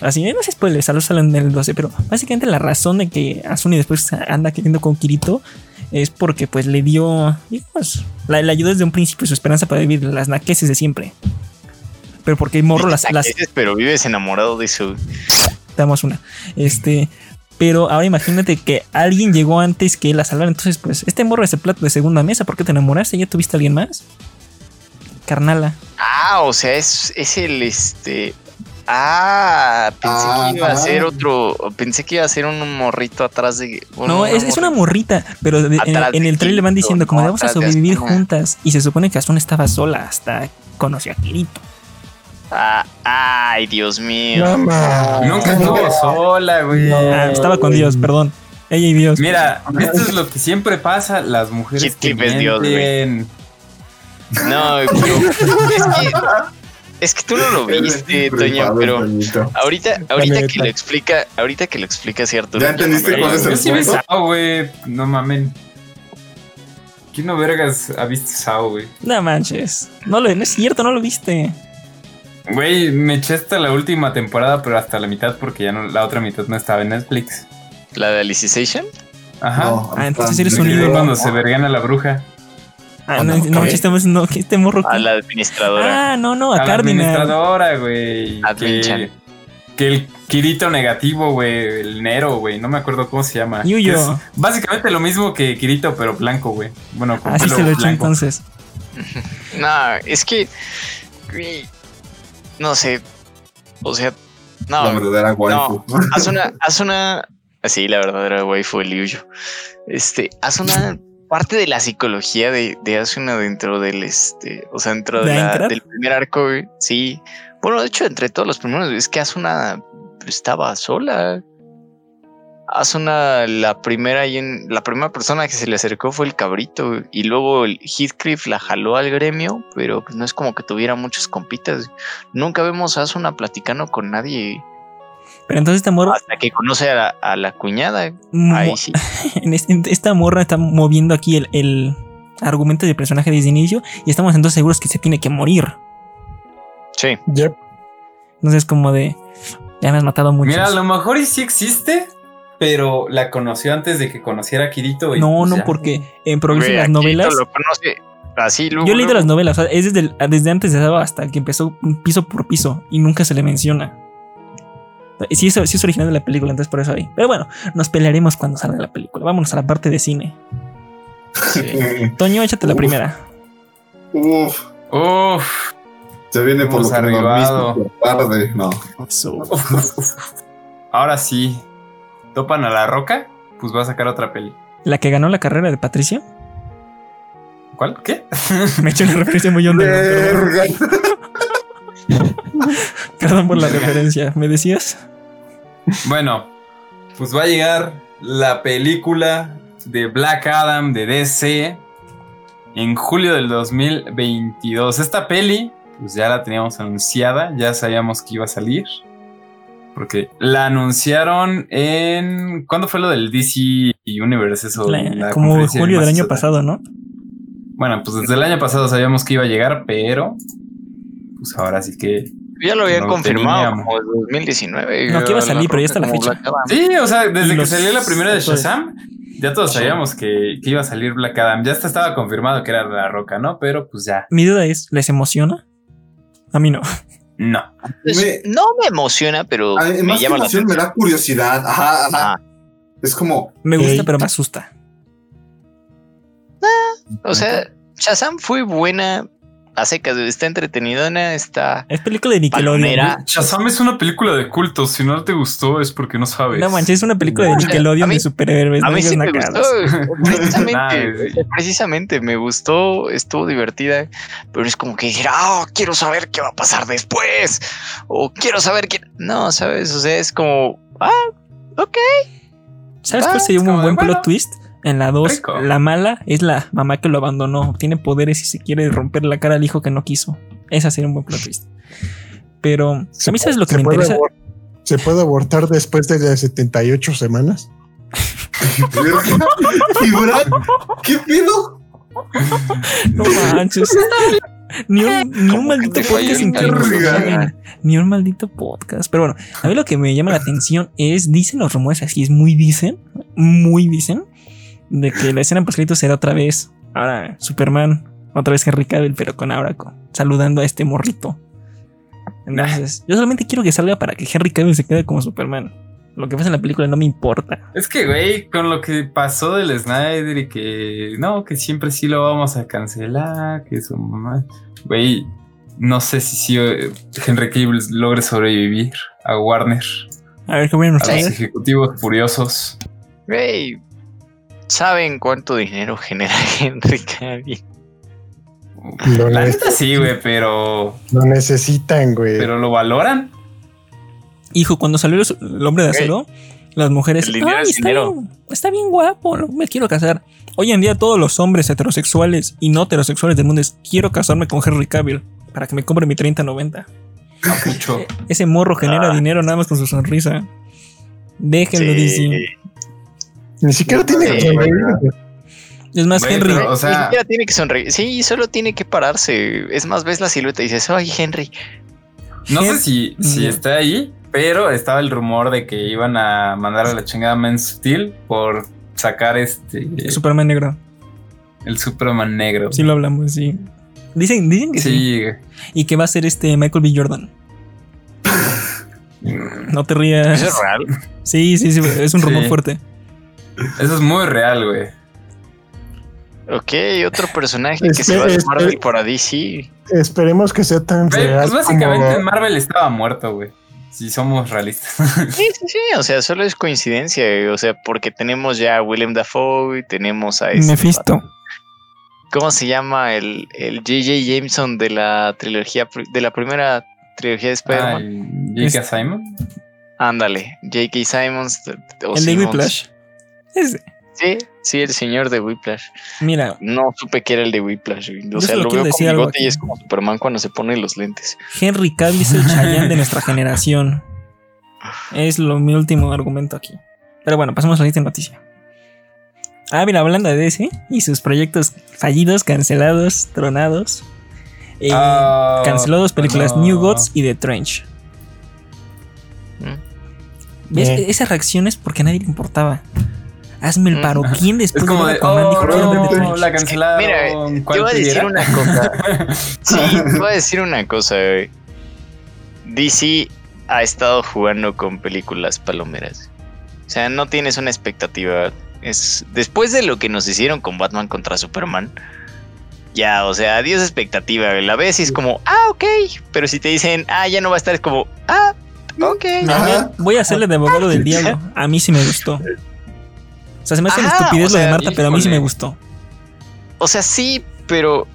Así, no sé spoilers, solo salen en el 12, pero básicamente la razón de que Asuni después anda queriendo con Kirito es porque pues le dio, digamos, la, le ayudó desde un principio su esperanza para vivir las naqueses de siempre. Pero porque morro las, las Naqueses, Pero vives enamorado de eso. damos una. Este, pero ahora imagínate que alguien llegó antes que él a salvar. Entonces, pues, este morro es el plato de segunda mesa. ¿Por qué te enamoraste? ¿Ya tuviste a alguien más? Carnala. Ah, o sea, es, es el este. Ah, pensé que iba a ser otro. Pensé que iba a ser un morrito atrás de. bueno, No, es, es una morrita, pero de- en, en el trailer van diciendo como no, vamos a sobrevivir juntas. Y se supone que Asuna estaba sola hasta conoció a Kirito. Ah, ay, Dios mío. Nunca estuvo sola, güey. Ah, estaba con Dios, perdón. Ella y Dios. Mira, esto es lo que siempre pasa, las mujeres que Dios, güey. mienten. No, pero. es que. Es que tú no lo viste, Toño, pero. Ahorita, ahorita que lo explica, ahorita que lo explica cierto. ¿Ya entendiste cuál es el sí vi punto? Sao, güey. No mamen. ¿Quién no vergas ha visto Sao, güey? No manches. No, lo, no es cierto, no lo viste. Güey, me eché hasta la última temporada, pero hasta la mitad porque ya no, la otra mitad no estaba en Netflix. La de Alicization. Ajá. Ah, entonces eres un cuando se vergan a la bruja. Ah, Ah, no, no, no, no, que este morro. A la administradora. Ah, no, no, a, A la Cardinal. administradora, güey. Admin-chan. Que, que el Kirito negativo, güey. El Nero, güey. No me acuerdo cómo se llama. Yuyo. Es básicamente lo mismo que Kirito, pero blanco, güey. Bueno, con Así pelo se lo echó blanco. entonces. <laughs> No, es que. güey, No sé. O sea. La No, verdadera waifu. <laughs> haz una. Haz una. Sí, la verdadera waifu el Yuyo. Este, haz una parte de la psicología de, de Asuna dentro del este. O sea, dentro de ¿De la- Aincrad? del primer arco, güey. Sí. Bueno, de hecho, entre todos los primeros, es que Asuna estaba sola. Asuna, la primera y en, la primera persona que se le acercó fue el cabrito y luego el Heathcliff la jaló al gremio, pero pues no es como que tuviera muchos compitas. Nunca vemos a Asuna platicando con nadie Pero entonces esta morra, hasta que conoce a la, a la cuñada. mo- Ahí sí. <laughs> en este- en esta morra está moviendo aquí el, el argumento del personaje desde el inicio y estamos entonces seguros que se tiene que morir. Sí. Yep. Entonces como de ya me has matado mucho. Mira, a lo mejor y sí existe, pero la conoció antes de que conociera a Kirito. y no, pues no, ya. porque en las aquí novelas. Lo conoce así, luego, Yo he leído las novelas, o sea, es desde, el- desde antes de Saba hasta que empezó piso por piso y nunca se le menciona. Sí es, sí es original de la película, entonces por eso ahí. Pero bueno, nos pelearemos cuando salga la película. Vámonos a la parte de cine. Sí. <laughs> Toño, échate la Uf. primera. Uf, Uf, se viene por lo que por tarde. No. Eso. ahora sí. ¿Topan a la roca? Pues va a sacar otra peli. La que ganó la carrera de Patricia. ¿Cuál? ¿Qué? Me he hecho una referencia muy honda. <laughs> Perdón por la referencia. ¿Me decías? Bueno, pues va a llegar la película de Black Adam de DC en julio del 2022. Esta peli, pues ya la teníamos anunciada, ya sabíamos que iba a salir. Porque la anunciaron en. ¿Cuándo fue lo del DC Universe? Eso, La- la como julio del año pasado, ¿no? Bueno, pues desde el año pasado sabíamos que iba a llegar, pero. Pues ahora sí que. Ya lo habían No confirmado teníamos. como en 2019. No, que iba a salir, pero ya está la fecha. Sí, o sea, desde que salió la primera de. Shazam, ya todos sabíamos que, que iba a salir Black Adam. Ya hasta estaba confirmado que era La Roca, ¿no? Pero pues ya, Mi duda es, ¿les emociona? A mí no. No. Pues, Me- no me emociona, pero A- me llama la emoción, me da curiosidad. Ajá, ajá. Ah, Es como, Me gusta, pero me asusta. o sea, Shazam fue buena a secas, está entretenidona, está Es película de Nickelodeon. Shazam es una película de culto. Si no te gustó es porque no sabes. No manches, es una película de Nickelodeon mí- de superhéroes. A no mí digas sí me gustó, <laughs> precisamente, Nah, precisamente me gustó, estuvo divertida, pero es como que dijera, oh, quiero saber qué va a pasar después, o quiero saber qué, no, sabes, o sea, es como, ah, ok, ¿Sabes Ah, cuál sería un buen bueno, plot twist? En la 2, rico. la mala es la mamá que lo abandonó. Tiene poderes y se quiere romper la cara al hijo que no quiso. Esa sería un buen plot twist. Pero a mí sabes lo que ¿Se me puede interesa. ¿Se puede abortar después de las 78 semanas? verga. <laughs> ¿Y Brad? ¿Qué pedo? No manches. Ni un, ni maldito podcast. Ni un maldito podcast. Pero bueno, a mí lo que me llama la atención es, dicen los rumores así, es muy dicen, muy dicen, de que la escena post será otra vez, ahora Superman, otra vez Henry Cavill, pero con Auraco, saludando a este morrito. Entonces, yo solamente quiero que salga para que Henry Cavill se quede como Superman. Lo que pasa en la película no me importa. Es que, güey, con lo que pasó del Snyder y que no, que siempre sí lo vamos a cancelar, que su mamá, güey, no sé si sí eh, Henry Cable logre sobrevivir a Warner, A ver qué vienen a los ejecutivos furiosos. Güey, ¿saben cuánto dinero genera <laughs> Henry Cavill? Lo, La ne- neta sí, güey, pero, lo necesitan, güey. pero lo valoran. Hijo, cuando salió el hombre de acero, las mujeres. El dinero "Ay, es está, dinero". Bien, está bien guapo, no me quiero casar. Hoy en día, todos los hombres heterosexuales y no heterosexuales del mundo es: quiero casarme con Henry Cavill para que me compre mi 30-90. Mucho. Ese morro genera Ah. dinero nada más con su sonrisa. Déjenlo, Sí. DC. Ni siquiera tiene que sonreír. Es más, Henry. pero, o Ni sea, siquiera tiene que sonreír. Sí, solo tiene que pararse. Es más, ves la silueta y dices, ay, Henry. no sé si, si está ahí, pero estaba el rumor de que iban a mandar a la chingada Man Steel por sacar este Superman negro. el Superman negro. Sí, lo hablamos, sí. Dicen, dicen que sí. Y que va a ser este Michael B. Jordan. <laughs> No te rías. ¿Eso es real? Sí, sí, sí. Es un rumor Sí. fuerte. Eso es muy real, güey. Ok, otro personaje que se Espe- va de espe- Marvel para DC. Esperemos que sea tan real. pues básicamente como- Marvel estaba muerto, güey. Si somos realistas. <laughs> Sí, sí, sí. O sea, solo es coincidencia. güey. O sea, porque tenemos ya a Willem Dafoe y tenemos a este. Mephisto. ¿Cómo se llama el, el J.J. Jameson de la trilogía, de la primera trilogía de Spider-Man? Ay, J.K. Simon. Ándale, J.K. Simons. o El Simmons. Whiplash. Ese. Sí, sí, el señor de Whiplash. Mira, No supe que era el de Whiplash. O sea, lo veo con bigote y es como Superman cuando se pone los lentes. Henry Cavill es el Chayanne de nuestra generación. <laughs> Es lo, mi último argumento aquí. Pero bueno, pasemos a la siguiente noticia. Ah, mira, hablando de DC y sus proyectos fallidos, cancelados, tronados. Eh, Ah, canceló dos películas, no. New Gods y The Trench. ¿Mm? ¿Ves? Eh. Esas reacciones porque a nadie le importaba. Hazme el paro. ¿Quién Es después como de Aquaman dijo oh, la cancelaron. Mira, ¿cuál Te voy a decir una cosa. <laughs> Sí, te voy a decir una cosa. güey. DC ha estado jugando con películas palomeras. O sea, no tienes una expectativa. Es después de lo que nos hicieron con Batman contra Superman. Ya, o sea, adiós expectativa. La ves y es como, ah, ok. Pero si te dicen, ah, ya no va a estar, es como, ah, ok. Ajá. voy a hacerle de abogado del <laughs> diablo. A mí sí me gustó. O sea, se me hace una Ajá, estupidez o lo de Marta, pero a mí sí me gustó. O sea, sí, pero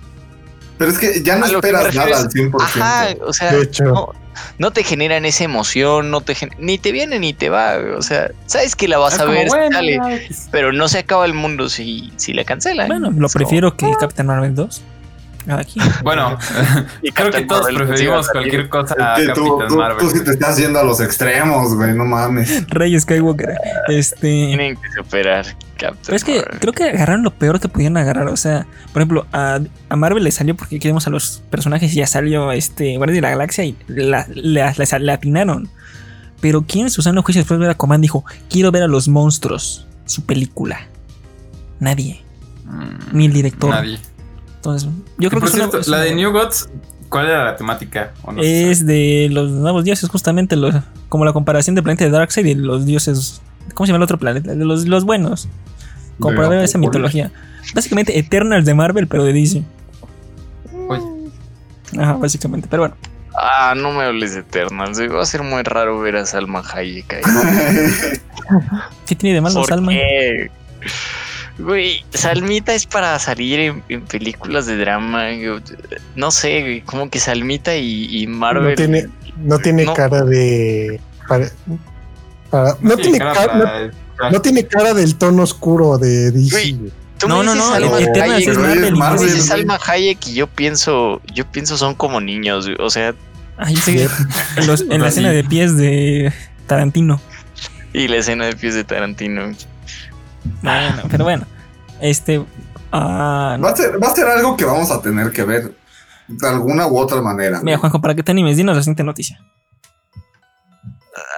Pero es que ya no esperas nada al 100%. Ajá, o sea, De hecho. no, no te generan esa emoción, no te ni te viene ni te va, o sea, sabes que la vas Es a ver, bueno, pero no se acaba el mundo si, si la cancelan. Bueno, lo prefiero que Captain Marvel 2. <laughs> Bueno, <laughs> Y <laughs> creo que todos pues, preferimos cualquier cosa a tú, Capitán tú, Marvel. tú sí te estás yendo a los extremos, güey, no mames. Rey Skywalker. Este. Tienen que superar Captain Pero es que Marvel. creo que agarraron lo peor que pudieron agarrar. O sea, por ejemplo, a, a Marvel le salió porque queremos a los personajes y ya salió este de la Galaxia y la, la, la- la atinaron. Pero ¿quién en su sano juicio después de ver a Command dijo: Quiero ver a los monstruos? Su película. Nadie. Mm, Ni el director. Nadie. Entonces, yo creo que es una- cierto, es la una- de New Gods, ¿cuál era la temática? ¿O no se es de los nuevos dioses, justamente los, como la comparación del planeta de Darkseid y de los dioses. ¿Cómo se llama el otro planeta? De los, los buenos. Como De para ver la esa mitología. Básicamente Eternals de Marvel, pero de DC. sabe? Oye, Ajá, básicamente. Pero bueno. Ah, no me hables de Eternals, va a ser muy raro ver a Salma Hayek ahí. <laughs> ¿Qué tiene de malo ¿Por Salma? qué? Güey, Salmita es para salir en, en películas de drama. No sé, güey, como que Salmita y, y Marvel. No tiene, no tiene No. cara de. para- para- no, tiene cara cara, no, tiene cara del tono oscuro de DC. Güey. Tú No, me no, dices no, Salma Hayek, es Marvel. me dices. Salma Hayek y yo pienso, yo pienso son como niños, güey, o sea, Ay, en, los- en la escena de pies de Tarantino. y la escena de pies de Tarantino. Bueno, pero bueno. Este. ah, Va a, ser, va a ser algo que vamos a tener que ver. de alguna u otra manera. Mira, Juanjo, para que te animes, dinos la siguiente noticia.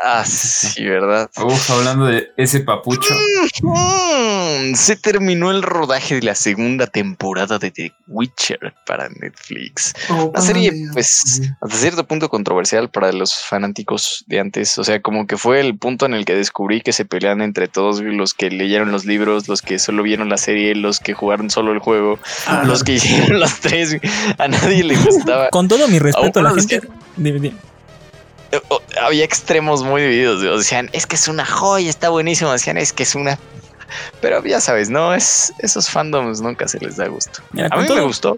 Ah, sí, ¿verdad? Uf, hablando de ese papucho. Mm, se terminó el rodaje de la segunda temporada de The Witcher para Netflix. La serie, pues, hasta cierto punto controversial para los fanáticos de antes. O sea, como que fue el punto en el que descubrí que se pelean entre todos los que leyeron los libros, los que solo vieron la serie, los que jugaron solo el juego, Ah. los que hicieron los tres. A nadie le gustaba. Con todo mi respeto a la gente. Dime, dime. Eh, oh, Había extremos muy divididos. Decían, es que es una joya, está buenísimo. Decían, es que es una. Pero ya sabes, no, es esos fandoms nunca se les da gusto. Mira, A mí todo, me gustó.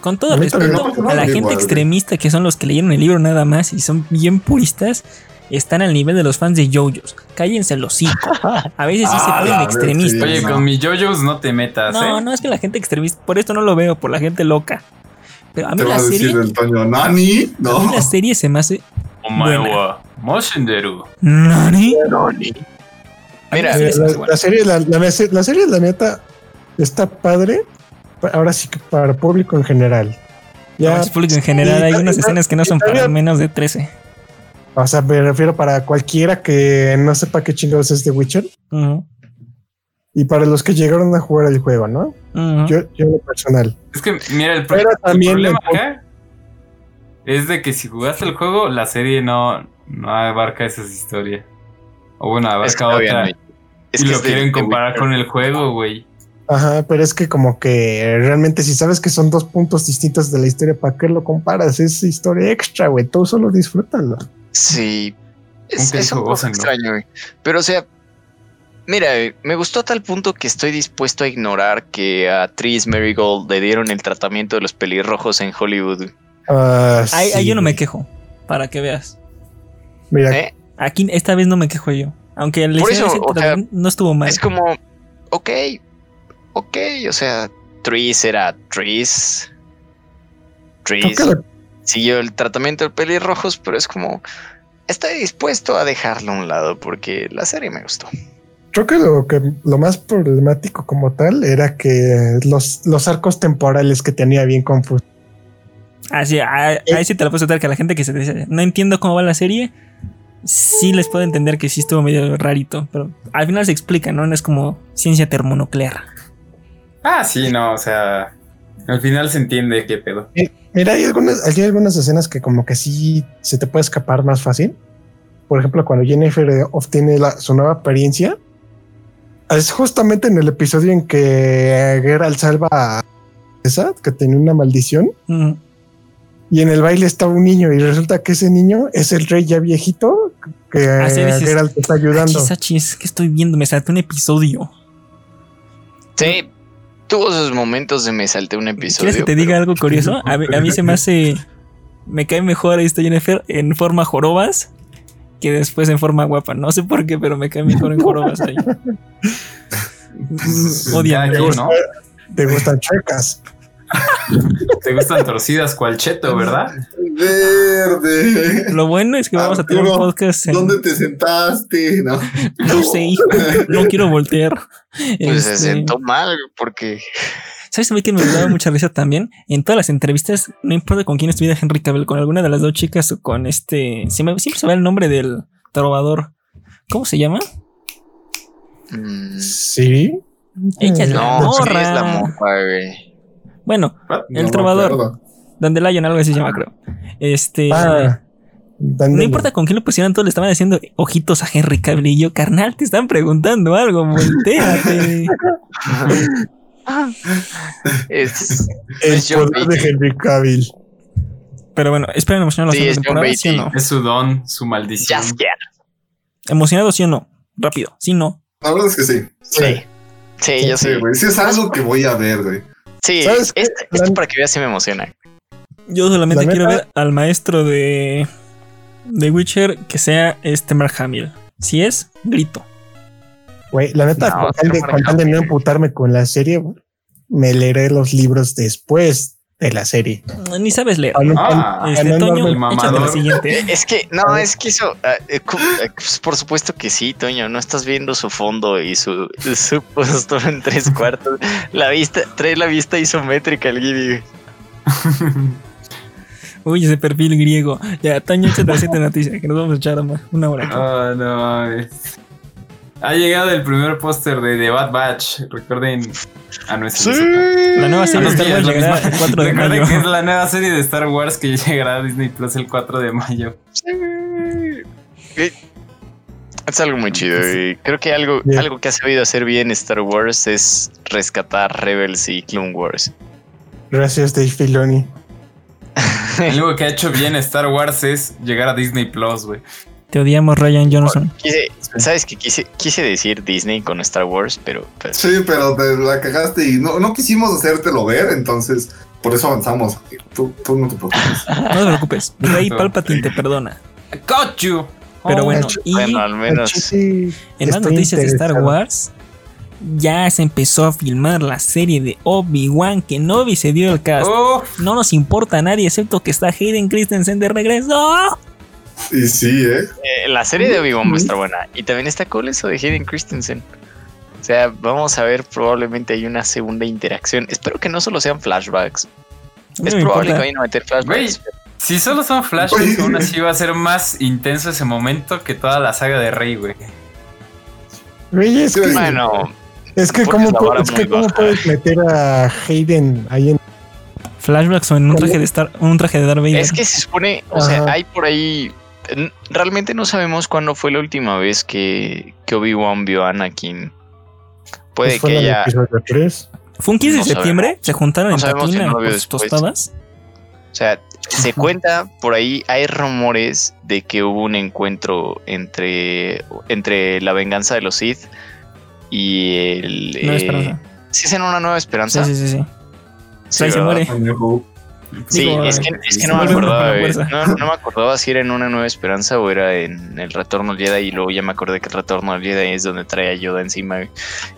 con todo respeto no, a la gente igual, extremista que son los que leyeron el libro nada más y son bien puristas, están al nivel de los fans de JoJo's. Cállense los hocico. A veces sí <laughs> Ah, se ponen la extremistas. Oye, con mi JoJo's no te metas, No, ¿eh? no es que la gente extremista, por esto no lo veo, por la gente loca. Pero a mí Te la a decir serie, el Toño, Nani, a mí la serie se me hace. Omae Buena. wa Moshinderu. ¿Nani? Mira, la, bueno. la serie, la, la- la serie, la neta, está padre. pa- Ahora sí que para público en general. Ya, Ya, es público en general, hay y- unas y- escenas que no son para menos de 13. o sea, me refiero para cualquiera que no sepa qué chingados es The Witcher y para los que llegaron a jugar el juego, ¿no? Yo, yo en lo personal. Es que, mira, el, pro- Pero el también problema acá es de que si jugaste el juego, la serie no, no abarca esas historias. O bueno, es que abarca todavía no otra. Es y que lo es quieren de comparar con el juego, güey. Ajá, pero es que como que realmente si sabes que son dos puntos distintos de la historia, ¿para qué lo comparas? Es historia extra, güey. Tú solo disfrútalo. Sí. Es, es un poco gócenlo. extraño, güey. Pero, o sea, mira, me gustó a tal punto que estoy dispuesto a ignorar que a Tris Marigold le dieron el tratamiento de los pelirrojos en Hollywood. Ahí, ahí sí, yo no me quejo, para que veas. Mira, ¿eh? Aquí esta vez no me quejo yo. Aunque el Por eso, o sea, no estuvo mal. Es como, ok, ok, o sea, Tris era Tris. Tris siguió el tratamiento de pelirrojos, pero es como, estoy dispuesto a dejarlo a un lado porque la serie me gustó. Creo que lo que lo más problemático como tal era que los, los arcos temporales que tenía bien confusos. Así, a- ahí sí te la puedo dar que a la gente que se dice, no entiendo cómo va la serie, sí les puedo entender que sí estuvo medio rarito, pero al final se explica, ¿no? No es como ciencia termonuclear. Ah, sí, no, o sea. Al final se entiende qué pedo. Mira, hay algunas, hay algunas escenas que como que sí se te puede escapar más fácil. Por ejemplo, cuando Jennifer obtiene la- su nueva apariencia, es justamente en el episodio en que Geralt salva a esa que tenía una maldición Ujú. Y en el baile está un niño y resulta que ese niño es el rey ya viejito que Geralt está ayudando. Achis, achis, que estoy viendo, me salté un episodio. Sí, tuvo sus momentos de me salté un episodio. ¿Quieres que te pero- diga algo curioso? A, mí- a mí se me hace. Me cae mejor esta Jennifer en forma jorobas que después en forma guapa. No sé por qué, pero me cae mejor en jorobas ahí. Odia. ¿no? Te gustan checas. Te gustan torcidas cual cheto, ¿verdad? Verde. Lo bueno es que vamos a tener un podcast. en- ¿Dónde te sentaste? No. No sé, hijo, no quiero voltear. Pues se Este, sentó mal porque ¿Sabes a mí que me daba mucha risa también? En todas las entrevistas, no importa con quién estuviera Henry Cavill, con alguna de las dos chicas o con este. se me- siempre se va el nombre del trovador. ¿Cómo se llama? mm, Sí. Ella es la no, sí morra. es la morra, güey. Bueno, No el me trovador. Dandelion, algo así se llama, creo. Este. Ah, no importa con quién lo pusieran, todos le estaban haciendo ojitos a Henry Cavill y yo, carnal, te están preguntando algo, volteate. <laughs> Es, El poder de. Henry Cavill. Pero bueno, esperen emocionados Sí, la es segunda John temporada, ¿sí o no? Beatty. Es su don, su maldición. ¿Emocionado sí o no? Rápido, sí, no. La verdad es que sí. Sí. Sí, yo sí. Sí, güey. Sí, es algo que voy a ver, güey. Sí, ¿Sabes qué? esto, para que veas si me emociona. Yo solamente La quiero ver al maestro de, de Witcher que sea este Mark Hamill. Si es, grito. Güey, la neta, No, con tal de, con tal de no Mark emputarme con la serie, me leeré los libros después de la serie. Ni sabes leer. No- Ah, Este, no Toño, el siguiente. Es que, no, es que eso, ah, eh, eh, pues, por supuesto que sí, Toño, no estás viendo su fondo y su, su postura en tres cuartos. La vista, trae la vista isométrica el Gibby. Uy, ese perfil griego. Ya, Toño, échate la siguiente noticia, que nos vamos a echar una hora. Ah, no mames. Ha llegado el primer póster de The Bad Batch. Recuerden a nuestro. La nueva serie de Star Wars es lo llegará mismo. el 4 de Recuerden mayo. que es la nueva serie de Star Wars que <laughs> llegará a Disney Plus el 4 de mayo. Es algo muy chido. y creo que algo, algo que ha sabido hacer bien Star Wars es rescatar Rebels y Clone Wars. Gracias, Dave Filoni. Algo que ha hecho bien Star Wars es llegar a Disney Plus, güey. Te odiamos, Ryan Johnson. Quise- ¿Sabes qué quise, quise decir Disney con Star Wars? Pero pues, Sí, pero te la cagaste y no, no quisimos hacértelo ver, entonces por eso avanzamos. Tú, tú no te preocupes. <laughs> No te preocupes. Rey <laughs> Palpatine te perdona. Got you. Pero Oh, bueno, y bueno, al menos. Sí, en las noticias de Star. Wars, ya se empezó a filmar la serie de Obi-Wan Kenobi se dio el cast. Oh, No nos importa a nadie excepto que está Hayden Christensen de regreso. Y sí, ¿eh? Eh, la serie de Obi-Wan va a estar buena. Y también está cool eso de Hayden Christensen. O sea, vamos a ver, probablemente hay una segunda interacción. Espero que no solo sean flashbacks. No es probable que vayan a meter flashbacks. si solo son flashbacks, aún así va a ser más intenso ese momento que toda la saga de Rey, güey. Güey, es que, Bueno, es que cómo, es que cómo puedes meter a Hayden ahí en Flashbacks o en un traje de Star, un traje de Darth Vader. es que se supone, o sea, hay por ahí. Realmente no sabemos cuándo fue la última vez que, que Obi-Wan vio a Anakin. Puede pues, fue que 3. Fue un 15 de no septiembre, sabemos. se juntaron No en Tatina no tostadas. O sea, se cuenta por ahí, hay rumores de que hubo un encuentro entre, entre la venganza de los Sith y el. Nueva eh, Esperanza. ¿Sí es en una nueva esperanza? Sí, sí, sí, sí. Sí, Ahí se muere. Sí, Digo, es que, es que no me acordaba. fuerza. No, no me acordaba si era en una nueva esperanza o era en el retorno al Jedi. Y luego ya me acordé que el retorno al Jedi es donde trae a Yoda encima.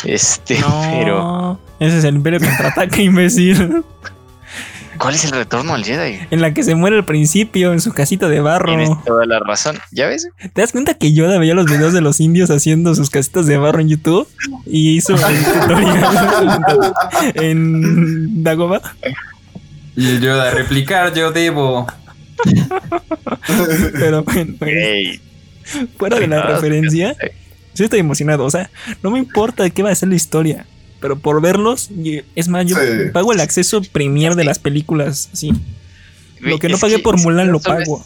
Este, <laughs> pero. No, ese es el Imperio contraataca, <laughs> imbécil. ¿Cuál es el retorno al Jedi? En la que se muere al principio, en su casita de barro. Tienes toda la razón. ¿Ya ves? ¿Te das cuenta que Yoda veía los videos de los indios haciendo sus casitas de barro en YouTube? Y hizo el tutorial <laughs> en Dagobah. Y el Yoda, replicar yo debo. Pero bueno, Ey, fuera de la referencia, sí estoy emocionado. O sea, no me importa de qué va a ser la historia. Pero por verlos, es más, yo Sí. pago el acceso premier de las películas. Sí. Lo que no pagué por Mulan lo pago. O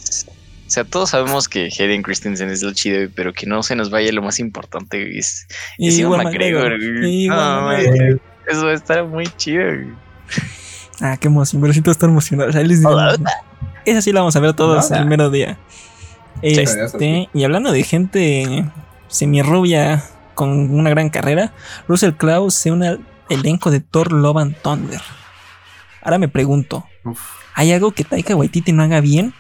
sea, todos sabemos que Hayden Christensen es lo chido, pero que no se nos vaya lo más importante, güey, es, Y es Ewan McGregor. Y No, McGregor. Eso va a estar muy chido. Ah, qué emoción. Pero siento estar emocionado. O sea, les digo, esa sí la vamos a ver todos Nada. el mero día. Este, y hablando de gente semirrubia con una gran carrera, Russell Crowe se une al elenco de Thor Love and Thunder. Ahora me pregunto, Uf. ¿hay algo que Taika Waititi no haga bien?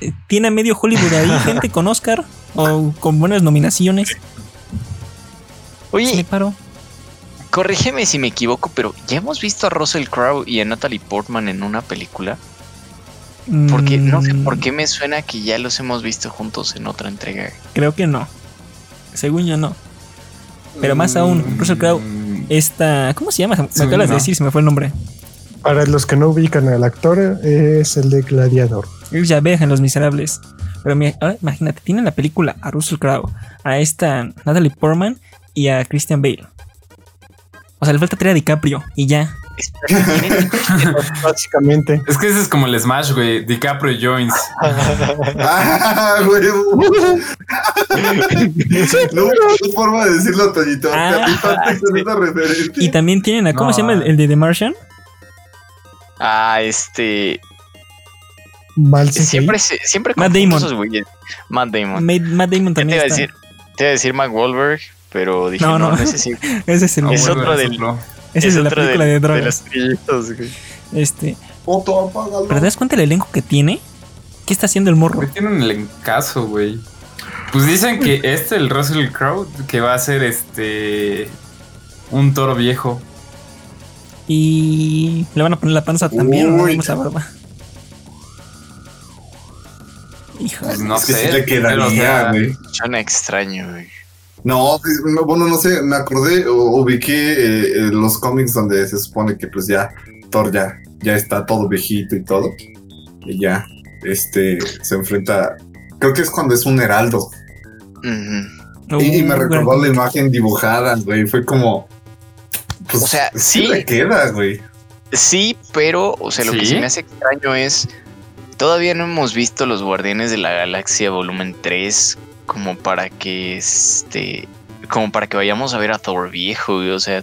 Eh, ¿Tiene a medio Hollywood ahí <laughs> gente con Oscar o con buenas nominaciones? ¿Sí me Oye, paro? Corrígeme si me equivoco, pero ¿ya hemos visto a Russell Crowe y a Natalie Portman en una película? Porque no sé por Mm, qué me suena que ya los hemos visto juntos en otra entrega. Creo que no. Según yo no. Pero más aún, Russell Crowe, Mm, esta, ¿cómo se llama? Me Sí, acabas de decir, se me fue el nombre. Para los que no ubican al actor, es el de Gladiador. Ya en Los Miserables. Pero mira, ahora imagínate, tienen la película a Russell Crowe, a esta Natalie Portman y a Christian Bale. O sea, le falta traer a DiCaprio y ya. ¿Tienen- Básicamente. <laughs> Es que ese es como el Smash, güey. DiCaprio Joins. <laughs> Ah, güey. <laughs> No, no forma de decirlo, Toñito. Ah, referencia. Y también tienen a, ¿cómo No. se llama el, el de The Martian? Ah, este. Siempre, se- siempre Matt Damon. esos güeyes. Matt Damon. Matt, Matt Damon ¿Qué te también iba a está. decir? Te iba a decir Mark Wahlberg, pero dije, No, no, ese sí. <laughs> Ese es el No, Es otro del- ese es de la otro película del- de drogas. los trillitos, güey. Este, Foto, apágalo. ¿pero te das cuenta del elenco que tiene? ¿Qué está haciendo el morro? Güey, tiene un elencazo, güey. Pues dicen que <laughs> este, el Russell Crowe, que va a ser este. Un toro viejo. Y le van a poner la panza también, ¿o Uy. vamos a barba. Hijo, Pues no Es que sé. sí le o quedaría, güey. Suena extraño, güey. No, pues, no, bueno, no sé, me acordé, o- ubiqué eh, eh, los cómics donde se supone que pues ya Thor ya, ya está todo viejito y todo. Y ya. este se enfrenta. Creo que es cuando es un heraldo. Y, y me Uh, recordó la imagen dibujada, güey. Fue como. Pues, O sea, sí. le queda, güey. Sí, pero, o sea, lo que ¿Sí? se me hace extraño es. Todavía no hemos visto los Guardianes de la Galaxia volumen 3 como para que este. Como para que vayamos a ver a Thor viejo, güey, O sea,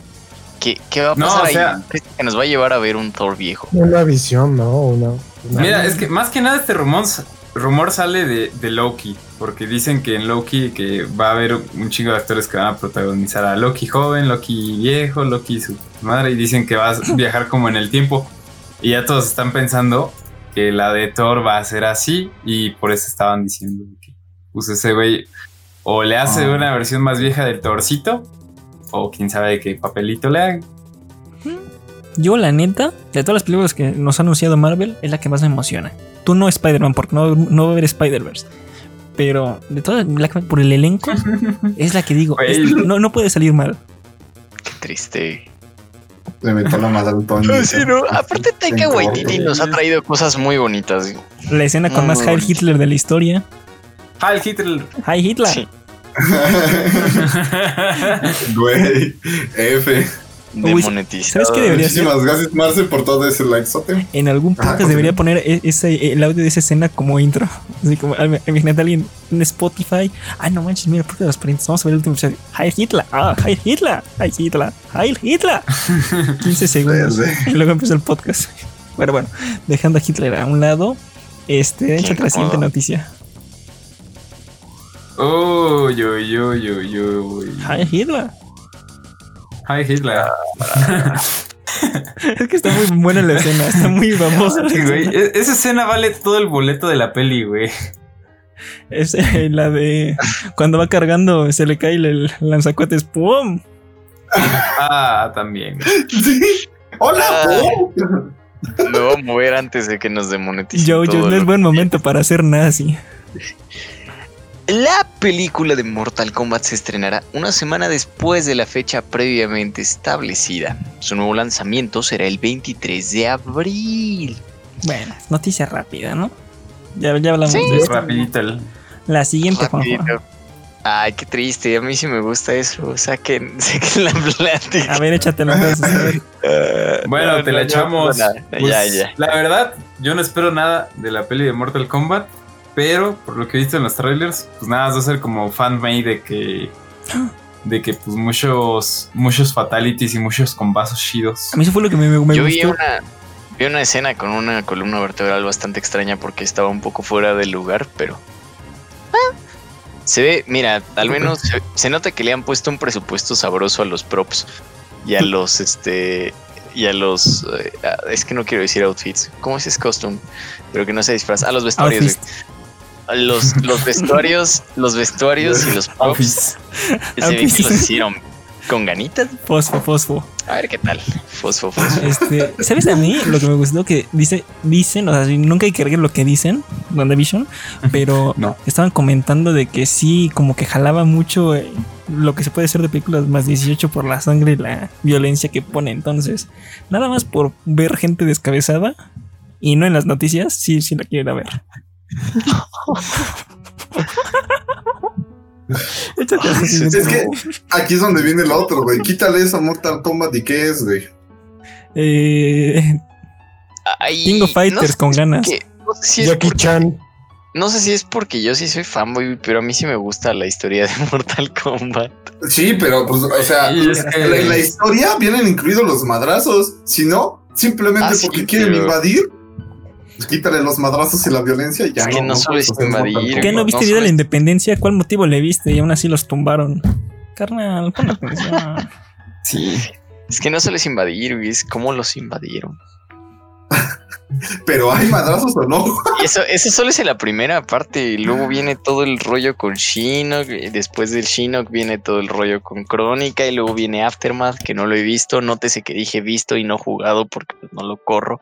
¿qué, qué va a No, pasar o ahí? sea- Que nos va a llevar a ver un Thor viejo. Una visión, ¿no? Una, una- Mira, es que más que nada este rumor, rumor sale de, de Loki, porque dicen que en Loki que va a haber un chingo de actores que van a protagonizar a Loki joven, Loki viejo, Loki su madre, y dicen que va a <laughs> viajar como en el tiempo. Y ya todos están pensando que la de Thor va a ser así, y por eso estaban diciendo pues ese güey o le hace Ah. una versión más vieja del Thorcito, o quién sabe qué papelito le haga. Yo, la neta, de todas las películas que nos ha anunciado Marvel, es la que más me emociona. Tú no Spider-Man, porque no, no va a haber Spider-Verse. Pero de todas, por el elenco, <laughs> es la que digo, es- no, no puede salir mal. Qué triste. Le metió la madre al. No, <laughs> sí, no. Aparte, Taika Waititi nos ha traído cosas muy bonitas. La escena con Muy más Heil. Hitler de la historia. Heil Hitler. Heil Hitler. Sí. <laughs> Güey, F. De Uy, monetizado. ¿sabes qué debería ser? Muchísimas gracias, Marce, por todo ese likesote. En algún Ajá, podcast debería poner e- ese, el audio de esa escena como intro. Así como, imagínate a alguien en Spotify. Ah, no manches, mira, porque los parientes. Vamos a ver el último episodio. Heil Hitler. Ah, Heil Hitler. Heil Hitler. Heil Hitler. <laughs> 15 segundos. Y luego empieza el podcast. Pero bueno, dejando a Hitler a un lado. Este, échate la siguiente noticia. Uy, uy, uy, uy, uy. Heil Hitler. Hi Hitler. <laughs> Es que está muy buena la escena. Está muy famosa. <laughs> Sí, güey. escena. E- Esa escena vale todo el boleto de la peli, güey. Es eh, la de cuando va cargando, se le cae el, lanzacohetes. ¡Pum! Ah, también. Sí. Hola, Ah. po. Me voy a mover antes de que nos demoneticen. Yo, no es buen momento para ser nazi. La película de Mortal Kombat se estrenará una semana después de la fecha previamente establecida. Su nuevo lanzamiento será el 23 de abril. Bueno, noticia rápida, ¿no? Ya, ya hablamos Sí. de esto. Rapidito el. La siguiente, Juanjo. Ay, qué triste. A mí sí me gusta eso. Saquen, <laughs> saquen la plática. A ver, échatelo entonces. A ver. <laughs> Ah, Bueno, no, te no, la no, echamos. no, nada. Pues, ya, ya. La verdad, yo no espero nada de la peli de Mortal Kombat. Pero por lo que he visto en los trailers, pues nada, más va a ser como fan-made de que. <gasps> De que pues muchos. Muchos fatalities y muchos combazos chidos. A mí eso fue lo que me, me Yo vi una, vi una escena con una columna vertebral bastante extraña porque estaba un poco fuera del lugar, pero. ah, Se ve, mira, al menos se, se nota que le han puesto un presupuesto sabroso a los props y a <laughs> los este y a los eh, ah, es que no quiero decir outfits, ¿cómo es ese costume? Pero que no se disfraza, a los vestuarios. Outfits. Los, los vestuarios, los vestuarios y los <laughs> props se ve que los hicieron con ganitas. Fosfo, fosfo. A ver qué tal. Fosfo, fosfo. Este, ¿Sabes a mí lo que me gustó? Que dice, dicen, o sea, si nunca hay que creer lo que dicen, WandaVision, pero No. estaban comentando de que sí, como que jalaba mucho eh, lo que se puede hacer de películas más 18 por la sangre y la violencia que pone. Entonces, nada más por ver gente descabezada y no en las noticias, sí, sí la quiero ir a ver. <laughs> Échate Es que aquí es donde viene el otro, güey. Quítale eso a Mortal Kombat y qué es, güey. Eh, Ay, King of Fighters no sé con si es ganas. que- no sé si Jackie porque- Chan. No sé si es porque yo sí soy fanboy, pero a mí sí me gusta la historia de <laughs> Mortal Kombat. Sí, pero pues, o sea, Y es que- en la, historia vienen incluidos los madrazos. Si no, simplemente Ah, sí, porque quieren pero- invadir, quítale los madrazos y la violencia y ya. Es que no solo puedes es hacer invadir, ¿Qué no viste no Día de la sabes. Independencia? ¿Cuál motivo le viste? Y aún así los tumbaron. Carnal, pon atención. Sí. Es que no solo es invadir, güey, es cómo los invadieron. <laughs> Pero hay madrazos o no. <laughs> Eso, eso solo es en la primera parte. Y luego viene todo el rollo con Shinnok. y después del Shinnok viene todo el rollo con Crónica. Y luego viene Aftermath, que no lo he visto. Nótese que dije visto y no jugado porque pues, no lo corro.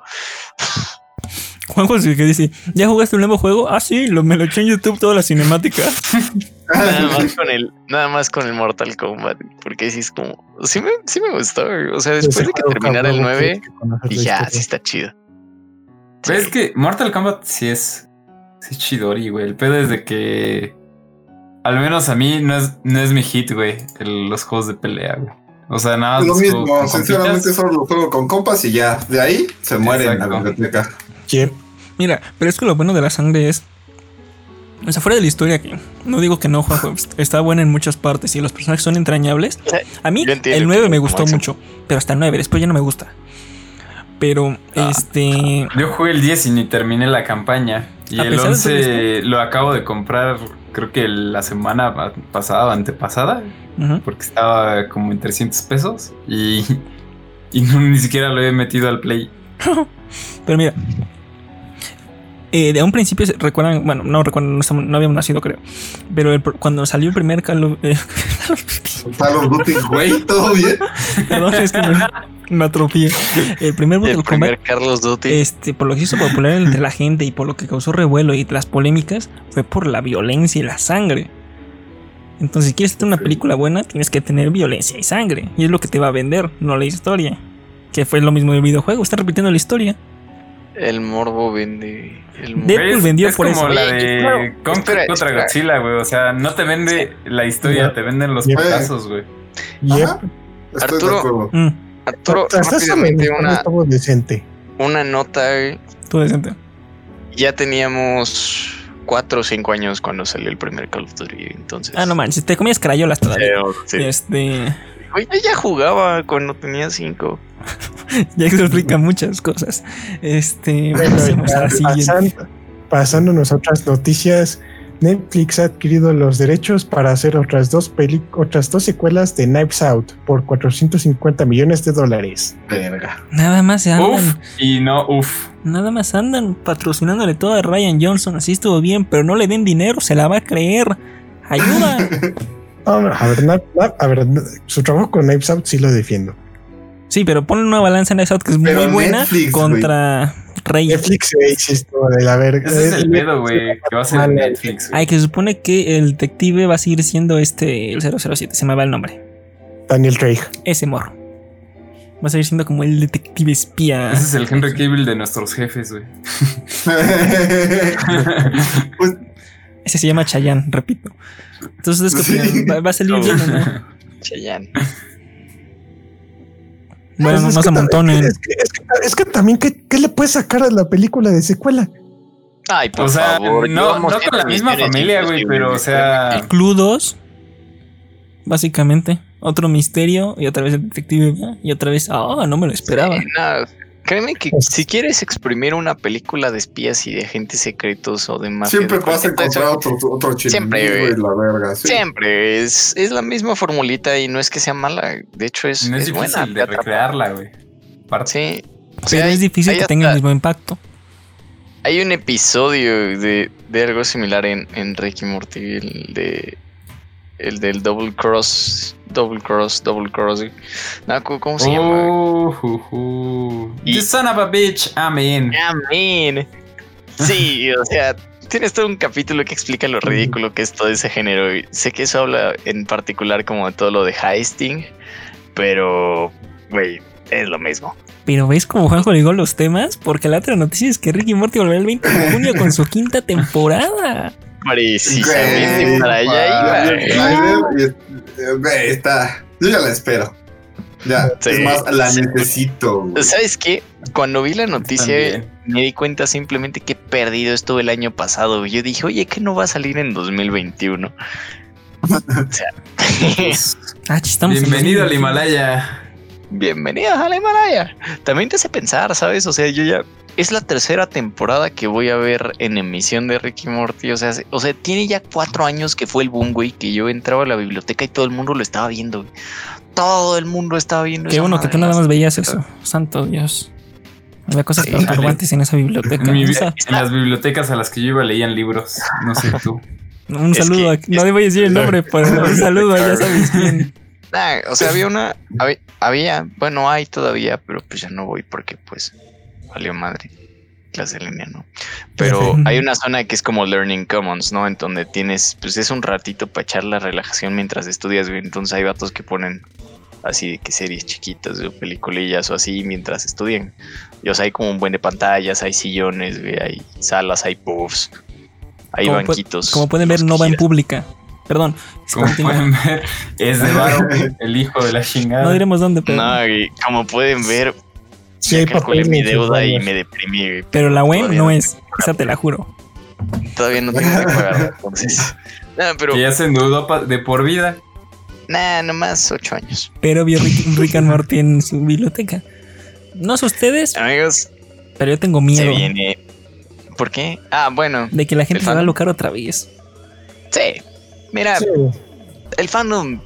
Juanjo es el que dice, ¿ya jugaste un nuevo juego? Ah, sí, lo, me lo eché en YouTube toda la cinemática. <laughs> Nada más con el, nada más con el Mortal Kombat. Porque sí es como. Sí me, sí me gustó. güey. O sea, después de que terminara el cabrón, 9, que conoces la dije, ah, sí está chido. Pero es que Mortal Kombat sí es Sí, Chidori, güey. El pedo es de que. Al menos a mí no es, no es mi hit, güey. el- los juegos de pelea, güey. O sea, nada. Lo mismo, sinceramente compitas. solo lo juego con compas y ya. De ahí se muere en la biblioteca. Yep. Mira, pero es que lo bueno de la sangre es. O sea, fuera de la historia que no digo que no, Juanjo, <laughs> está buena en muchas partes y los personajes son entrañables. A mí el que 9 es me gustó máximo. mucho, pero hasta el 9, después ya no me gusta. Pero Ah. este Yo jugué el 10 y ni terminé la campaña. Y el pesar de 11 lo acabo de comprar, creo que la semana pa- pasada o antepasada, porque estaba como en 300 pesos y, <laughs> y no, ni siquiera lo he metido al play. <laughs> Pero mira, eh, de un principio se- recuerdan, bueno, no recuerdan, no, estamos- no habíamos nacido, creo. Pero el cuando salió el primer Call of- eh, Call of Duty, güey, todo bien. <laughs> perdón, es que me, me atrofié. El primer Mortal El Kombat, primer Carlos Duty. este, por lo que hizo popular entre la gente y por lo que causó revuelo y las polémicas, fue por la violencia y la sangre. Entonces, si quieres tener una película buena, tienes que tener violencia y sangre. Y es lo que te va a vender, no la historia. Que fue lo mismo del videojuego, está repitiendo la historia. El morbo vende. El morbo. Deadpool Es- vendió es por como eso. la de claro, Kong espera, contra espera. Godzilla, güey. O sea, no te vende la historia, te venden los putazos, güey. Arturo. Mm, Arturo, rápidamente me una, decente. una nota. güey. todo decente. Ya teníamos cuatro o cinco años cuando salió el primer Call of Duty. Entonces. Ah, no manches, te comías crayolas todavía. Pero, sí. Este. Yo ya jugaba cuando tenía cinco. <laughs> Ya explica muchas cosas. Este. Bueno, pasemos a la siguiente. pasan- pasándonos a otras noticias, Netflix ha adquirido los derechos para hacer otras dos peli otras dos secuelas de Knives Out por 450 millones de dólares. Verga. Nada más se andan. Uf, y no, uf. Nada más andan patrocinándole todo a Ryan Johnson. Así estuvo bien, pero no le den dinero, se la va a creer. Ayuda. <laughs> No, no, a ver, a su trabajo con Knives Out sí lo defiendo. Sí, pero ponle una balanza en esa que es Pero muy buena Netflix, contra Rey. Netflix güey, de la verga. Ese es el Eh, pedo, güey. Que va a ser Vale. Netflix. Ay, que se supone que el detective va a seguir siendo este, el 007, se me va el nombre. Daniel Craig. Ese morro. Va a seguir siendo como el detective espía. Ese es el <laughs> Henry Cable de nuestros jefes, güey. pues <laughs> <laughs> Ese se llama Chayanne, repito. Entonces, ¿qué Sí. opinan? ¿Va, va a salir <laughs> bien o no? Cheyenne. Bueno, Pues es no que se amontonen. Es que, es que- es que también, ¿qué, qué le puedes sacar a la película de secuela? Ay, por O sea, favor. no, no con la misma familia, güey, pero o sea. Clue 2, básicamente. Otro misterio y otra vez el detective y otra vez, ah, no me lo esperaba. Sí, no, créeme que Pues- si quieres exprimir una película de espías y de agentes secretos o de mafia, siempre de vas a encontrar otro, otro Siempre, chiringuito y güey. la verga. sí. Siempre es, es la misma formulita y no es que sea mala. De hecho, es, No es es difícil buena. de recrearla, güey. Sí. O Pero hay- es difícil que tenga el mismo impacto. Hay un episodio de, de algo similar en, en Ricky Morty, el de el del double cross, double cross, double cross. No, ¿cómo cómo se llama? Oh, ju, ju. Y- You son of a bitch, I'm in. Amén. Sí, o <laughs> sea, tienes todo un capítulo que explica lo ridículo que es todo ese género. Y sé que eso habla en particular como de todo lo de heisting, pero, güey, es lo mismo. Pero ves como Juanjo ligó los temas, porque la otra noticia es que Ricky Morty volverá el 20 de junio con su quinta temporada. Precisamente Güey, para allá iba. Está. Yo ya la espero. Ya, Sí, es más, la sí. necesito. güey. ¿Sabes qué? Cuando vi la noticia También. me di cuenta simplemente que perdido estuvo el año pasado. Yo dije, oye, que no va a salir en 2021. <laughs> o sea, <laughs> Ah, Bienvenido al 2021. Himalaya. Bienvenidos a la Himalaya. También te hace pensar, ¿sabes? O sea, yo ya es la tercera temporada que voy a ver en emisión de Ricky Morty. O sea, se- o sea, tiene ya cuatro años que fue el boom, güey, que yo entraba a la biblioteca y todo el mundo lo estaba viendo. güey. Todo el mundo estaba viendo. Qué bueno que tú nada más veías eso. Santo Dios. Había cosas Sí, perturbantes en esa biblioteca. En, <laughs> mi- <laughs> en las bibliotecas a las que yo iba leían libros. No sé tú. Un Es saludo, que- a- no le voy a decir el nombre, pero <laughs> un saludo, ya sabes quién. Nah, o sea, había una. Había, había- bueno, hay todavía, pero pues ya no voy porque pues valió madre. Clase en línea, ¿no? Pero <laughs> hay una zona que es como Learning Commons, ¿no? En donde tienes, pues es un ratito para echar la relajación mientras estudias, güey. Entonces hay vatos que ponen así de que series chiquitas o peliculillas o así mientras estudian. Y o sea, hay como un buen de pantallas, hay sillones, güey, hay salas, hay puffs. Hay Como pu- banquitos. Como pueden ver, no va en pública. Perdón. Como continúa. pueden ver, es de Varo, <laughs> el hijo de la chingada. No diremos dónde, pero, No, y como pueden ver, Sí, hay calculé mi deuda y me deprimí. güey. pero la web Todavía no no es. Esa te la juro. Todavía no tengo que pagar. <laughs> Entonces, nada, pero Que ya se endeudó de por vida. nada, nomás ocho años. Pero vio Rick, Rick and Morty en su biblioteca. No sé ustedes, Amigos, pero yo tengo se miedo viene. ¿Por qué? Ah, bueno, de que la gente ¿El se va a fandom? locar otra vez. sí. Mira, Sí, el fandom.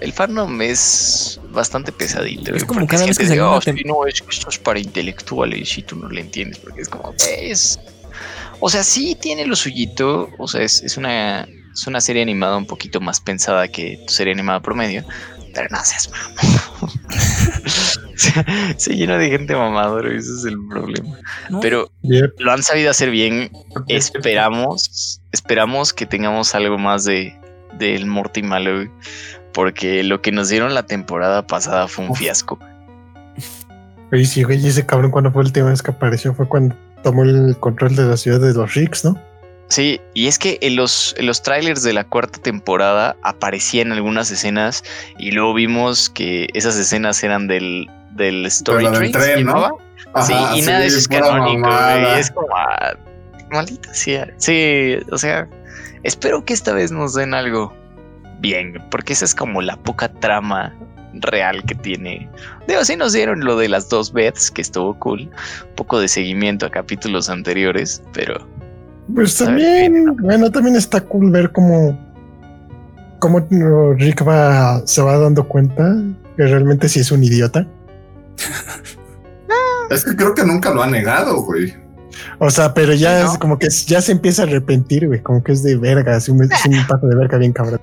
El fandom es bastante pesadito. Es güey, como cada vez que una "Oh, sí, no, es que esto es para intelectuales y tú no le entiendes. Porque es como, es. O sea, sí tiene lo suyito. O sea, es, es una. Es una serie animada un poquito más pensada que tu serie animada promedio. Pero no seas mamón. se, <laughs> <laughs> se llena de gente mamadora, ese es el problema. ¿no? Pero yep. lo han sabido hacer bien. Esperamos, esperamos que tengamos algo más de del Morty malo, güey, porque lo que nos dieron la temporada pasada fue un Uf. fiasco. Oye, sí, güey, ese cabrón cuando fue el última vez que apareció fue cuando tomó el control de la ciudad de los Ricks, ¿no? Sí, y es que en los, en los trailers de la cuarta temporada aparecían algunas escenas y luego vimos que esas escenas eran del, del Story la del Train, ¿se tren, ¿no? Sí, y nada de eso es canónico, güey. Es como, ah, maldita sea. Sí, o sea, espero que esta vez nos den algo bien, porque esa es como la poca trama real que tiene. Digo, sí nos dieron lo de las dos bets, que estuvo cool. Un poco de seguimiento a capítulos anteriores, pero Pues también, bueno, también está cool ver cómo, cómo Rick va, se va dando cuenta que realmente sí es un idiota. <laughs> Es que creo que nunca lo ha negado, güey. O sea, pero ya ¿No? es como que ya se empieza a arrepentir, güey, como que es de verga, es un, es un pato de verga bien cabrón.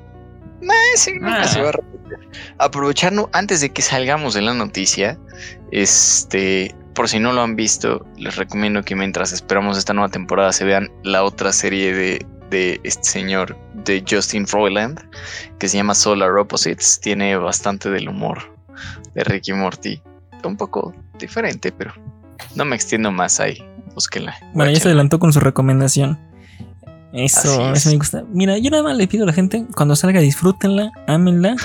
Sí, nunca Ah. se va a repetir. Aprovechando, antes de que salgamos de la noticia, este, por si no lo han visto, les recomiendo que mientras esperamos esta nueva temporada se vean la otra serie de, de este señor, de Justin Roiland, que se llama Solar Opposites. Tiene bastante del humor de Ricky Morty. Un poco diferente, pero no me extiendo más ahí. Búsquenla. Bueno, ya se adelantó con su recomendación. Eso, es. eso me gusta. Mira, yo nada más le pido a la gente, cuando salga, disfrútenla, ámenla.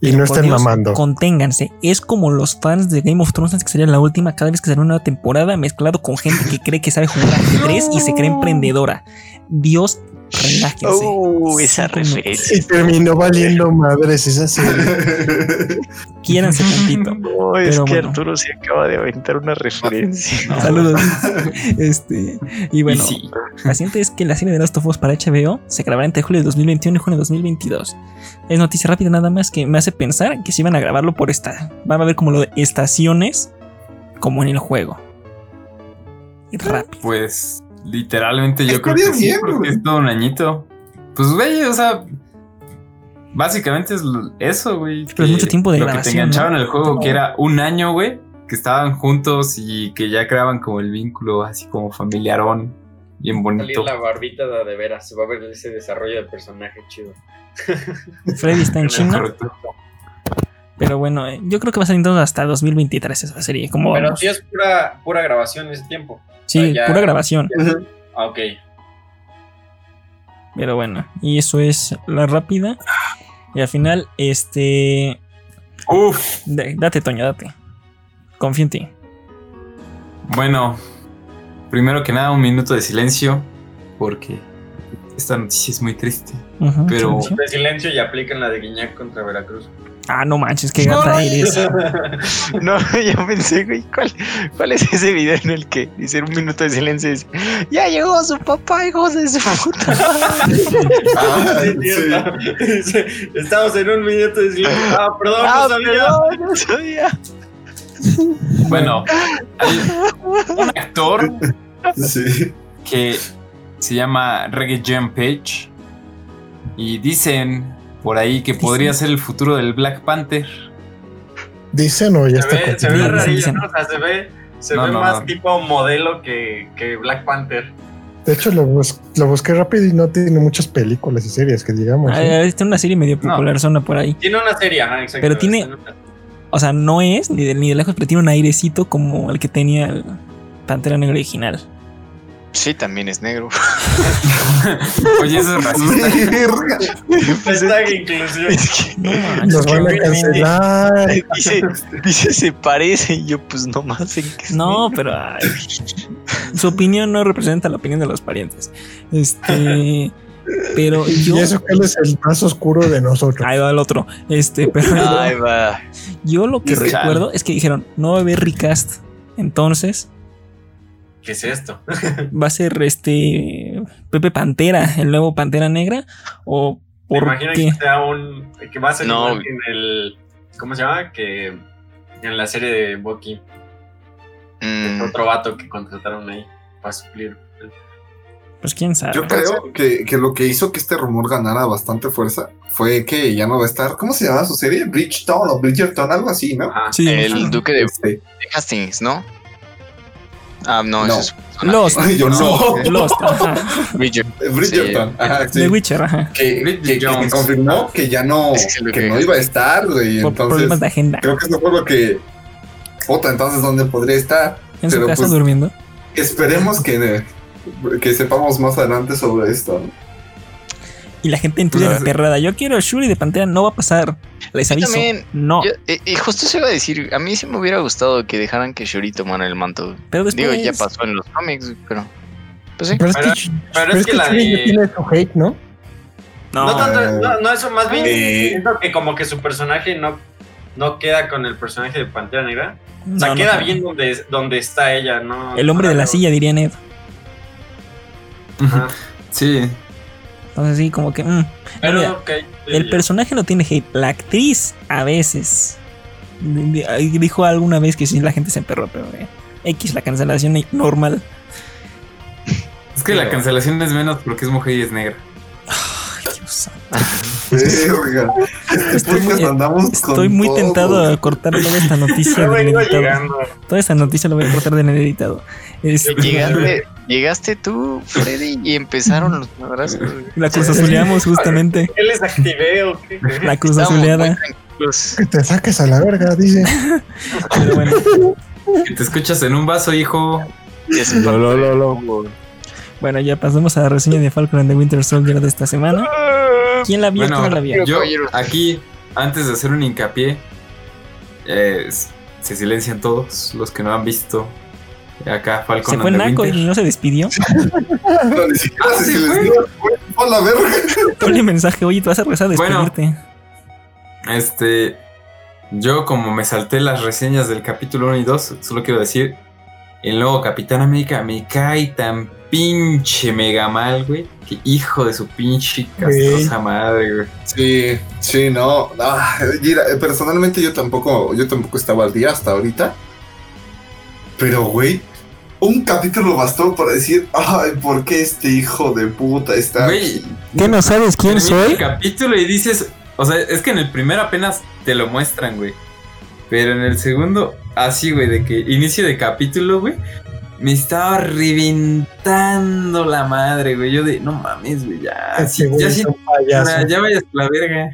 Y no estén Dios, mamando. Conténganse. Es como los fans de Game of Thrones antes que sería la última, cada vez que sale una nueva temporada, mezclado con gente que cree que sabe jugar ajedrez y se cree emprendedora. Dios, relájense. Uh, esa referencia. Y terminó valiendo <laughs> madres esa serie. <laughs> Quiéranse tantito. <laughs> No, es Pero que bueno. Arturo se acaba de aventar una referencia. <laughs> Saludos. <laughs> Este, y bueno, Y sí. la siguiente es que la serie de Last of Us para HBO se grabará entre julio de 2021 y junio de 2022. Es noticia rápida nada más que me hace pensar que si iban a grabarlo por esta. Van a ver como lo de estaciones como en el juego. Rápido. Pues literalmente yo creo que sí, bien, porque güey. es todo un añito. Pues güey, o sea, básicamente es eso, güey. Pero es mucho tiempo de Lo que te engancharon ¿no? en el juego, que era un año, güey, que estaban juntos y que ya creaban como el vínculo así como familiarón, bien Salir bonito. la barbita de, de veras, se va a ver ese desarrollo de personaje chido. <laughs> Freddy está en China. Correcto. Pero bueno, eh, yo creo que va a salir entonces hasta 2023 esa serie. Como Pero sí es pura, pura grabación ese tiempo. Sí, ya- pura grabación. Ah, ok. Pero bueno, y eso es la rápida. Y al final, este. Uf, Date, Toño, date. Confío en ti. bueno, primero que nada un minuto de silencio, porque esta noticia es muy triste. Ujú, Pero- silencio. De silencio y aplican la de Guiñac contra Veracruz. Ah, no manches, qué gata eres. <laughs> No, yo pensé, güey, ¿cuál, ¿cuál es ese video en el que dice un minuto de silencio y dice, ya llegó su papá, hijos de su puta madre"? <laughs> Ah, Sí, Estamos en un minuto de silencio. Ah, perdón, Ah, no sabía. perdón, no sabía. Bueno, hay un actor Sí. que se llama Reggae Jam Page y dicen por ahí que podría ser el futuro del Black Panther. Dicen o ya Se está ve, se ve rarillo. ¿no? O sea, se ve, se No, ve no, más no. tipo modelo que, que Black Panther. De hecho, lo, bus- lo busqué rápido y no tiene muchas películas y series que digamos. Ah, ¿eh? Está una serie medio popular, zona por ahí. Tiene una serie, ajá, exacto. Pero tiene- O sea, no es ni de, ni de lejos, pero tiene un airecito como el que tenía el Pantera Negra original. Sí, también es negro. <laughs> Oye, eso es racista. Hashtag <laughs> inclusión. Es que <laughs> No manches, Nos van a cancelar. dice, dice se parece y yo pues no más en que es No, pero ay, su opinión no representa la opinión de los parientes. Este, pero yo Y eso que él es el más oscuro de nosotros. ahí va el otro. Este, pero negro. Ahí va. yo lo que recuerdo es que dijeron no va a haber recast. Entonces ¿Qué es esto? va a ser este Pepe Pantera, el nuevo Pantera Negra o Me por imagino qué? que sea un. que va a ser No. en el. ¿Cómo se llama? Que en la serie de Bucky. Mm, Otro vato que contrataron ahí para suplir. Pues quién sabe. Yo creo que, que lo que hizo que este rumor ganara bastante fuerza fue que ya no va a estar. ¿Cómo se llama su serie? Bridgeton o Bridgerton, algo así, ¿no? Ajá. Sí, el duque de, Este, de Hastings, ¿no? Ah, no, No. ese es Lost. Ay, yo no. Lost, <laughs> ajá. Bridger. Bridgerton. <laughs> Ajá, sí. The Witcher, ajá. Que, que- que confirmó que ya no, Es que no iba a estar, güey. Por Entonces, problemas de agenda. creo que eso fue lo que. Puta, entonces, ¿dónde podría estar? En su pero casa pues- durmiendo. Esperemos que, que sepamos más adelante sobre esto. ¿no? Y la gente en Twitter Pues, aterrada. Yo quiero a Shuri de Pantera, no va a pasar. Les aviso. también. No. Yo- eh, y justo se iba a decir, a mí sí me hubiera gustado que dejaran que Shuri tomara el manto. pero después. Digo, ya pasó en los cómics, pero. Pues sí. Pero es que, pero pero es que la Shuri de- tiene su hate, ¿no? No. No, tanto, no, no, eso más bien Eh. siento que como que su personaje no, no queda con el personaje de Pantera Negra. O sea, No, queda no. bien donde, donde está ella, ¿no? El hombre de la silla, diría Ned. Ajá. <laughs> Sí. Entonces, sí, como que. mm. Pero, Mira, El ya. personaje no tiene hate. La actriz, a veces. Di- di- Dijo alguna vez que sí, la gente se emperró, pero. eh, X, la cancelación normal. Es que la cancelación es menos porque es mujer y es negra. Ay, Dios santo. <laughs> Verga. Este Estoy muy- Estoy todo. tentado a cortar toda esta <laughs> noticia del editado. Toda esta noticia la voy a cortar del editado. Este, Llegaste, llegaste tú, Freddy, y empezaron los abrazos. la cruzazuleamos justamente. <laughs> ¿Qué les activé o qué? La cruzazuleada. Que te saques a la verga, dice. Pero bueno. Que te escuchas en un vaso, hijo. Y ese fue- Bueno, ya pasamos a la reseña de Falcon and the Winter Soldier de esta semana. ¿Quién la vio? Bueno, ¿Quién no la vio? Yo aquí, antes de hacer un hincapié, eh, se silencian todos los que no han visto acá Falcon Se fue and the Naco y no se despidió. <laughs> No, ni siquiera Ah, sí, les Hola, verga. Ponle mensaje, oye, te vas a rezar a Bueno. despedirte. Este, yo como me salté las reseñas del capítulo 1 y 2, solo quiero decir, el nuevo Capitán América me cae tan pinche mega mal, güey, que hijo de su pinche castrosa madre, güey. Sí, sí, no. Ah, mira, personalmente yo tampoco, yo tampoco estaba al día hasta ahorita. Pero, güey, un capítulo bastó para decir, ay, ¿por qué este hijo de puta está Güey, aquí?" ¿Qué no sabes quién soy? el capítulo y dices, o sea, es que en el primero apenas te lo muestran, güey. Pero en el segundo, así, güey, de que inicio de capítulo, güey, me estaba reventando la madre, güey. Yo de, no mames, güey, ya, sí, güey ya sí, ya, ya vayas a la verga.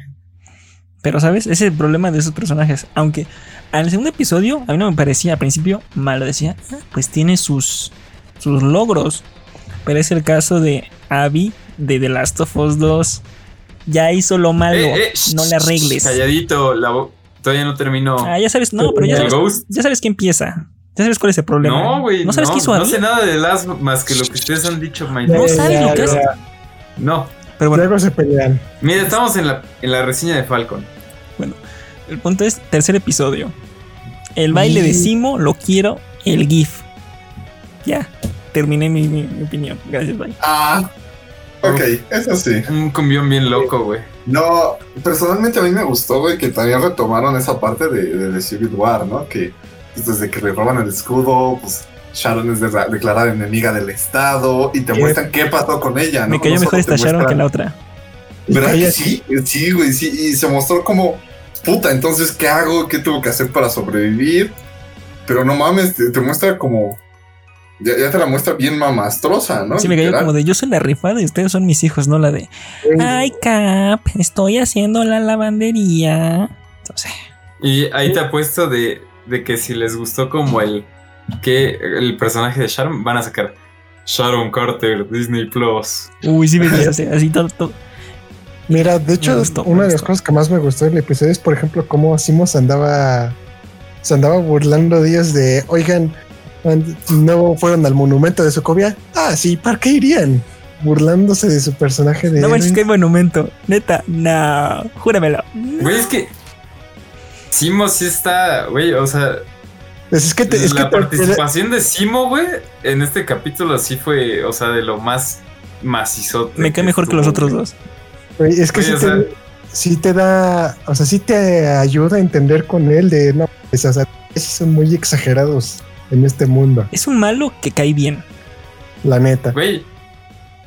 Pero, ¿sabes? Ese es el problema de esos personajes. Aunque al segundo episodio, a mí no me parecía al principio malo. Decía, "Ah, pues tiene sus, sus logros. Pero es el caso de Abby de The Last of Us 2. Ya hizo lo malo. Eh, eh, no le arregles. Calladito, la bo- todavía no terminó. Ah, ya sabes, no, pero ya sabes, Ghost. ya sabes que empieza. Ya sabes cuál es el problema. No, güey. ¿No sabes qué hizo No Abby? sé nada de las más que lo que ustedes han dicho, my No sabes lo que es. No. Pero bueno, Luego se pelean. Mira, estamos en la, en la reseña de Falcon. El punto es tercer episodio. El baile de Simo, lo quiero, el GIF. Ya, terminé mi, mi- mi opinión. Gracias, bye. Ah, ok, eso sí. Un cumbión bien loco, güey. No, personalmente a mí me gustó, güey, que también retomaron esa parte de, de, de Civil War, ¿no? Que pues, desde que le roban el escudo, pues Sharon es de- declarada enemiga del Estado y te ¿Qué? muestran qué pasó con ella, ¿no? Me cayó No mejor esta Sharon que la otra. ¿Verdad que sí? Sí, güey, sí. Y se mostró como, puta, entonces, ¿qué hago? ¿Qué tengo que hacer para sobrevivir? Pero no mames, te, te muestra como... Ya, ya te la muestra bien mamastrosa, ¿no? Sí, me cayó Literal. como de yo soy la rifada y ustedes son mis hijos, no la de Ay, Cap, estoy haciendo la lavandería. Entonces, Y ahí te apuesto de, de que si les gustó como el que el personaje de Sharon van a sacar Sharon Carter, Disney Plus. Uy, sí venías así, así todo, todo. Mira, de hecho, gustó, una de las cosas que más me gustó del episodio es, por ejemplo, cómo Simos andaba, se andaba burlando días de, oigan, no fueron al monumento de Sokovia. Ah, sí, ¿para qué irían? Burlándose de su personaje de No manches, héroe. qué monumento. Neta, no. Júramelo. Güey, es que. Simo sí está, güey, o sea, Pues es que, te- es la que te- participación de Simo, güey, en este capítulo sí fue, o sea, de lo más macizote. Me cae mejor que los otros güey. dos. Güey, es que Oye, sí, o te, sea- sí te da, o sea, sí te ayuda a entender con él de, no, pues, o sea, son muy exagerados en este mundo, Es un malo que cae bien. la neta. Güey,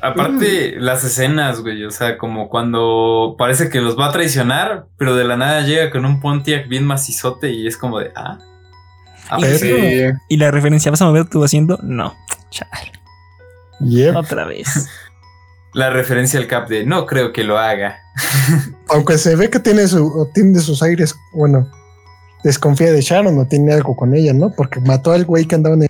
aparte Mm. las escenas, güey, o sea, como cuando parece que los va a traicionar, pero de la nada llega con un Pontiac bien macizote y es como de, ah. ah, Y- pues, Sí. ¿Y la referencia vas a mover tu haciendo? No. Chale. Yep. Otra vez. <laughs> La referencia al cap de, no creo que lo haga. <laughs> Aunque se ve que tiene su, tiene sus aires, bueno, desconfía de Sharon o tiene algo con ella, ¿no? Porque mató al güey que andaba en el,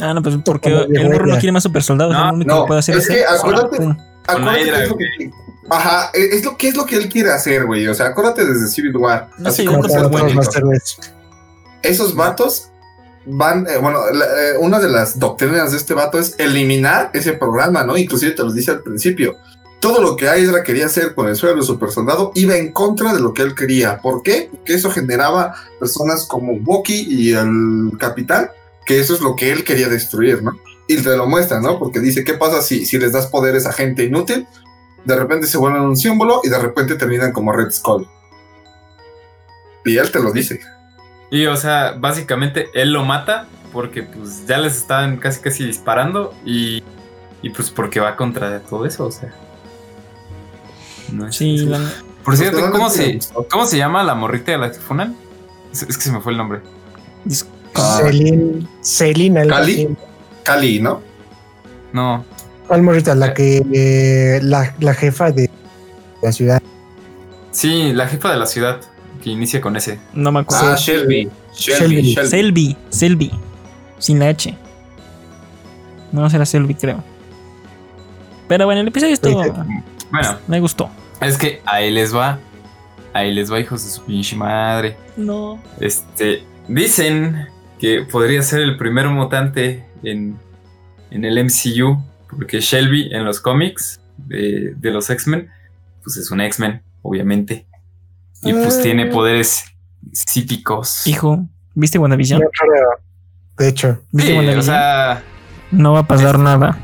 Ah, no, pues porque el morro no quiere más super soldados. No, único no, que puede hacer es que acuérdate-. Acuérdate Hydra, que es lo que, ajá, es lo que es lo que él quiere hacer, güey. O sea, acuérdate desde Civil War. No Así sé, como no héroes. Esos vatos van, eh, bueno, eh, una de las doctrinas de este vato es eliminar ese programa, ¿no? Inclusive te lo dice al principio. Todo lo que Hydra quería hacer con el suelo del super soldado iba en contra de lo que él quería. ¿Por qué? Porque eso generaba personas como Bucky y el capitán, que eso es lo que él quería destruir, ¿no? Y te lo muestra, ¿no? Porque dice, ¿qué pasa si, si les das poderes a gente inútil? De repente se vuelven un símbolo y de repente terminan como Red Skull. Y él te lo dice. Y o sea, básicamente él lo mata porque pues ya les estaban casi casi disparando y, y pues porque va contra todo eso, o sea. No es- Sí, la- Por cierto, Pues, ¿cómo realmente me se. ¿cómo se llama la morrita de la que funan? Es, es que se me fue el nombre. dis- Ah. Celine, Celine, ¿Cali? Cali, ¿no? No, ¿Cuál morrita? La que, eh, la, la jefa de la ciudad. sí, la jefa de la ciudad que inicia con ese. no me acuerdo. Ah, Shelby. Shelby. Shelby. Shelby. Sin la H. No será Selby, creo. Pero bueno, el episodio estuvo. Bueno, Me gustó. es que ahí les va. Ahí les va, hijos de su pinche madre. No. Este, dicen que podría ser el primer mutante en, en el MCU, porque Shelby en los cómics de, de los X-Men, pues es un X-Men, obviamente. Y pues Ah. tiene poderes psíquicos. Hijo, ¿viste WandaVision? De hecho, ¿Viste Sí, o sea, no va a pasar nada.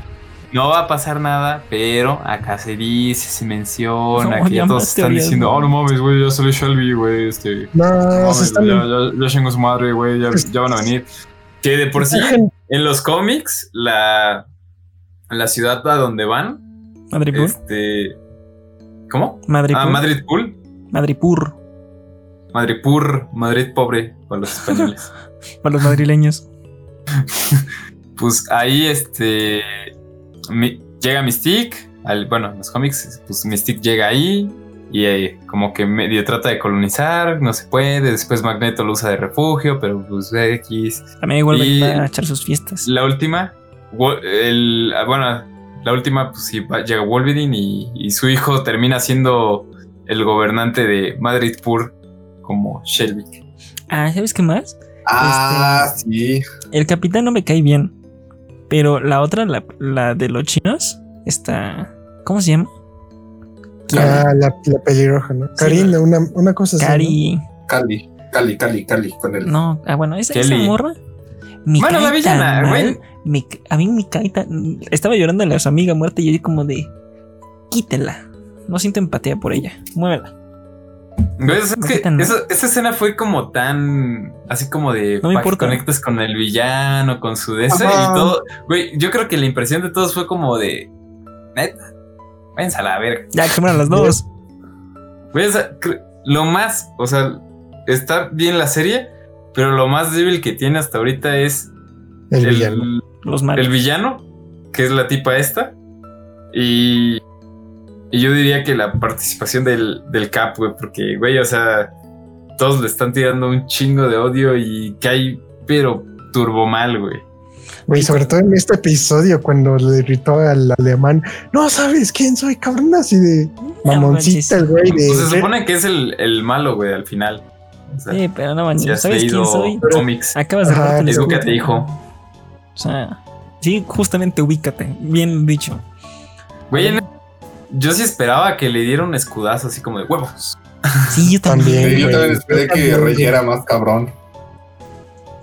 no va a pasar nada, pero acá se dice, se menciona, No, que ya todos están teorías, diciendo, oh, no mames, güey, ya salió Shelby, güey, este... no, mames, están, ya, ya, su madre, güey, ya, ya van a venir. Que de por sí, en los cómics, la, la ciudad a donde van, Madripur. este... ¿Cómo? Madripur. Ah, Madrid Pool. Madripur. Madripur, Madrid pobre para los españoles. <laughs> Para los madrileños. <laughs> pues ahí este mi- llega Mystique, al, bueno, en los cómics, pues Mystique llega ahí y eh, como que medio trata de colonizar, no se puede, después Magneto lo usa de refugio, pero pues X. También vuelven Y- a echar sus fiestas. La última, el, ah, bueno, la última pues sí llega Wolverine y, y su hijo termina siendo el gobernante de Madridpur como Shelby. Ah, ¿sabes qué más? Ah, sí. El capitán no me cae bien. Pero la otra, la, la de los chinos, está. ¿Cómo se llama? ah, la, la pelirroja, ¿no? Karina, una, una cosa así. ¿no? Cari. Cali, Cali, Cali, Cali, con él. No, ah, bueno, esa, esa morra. Me Bueno, la villana, tan güey. mal, me a mí me cae tan. Estaba llorando a su amiga muerta y yo como de. Quítela. No siento empatía por ella. Muévela. Güey, es No que sé tan- esa, esa escena fue como tan así como de No me importa. conectas con el villano, con su Ajá. y todo. Güey, yo creo que la impresión de todos fue como de neta. Váyanse a la verga. Ya, que las dos. <laughs> Güey, o sea, cre- lo más, o sea, está bien la serie, pero lo más débil que tiene hasta ahorita es El el, villano. Los el villano, que es la tipa esta. Y, y yo diría que la participación del, del Cap, güey, porque, güey, o sea, todos le están tirando un chingo de odio y cae, pero turbo mal, güey. Güey, sobre todo en este episodio, cuando le gritó al alemán, no sabes quién soy, cabrón, así de mamoncita el güey de. Pues se supone que es el, el malo, güey, al final. O sea, Sí, pero no manches, ¿sabes quién soy? cómics, Acabas de robarte el digo escudo. edúcate, hijo. O sea, sí, justamente ubícate. Bien dicho. Güey, en- yo sí esperaba que le diera un escudazo así como de huevos. Sí, yo también. Sí, yo también esperé Yo que también, Rey güey. era más cabrón.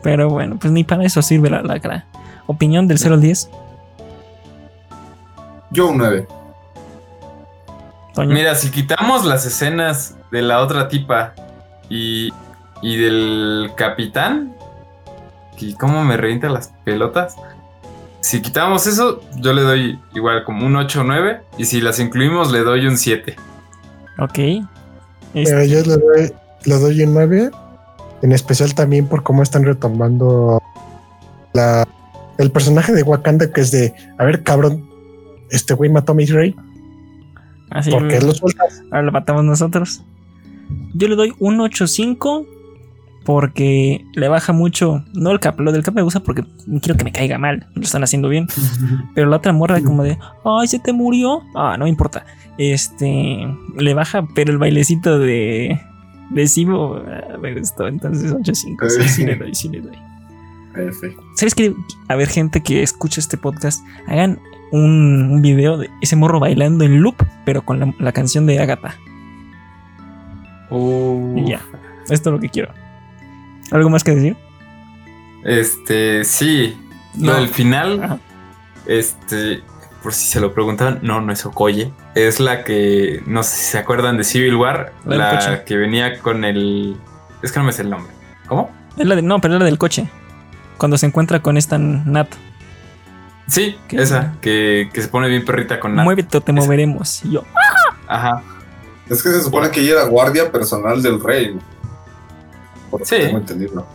Pero bueno, pues ni para eso sirve la lacra. Opinión del 0 al 10. Yo un 9. Toño. Mira, si quitamos las escenas de la otra tipa y, y del capitán, y cómo me revienta las pelotas. Si quitamos eso, yo le doy igual como un 8 o 9. Y si las incluimos, le doy un 7. Ok. Pero Este, yo le doy, le doy un 9, en especial también por cómo están retomando la, el personaje de Wakanda, que es de, a ver, cabrón, este güey mató a mi rey, así ¿por qué lo sueltas? ahora lo matamos nosotros. Yo le doy un 8.5 porque le baja mucho. No el cap, lo del cap me gusta porque quiero que me caiga mal. Lo están haciendo bien. Pero la otra morra como de, ay, se te murió. Ah, no me importa. Este, le baja, pero el bailecito de, de Simo ah, me gustó. Entonces 8.5. Sí, sí le doy, sí le doy. F. ¿Sabes qué? A ver, gente que escucha este podcast, hagan un, un video de ese morro bailando en loop, pero con la, la canción de Agatha. Y ya. Esto es lo que quiero. ¿Algo más que decir? Este, sí. Lo No. del final, Ajá. este, por si se lo preguntaban, no, no es Okoye. Es la que, no sé si se acuerdan de Civil War, La del la coche. que venía con el... Es que no me sé el nombre. ¿Cómo? Es la de, no, pero es la del coche. Cuando se encuentra con esta Nat. Sí, ¿Qué? esa, que, que se pone bien perrita con Nat. Muévete o te Esa. moveremos. Y yo, Ajá. Es que se supone que ella era guardia personal del rey. Por lo que Sí. tengo entendido.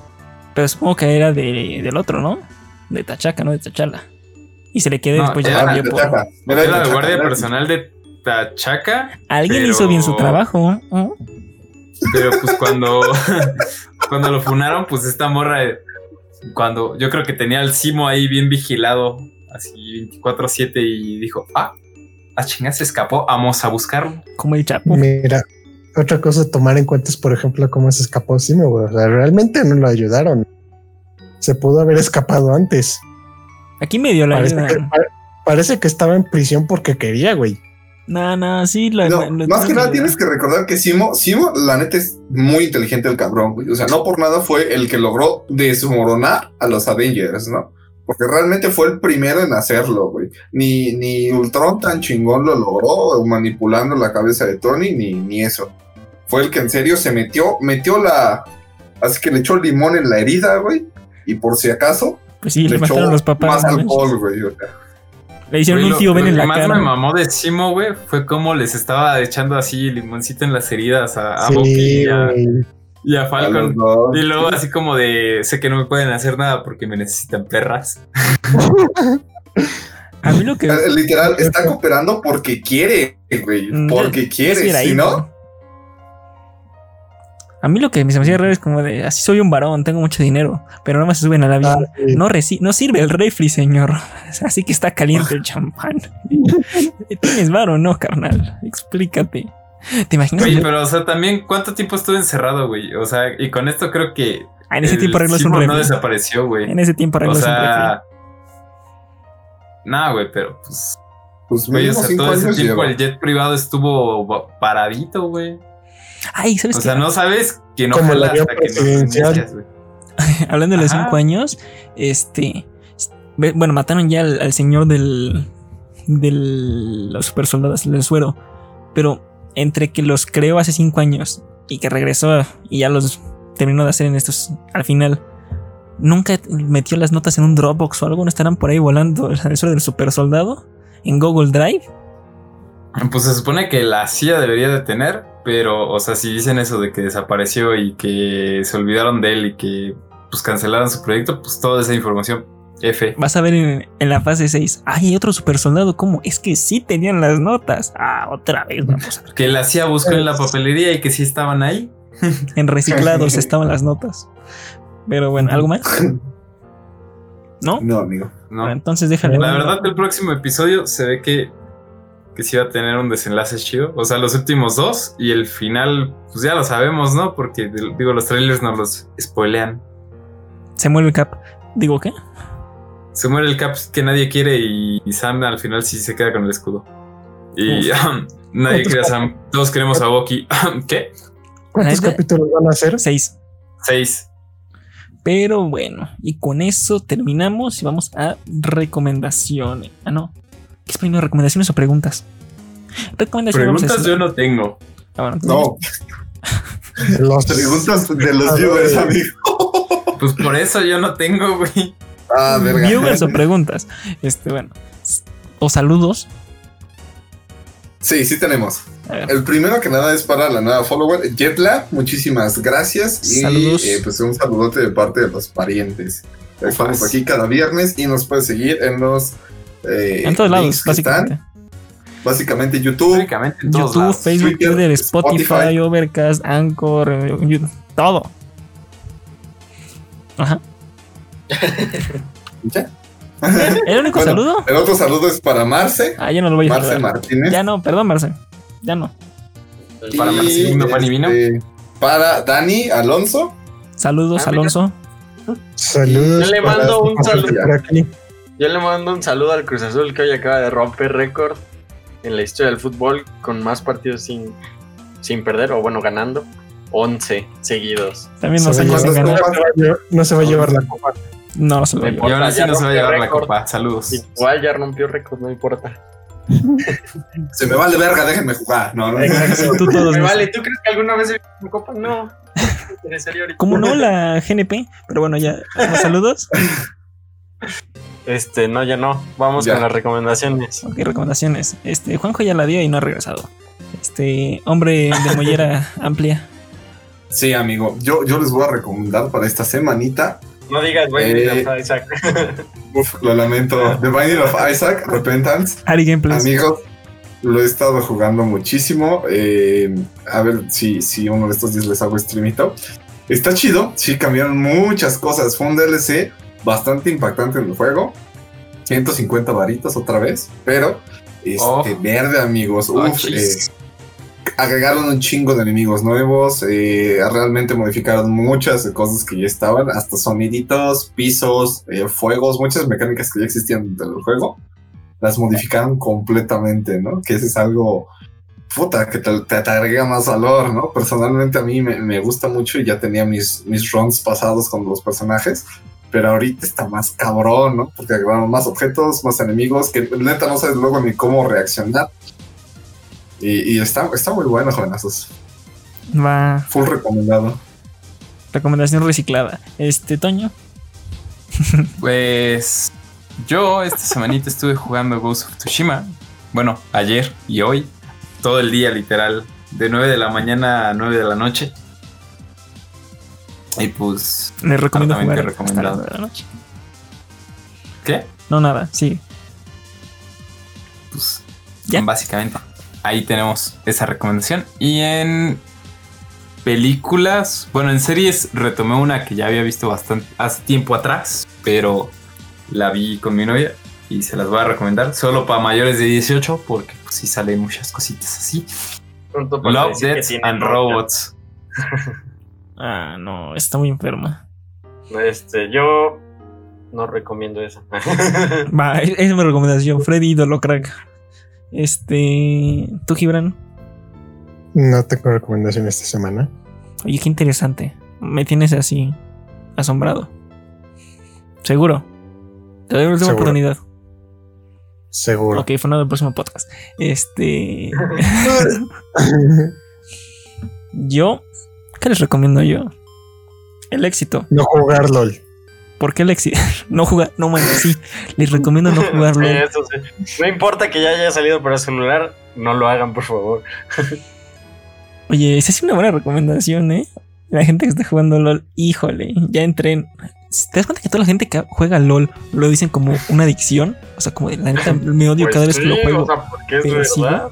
pero supongo que era de, del otro, ¿no? De Tachaca, no de Tachala. Y se le queda No, después ya era cambió de por-. Era la guardia era- personal de Tachaca, Alguien Pero- hizo bien su trabajo. ¿eh? pero pues cuando, <laughs> cuando lo funaron, pues esta morra, eh, cuando yo creo que tenía al Simo ahí bien vigilado, así 24-7 y dijo, ah, a chingar se escapó, vamos a buscarlo. Como el Chapo. Mira, otra cosa a tomar en cuenta es, por ejemplo, cómo se escapó Simo, güey. O sea, realmente no lo ayudaron. Se pudo haber escapado antes. Aquí me dio la Parece ayuda. que, pa- parece que estaba en prisión porque quería, güey. No, no, sí. La, No, la- la- más que nada tienes que recordar que Simo, Simo, la neta es muy inteligente el cabrón, güey. O sea, no por nada fue el que logró desmoronar a los Avengers, ¿no? Porque realmente fue el primero en hacerlo, güey. Ni, ni Ultron tan chingón lo logró manipulando la cabeza de Tony, ni, ni eso. Fue el que en serio se metió, metió la. Así que le echó limón en la herida, güey. Y por si acaso, Pues sí, le le echó los papás. más alcohol, güey. o sea. Le hicieron Güey, un lo- tío lo ven en que la más cara. me mamó de Simo, güey, fue como les estaba echando así limoncito en las heridas a, a Sí, Bucky y a, y Falcon. Y luego así como de, sé que no me pueden hacer nada porque me necesitan perras. A mí lo que. Eh, Literal, está cooperando porque quiere, güey. Mm, Porque quiere. Si ahí, no, A mí lo que se me hacía raro es como de así soy un varón, tengo mucho dinero, pero no me se suben al avión. Ah, sí. No, reci- no sirve el refri, señor. <laughs> Así que está caliente el champán. <laughs> ¿Tienes varo no, carnal? Explícate. ¿Te imaginas? Oye, pero o sea, también, ¿cuánto tiempo estuve encerrado, güey? O sea, y con esto creo que. Ah, en ese el tiempo arreglas un Simo no refri. desapareció, güey. en ese tiempo O arreglas un refri. sea. Nah, güey, pero pues. pues Güey, o sea, todo ese tiempo lleva. el jet privado estuvo paradito, güey. Ay, ¿sabes O qué? sea, no sabes que no Como avión hasta que no presidencial. <laughs> Hablando de los Ajá. cinco años, este. Bueno, mataron ya al, al señor del. del. los super soldados, del suero. Pero entre que los creó hace cinco años y que regresó y ya los terminó de hacer en estos. al final. Nunca metió las notas en un Dropbox o algo, no estarán por ahí volando el suero del super soldado en Google Drive. Pues se supone que la CIA debería de tener, pero, o sea, si dicen eso de que desapareció y que se olvidaron de él y que pues cancelaron su proyecto, pues toda esa información, F. Vas a ver en, en la fase 6. Ay, otro super soldado. ¿Cómo? Es que sí tenían las notas. Ah, otra vez vamos a ver. Que la CIA buscó en la papelería y que sí estaban ahí. <laughs> En reciclados <laughs> estaban las notas. Pero bueno, ¿algo más? <laughs> ¿No? No, amigo. No. Bueno, entonces déjale. La verdad, el próximo episodio se ve que, que sí va a tener un desenlace chido. O sea, los últimos dos y el final, pues ya lo sabemos, ¿no? Porque digo, los trailers nos los spoilean. Se muere el cap. Digo, ¿qué? Se muere el cap que nadie quiere y, y Sam al final sí se queda con el escudo. Y <laughs> nadie quiere a Sam. Todos queremos a Bucky. <laughs> ¿Qué? ¿Cuántos capítulos van a hacer? Seis. Seis. Pero bueno, y con eso terminamos y vamos a recomendaciones. Ah, no. ¿Qué es primero? ¿Recomendaciones o preguntas? Recomendaciones. vamos a Preguntas yo no tengo. Ah, bueno, No, <laughs> Los preguntas de los viewers, amigo. Pues por eso yo no tengo, güey. Ah, verga. Viewers o preguntas. Este, bueno. O saludos. Sí, sí tenemos. El primero que nada es para la nueva follower, Jetla. Muchísimas gracias. Y Saludos. eh, pues un saludote de parte de los parientes. Estamos aquí cada viernes y nos puedes seguir en los. Eh, En todos lados, links que están. básicamente. Básicamente YouTube, Básicamente en todos YouTube, lados. Facebook, Twitter, Twitter, Spotify, Spotify. Overcast, Anchor, eh, you- todo. Ajá. <laughs> ¿Ya? ¿El único Bueno, saludo? El otro saludo es para Marce, Ah, ya no lo voy a Marce saludar. Martínez. Ya no, perdón, Marce. Ya no. Para Marcelino Panivino. este, Para Dani Alonso. Saludos, Ah. Alonso. Saludos. Yo le mando un saludo. Yo le mando un saludo al Cruz Azul que hoy acaba de romper récord en la historia del fútbol con más partidos sin, sin perder, o bueno, ganando. 11 seguidos. También nos ¿Saben años sin cuántas ganar. No se va a llevar- No se va a llevar la copa. No, se lo Me llevo. Y así Ya no se va a llevar la copa. Saludos. Igual ya rompió récord, no importa. Se me vale verga, déjenme jugar. No, no. Exacto, tú <laughs> todos. Me vale, ¿tú crees que alguna vez he visto una copa? No. ¿Cómo no? La GNP. Pero bueno, ya. ¿Los saludos? <laughs> Este, no, ya no. Vamos Ya. con las recomendaciones. Ok, recomendaciones. Este, Juanjo ya la dio y no ha regresado. Este, hombre de mollera <laughs> amplia. Sí, amigo. Yo, yo les voy a recomendar para esta semanita. No digas, güey, Eh, mira, Isaac. <laughs> Uf, lo lamento. The Binding of Isaac, Repentance. Ari Gameplays. Amigos, lo he estado jugando muchísimo. eh, a ver si, si uno de estos días les hago streamito. Está chido. Sí, cambiaron muchas cosas. Fue un DLC bastante impactante en el juego. 150 varitas otra vez. Pero, este, Oh. verde, amigos. Oh, Uf, eh, agregaron un chingo de enemigos nuevos. eh, realmente modificaron muchas cosas que ya estaban. Hasta soniditos, pisos, eh, fuegos, muchas mecánicas que ya existían dentro del juego las modificaron completamente, ¿no? Que ese es algo, puta, que te, te, te agrega más valor, ¿no? Personalmente a mí me, me gusta mucho y ya tenía mis, mis runs pasados con los personajes, pero ahorita está más cabrón, ¿no? Porque agregaron más objetos, más enemigos, que neta no sabes luego ni cómo reaccionar. Y, y está, está muy bueno, jovenazos. Va. Full recomendado. Recomendación reciclada. Este, Toño. <laughs> Pues yo esta semanita estuve jugando Ghost of Tsushima. Bueno, ayer y hoy. Todo el día, literal. De 9 de la mañana a 9 de la noche. Y pues. Les recomiendo jugar hasta las recomendado. nueve de la noche. ¿Qué? No, nada, sí. Pues. ¿Ya? Básicamente. Ahí tenemos esa recomendación. Y en películas. Bueno, en series retomé una que ya había visto bastante hace tiempo atrás. Pero la vi con mi novia. Y se las voy a recomendar. Solo para mayores de 18. Porque pues sí salen muchas cositas así. Pronto para Love, Death and. Robots. <laughs> Ah, no, está muy enferma. Este, yo no recomiendo eso. <laughs> Va, esa es mi recomendación. Freddy ídolo crack. Este. ¿Tú, Gibran? No tengo recomendación esta semana. Oye, qué interesante. Me tienes así asombrado. Seguro. Te doy una última Seguro. oportunidad. Seguro. Ok, fue nada del próximo podcast. Este. <laughs> <laughs> yo. ¿Qué les recomiendo yo? El éxito. no jugar LOL. ¿Por qué el éxito? <laughs> No jugar. No, man, sí. Les recomiendo no. Sí, eso sí. No importa que ya haya salido para celular, no lo hagan, por favor. Oye, esa es una buena recomendación, ¿eh? La gente que está jugando LOL, híjole, ya entré en... ¿Te das cuenta que toda la gente que juega LOL lo dicen como una adicción? O sea, como de la neta me odio Pues cada vez que lo juego. O sea, porque es pero sí, verdad.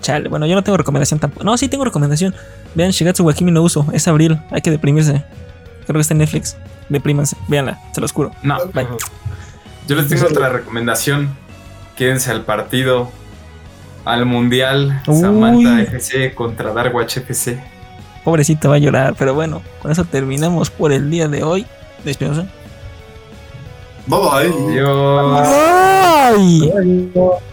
Chale, bueno, yo no tengo recomendación tampoco. No, sí tengo recomendación. Vean Shigatsu wa Kimi no Uso, es abril, hay que deprimirse. Creo que está en Netflix. Deprímanse. Véanla, se los juro. No, Bye. yo les tengo otra recomendación. Quédense al partido, al mundial, Uy. Samantha FC contra Darkwatch FC. Pobrecito va a llorar, pero bueno, con eso terminamos por el día de hoy. Despídense. Bye bye. Adiós. Ay, no.